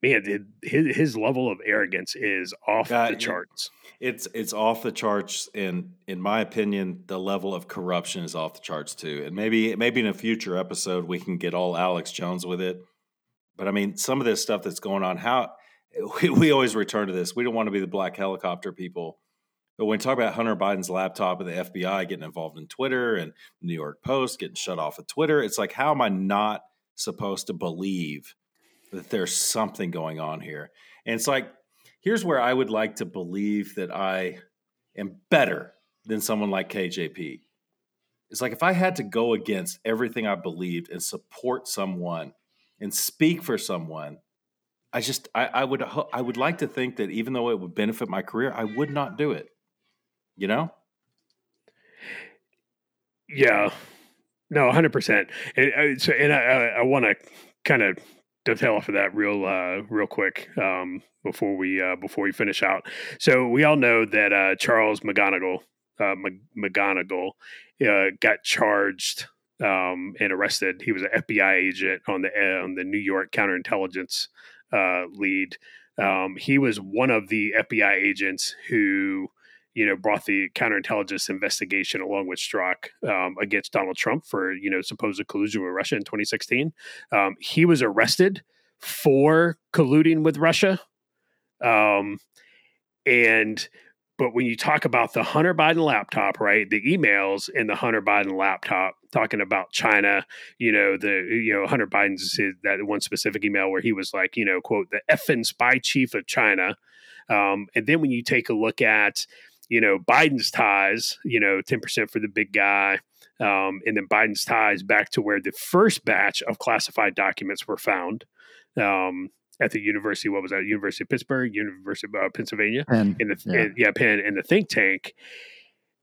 man, his his level of arrogance is off uh, the charts. It's it's off the charts, and in my opinion, the level of corruption is off the charts too. And maybe maybe in a future episode we can get all Alex Jones with it. But I mean, some of this stuff that's going on, how we, we always return to this. We don't want to be the black helicopter people. But when we talk about Hunter Biden's laptop and the FBI getting involved in Twitter and New York Post getting shut off of Twitter, it's like, how am I not supposed to believe that there's something going on here? And it's like, here's where I would like to believe that I am better than someone like KJP. It's like if I had to go against everything I believed and support someone and speak for someone, I just I, I would I would like to think that even though it would benefit my career, I would not do it. You know? Yeah. No, hundred percent. And uh, so, and I, I want to kind of dovetail off of that real, uh, real quick um, before we uh, before we finish out. So we all know that uh, Charles McGonigal, uh, uh, got charged um, and arrested. He was an FBI agent on the uh, on the New York counterintelligence uh, lead. Um, he was one of the FBI agents who, you know, brought the counterintelligence investigation along with Strzok um, against Donald Trump for you know supposed collusion with Russia in 2016. Um, he was arrested for colluding with Russia, um, and but when you talk about the Hunter Biden laptop, right, the emails in the Hunter Biden laptop talking about China, you know, the, you know, Hunter Biden's that one specific email where he was like, you know, quote, the effing spy chief of China. Um, and then when you take a look at, you know, Biden's ties, you know, 10% for the big guy, um, and then Biden's ties back to where the first batch of classified documents were found. Um, at the University. What was that? University of Pittsburgh, University of uh, Pennsylvania, Penn, in the yeah. In, yeah, Penn, in the think tank.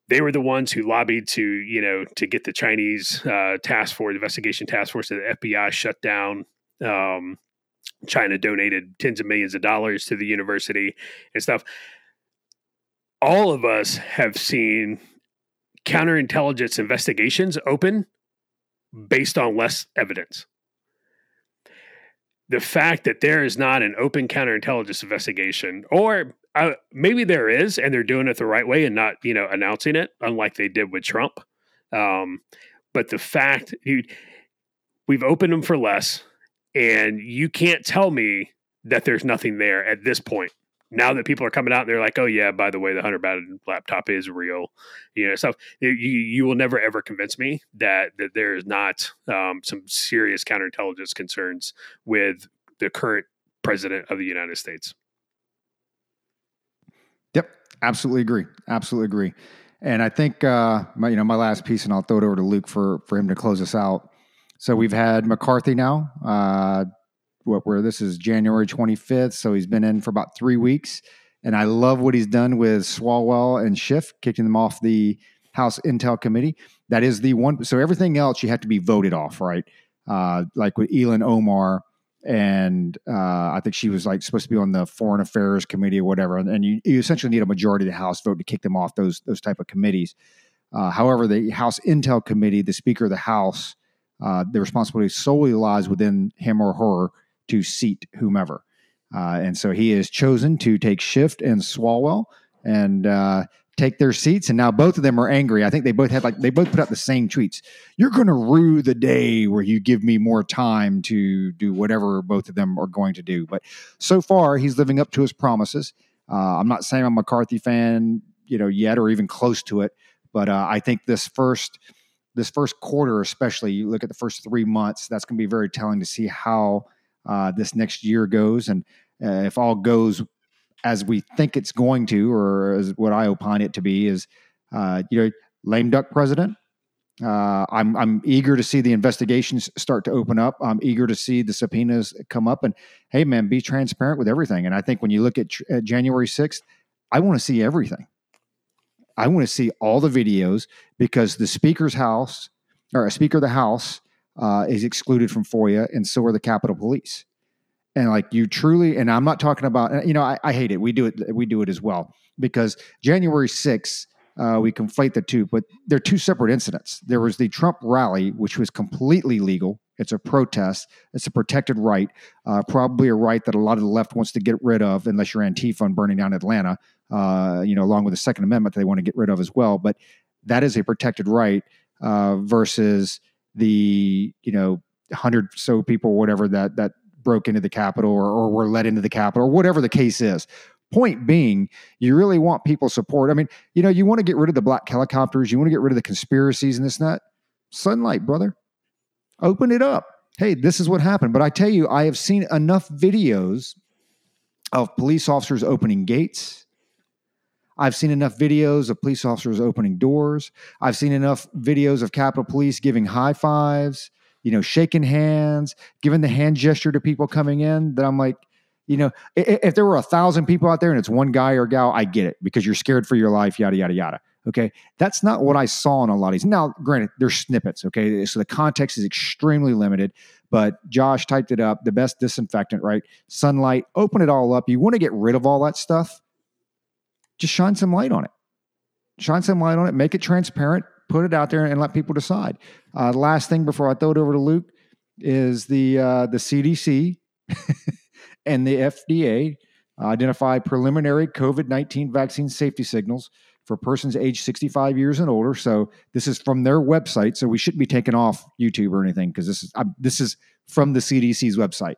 They were the ones who lobbied to, you know, to get the Chinese uh, task force, investigation task force, the FBI shut down. Um, China donated tens of millions of dollars to the university and stuff. All of us have seen counterintelligence investigations open based on less evidence the fact that there is not an open counterintelligence investigation, or uh, maybe there is, and they're doing it the right way and not, you know, announcing it, unlike they did with Trump. Um, but the fact we've opened them for less, and you can't tell me that there's nothing there at this point now that people are coming out, and they're like, oh yeah, by the way, the Hunter Biden laptop is real, you know, stuff. You you will never ever convince me that that there is not um, some serious counterintelligence concerns with the current president of the United States. Yep, absolutely agree. Absolutely agree. And I think uh, my you know my last piece, and I'll throw it over to Luke for for him to close us out. So we've had McCarthy now. Uh, what where this is January 25th, so he's been in for about three weeks, and I love what he's done with Swalwell and Schiff, kicking them off the House Intel Committee. That is the one. So everything else you have to be voted off, right? Uh, like with Ilhan Omar, and uh, I think she was like supposed to be on the Foreign Affairs Committee or whatever, and, and you, you, essentially need a majority of the House vote to kick them off those those type of committees. Uh, however, the House Intel Committee, the Speaker of the House, uh, the responsibility solely lies within him or her to seat whomever. Uh, and so he has chosen to take Schiff and Swalwell and uh, take their seats. And now both of them are angry. I think they both had like they both put out the same tweets. You're going to rue the day where you give me more time to do whatever both of them are going to do. But so far, he's living up to his promises. Uh, I'm not saying I'm a McCarthy fan, you know, yet or even close to it. But uh, I think this first this first quarter, especially, you look at the first three months. That's going to be very telling to see how uh, this next year goes, and uh, if all goes as we think it's going to, or as what I opine it to be, is uh, you know lame duck president. Uh, I'm I'm eager to see the investigations start to open up. I'm eager to see the subpoenas come up, and hey, man, be transparent with everything. And I think when you look at, at January sixth, I want to see everything. I want to see all the videos because the Speaker's house or a Speaker of the House uh, is excluded from FOIA, and so are the Capitol Police. And like you truly, and I'm not talking about, you know, I, I hate it. We do it, we do it as well because January 6th uh, we conflate the two, but they're two separate incidents. There was the Trump rally, which was completely legal. It's a protest. It's a protected right, uh, probably a right that a lot of the left wants to get rid of, unless you're Antifa and burning down Atlanta. Uh, you know, along with the Second Amendment, they want to get rid of as well. But that is a protected right uh, versus the you know hundred so people, whatever that that broke into the Capitol or, or were let into the Capitol, or whatever the case is. Point being, you really want people support. I mean, you know, you want to get rid of the black helicopters, you want to get rid of the conspiracies and this and that. Sunlight, brother. Open it up. Hey, this is what happened. But I tell you, I have seen enough videos of police officers opening gates. I've seen enough videos of police officers opening doors. I've seen enough videos of Capitol Police giving high fives, you know, shaking hands, giving the hand gesture to people coming in that I'm like, you know, if, there were a thousand people out there and it's one guy or gal, I get it because you're scared for your life, yada, yada, yada. Okay. That's not what I saw in a lot of these. Now, granted, there's snippets. Okay. So the context is extremely limited, but Josh typed it up the best disinfectant, right? Sunlight, open it all up. You want to get rid of all that stuff. Just shine some light on it. Shine some light on it, make it transparent, put it out there and let people decide. Uh, last thing before I throw it over to Luke is the uh, the CDC and the FDA identify preliminary COVID 19 vaccine safety signals for persons aged 65 years and older. So this is from their website. So we shouldn't be taken off YouTube or anything because this is uh, this is from the CDC's website.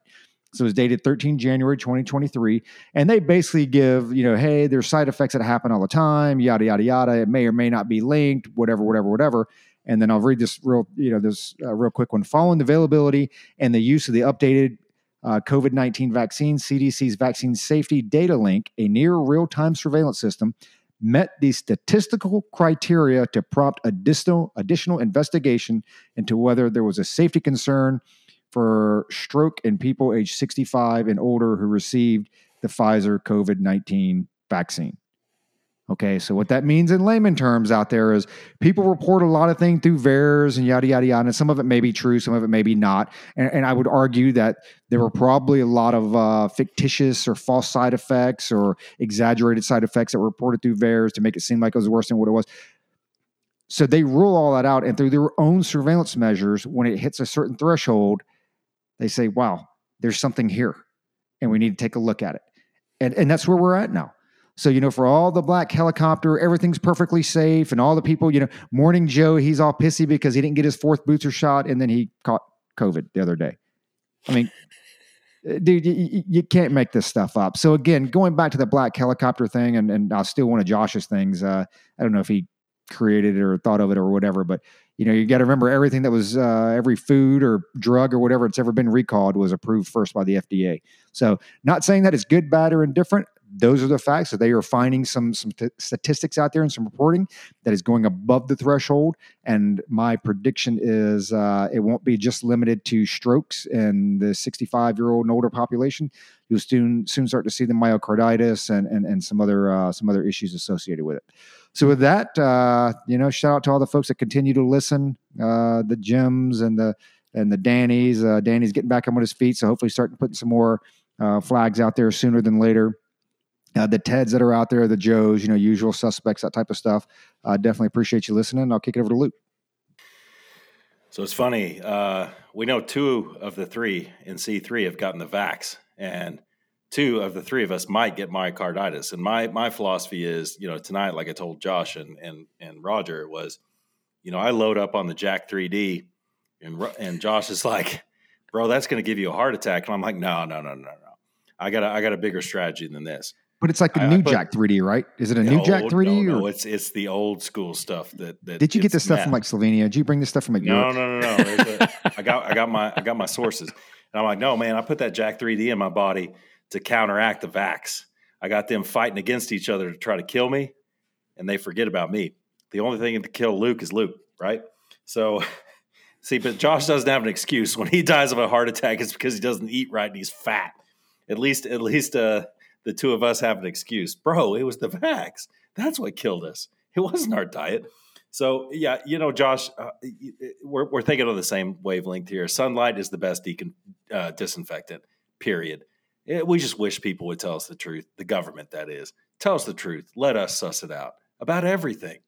So it's dated 13 January 2023, and they basically give you know, hey, there's side effects that happen all the time, yada yada yada. It may or may not be linked, whatever, whatever, whatever. And then I'll read this real, you know, this uh, real quick one. Following the availability and the use of the updated uh, COVID 19 vaccine, CDC's vaccine safety data link, a near real time surveillance system, met the statistical criteria to prompt additional, additional investigation into whether there was a safety concern for stroke in people aged 65 and older who received the Pfizer COVID 19 vaccine. Okay, so what that means in layman terms out there is people report a lot of things through VAERS and yada, yada, yada. And some of it may be true, some of it may be not. And, and I would argue that there were probably a lot of uh, fictitious or false side effects or exaggerated side effects that were reported through VAERS to make it seem like it was worse than what it was. So they rule all that out. And through their own surveillance measures, when it hits a certain threshold, they say, wow, there's something here and we need to take a look at it. And, and that's where we're at now. So, you know, for all the black helicopter, everything's perfectly safe. And all the people, you know, Morning Joe, he's all pissy because he didn't get his fourth booster shot and then he caught COVID the other day. I mean, uh, dude, you, you, can't make this stuff up. So, again, going back to the black helicopter thing, and, and I'll steal one of Josh's things. Uh, I don't know if he created it or thought of it or whatever, but, you know, you got to remember everything that was uh, every food or drug or whatever it's ever been recalled was approved first by the FDA. So, not saying that it's good, bad, or indifferent those are the facts. So they are finding some some t- statistics out there and some reporting that is going above the threshold. And my prediction is uh, it won't be just limited to strokes in the 65 year old and older population. You'll soon soon start to see the myocarditis and and, and some other uh, some other issues associated with it. So with that, uh, you know, shout out to all the folks that continue to listen, uh, the Jims and the and the Danny's. Uh, Danny's getting back on his feet, so hopefully starting putting some more uh, flags out there sooner than later uh, the Teds that are out there, the Joes, you know, usual suspects, that type of stuff. Uh, definitely appreciate you listening. I'll kick it over to Luke. So it's funny. Uh, we know two of the three in C3 have gotten the vax, and two of the three of us might get myocarditis. And my my philosophy is, you know, tonight, like I told Josh and and and Roger, was, you know, I load up on the Jack 3D, and and Josh is like, bro, that's going to give you a heart attack, and I'm like, no, no, no, no, no. I got a, I got a bigger strategy than this. But it's like the I, new I put, Jack 3D, right? Is it a new old, Jack 3D? No, no, it's it's the old school stuff that. that Did you get this stuff from like Slovenia? Did you bring this stuff from like no, Europe? No, no, no, no. I got I got my I got my sources, and I'm like, no, man, I put that Jack 3D in my body to counteract the vax. I got them fighting against each other to try to kill me, and they forget about me. The only thing to kill Luke is Luke, right? So, see, but Josh doesn't have an excuse when he dies of a heart attack. It's because he doesn't eat right and he's fat. At least, at least, uh, the two of us have an excuse. Bro, it was the vax. That's what killed us. It wasn't our diet. So yeah, you know, Josh, uh, we're we're thinking on the same wavelength here. Sunlight is the best decon, uh, disinfectant. Period. It, we just wish people would tell us the truth. The government, that is, tell us the truth. Let us suss it out about everything.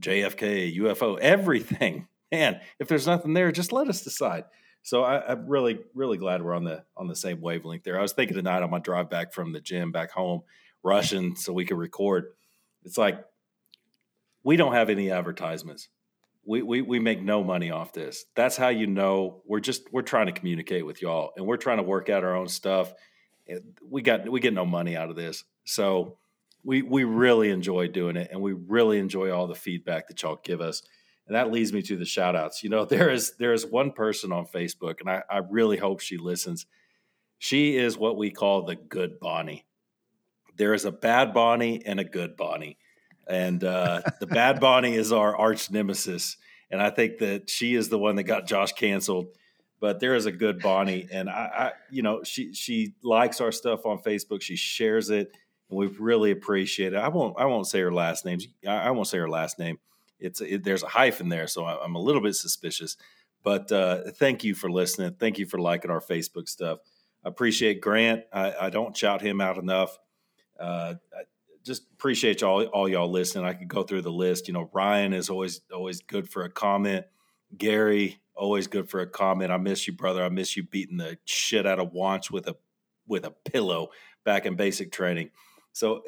JFK, UFO, everything. Man, if there's nothing there, just let us decide. So I, am really, really glad we're on the on the same wavelength there. I was thinking tonight on my drive back from the gym back home, rushing so we could record. It's like we don't have any advertisements. We, we we make no money off this. That's how you know we're just we're trying to communicate with y'all and we're trying to work out our own stuff. We got we get no money out of this. So we we really enjoy doing it and we really enjoy all the feedback that y'all give us and that leads me to the shout outs you know there is there is one person on facebook and I, I really hope she listens she is what we call the good bonnie there is a bad bonnie and a good bonnie and uh, the bad bonnie is our arch nemesis and i think that she is the one that got josh canceled but there is a good bonnie and I, I you know she she likes our stuff on facebook she shares it and we really appreciate it. I won't I won't say her last name. I, won't say her last name. It's it, there's a hyphen there, so I, am a little bit suspicious. But uh, thank you for listening. Thank you for liking our Facebook stuff. I appreciate Grant. I, I don't shout him out enough. Uh, I just appreciate y'all all y'all listening. I could go through the list. You know, Ryan is always always good for a comment. Gary always good for a comment. I miss you, brother. I miss you beating the shit out of Wants with a with a pillow back in basic training. So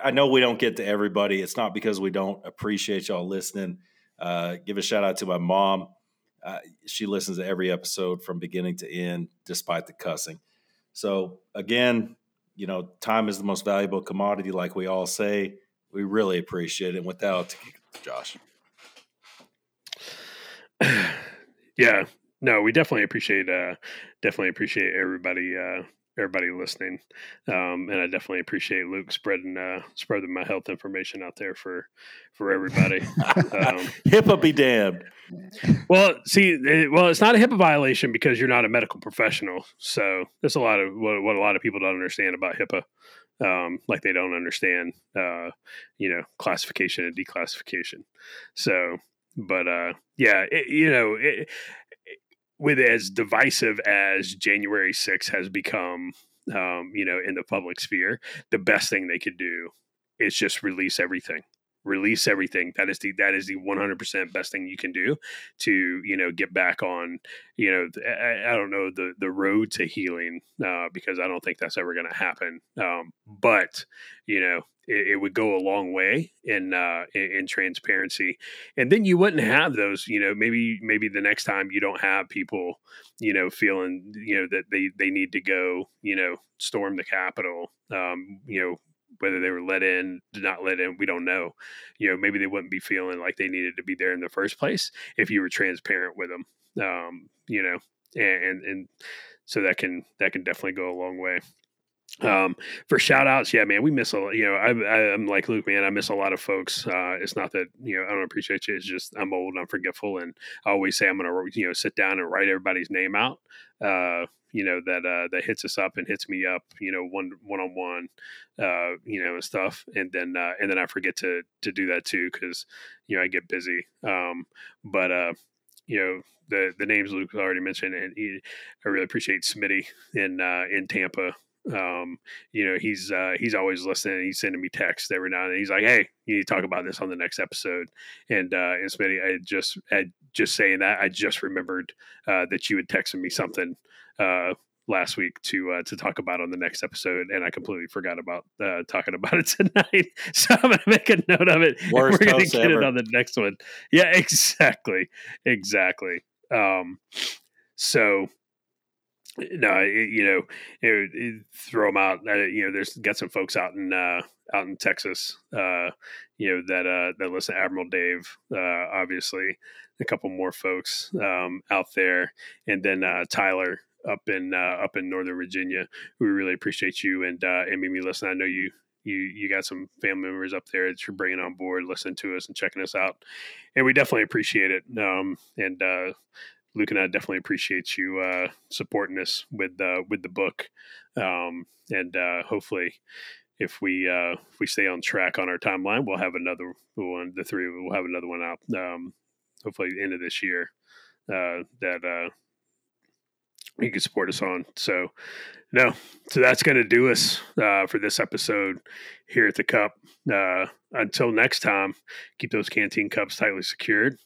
I know we don't get to everybody. It's not because we don't appreciate y'all listening. Uh, give a shout out to my mom. Uh, she listens to every episode from beginning to end, despite the cussing. So again, you know, time is the most valuable commodity, like we all say. We really appreciate it. And with Josh. Yeah, no, we definitely appreciate uh definitely appreciate everybody uh everybody listening. Um, and I definitely appreciate Luke spreading uh, spreading my health information out there for for everybody. um, HIPAA be damned. Well, see, it, well, it's not a HIPAA violation because you're not a medical professional. So that's a lot of what, what a lot of people don't understand about HIPAA. Um, like they don't understand, uh, you know, classification and declassification. So, but uh, yeah, it, you know, it, with as divisive as January 6th has become, um, you know, in the public sphere, the best thing they could do is just release everything. Release everything. That is the that is the 100% best thing you can do to you know get back on you know I, I don't know the the road to healing uh, because i don't think that's ever going to happen. Um, but you know it, it, would go a long way in, uh, in, in transparency and then you wouldn't have those you know maybe maybe the next time you don't have people you know feeling you know that they they need to go you know storm the capitol um, you know whether they were let in, did not let in, we don't know. You know, maybe they wouldn't be feeling like they needed to be there in the first place if you were transparent with them. Um, you know, and and so that can that can definitely go a long way. Um, for shout outs, yeah, man, we miss a. You know, I, am like Luke, man, I miss a lot of folks. Uh, it's not that, you know, I don't appreciate you. It's just I'm old, I'm forgetful. And I always say I'm to, you know, sit down and write everybody's name out. Uh, you know that uh, that hits us up and hits me up, you know, one one on one, uh, you know, and stuff, and then uh, and then I forget to to do that too because you know I get busy. Um, but uh, you know the the names Luke already mentioned, and he, I really appreciate Smitty in uh, in Tampa. Um, you know, he's uh, he's always listening. He's sending me texts every now and then. He's like, "Hey, you need to talk about this on the next episode." And uh, and Smitty, I just I, just saying that I just remembered uh, that you had texted me something uh, last week to uh, to talk about on the next episode, and I completely forgot about uh, talking about it tonight. So I'm gonna make a note of it. We're gonna get ever. it on the next one. Yeah, exactly, exactly. Um, so no, you know, it, it, throw them out. Uh, you know, there's got some folks out in uh, out in Texas, uh, you know, that uh, that listen Admiral Dave, uh, obviously, a couple more folks um, out there, and then uh, Tyler up in uh, up in Northern Virginia. We really appreciate you and uh, and Mimi listen. I know you you you got some family members up there that you're bringing on board, listening to us and checking us out, and we definitely appreciate it. Um, and uh, Luke and I definitely appreciate you uh, supporting us with uh, with the book, um, and uh, hopefully, if we uh, if we stay on track on our timeline, we'll have another one. The three we'll have another one out. Um, hopefully, the end of this year uh, that uh, you can support us on. So, no, so that's going to do us uh, for this episode here at the Cup. Uh, until next time, keep those canteen cups tightly secured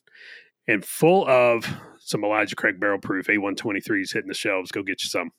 and full of some Elijah Craig barrel proof A123s hitting the shelves. Go get you some.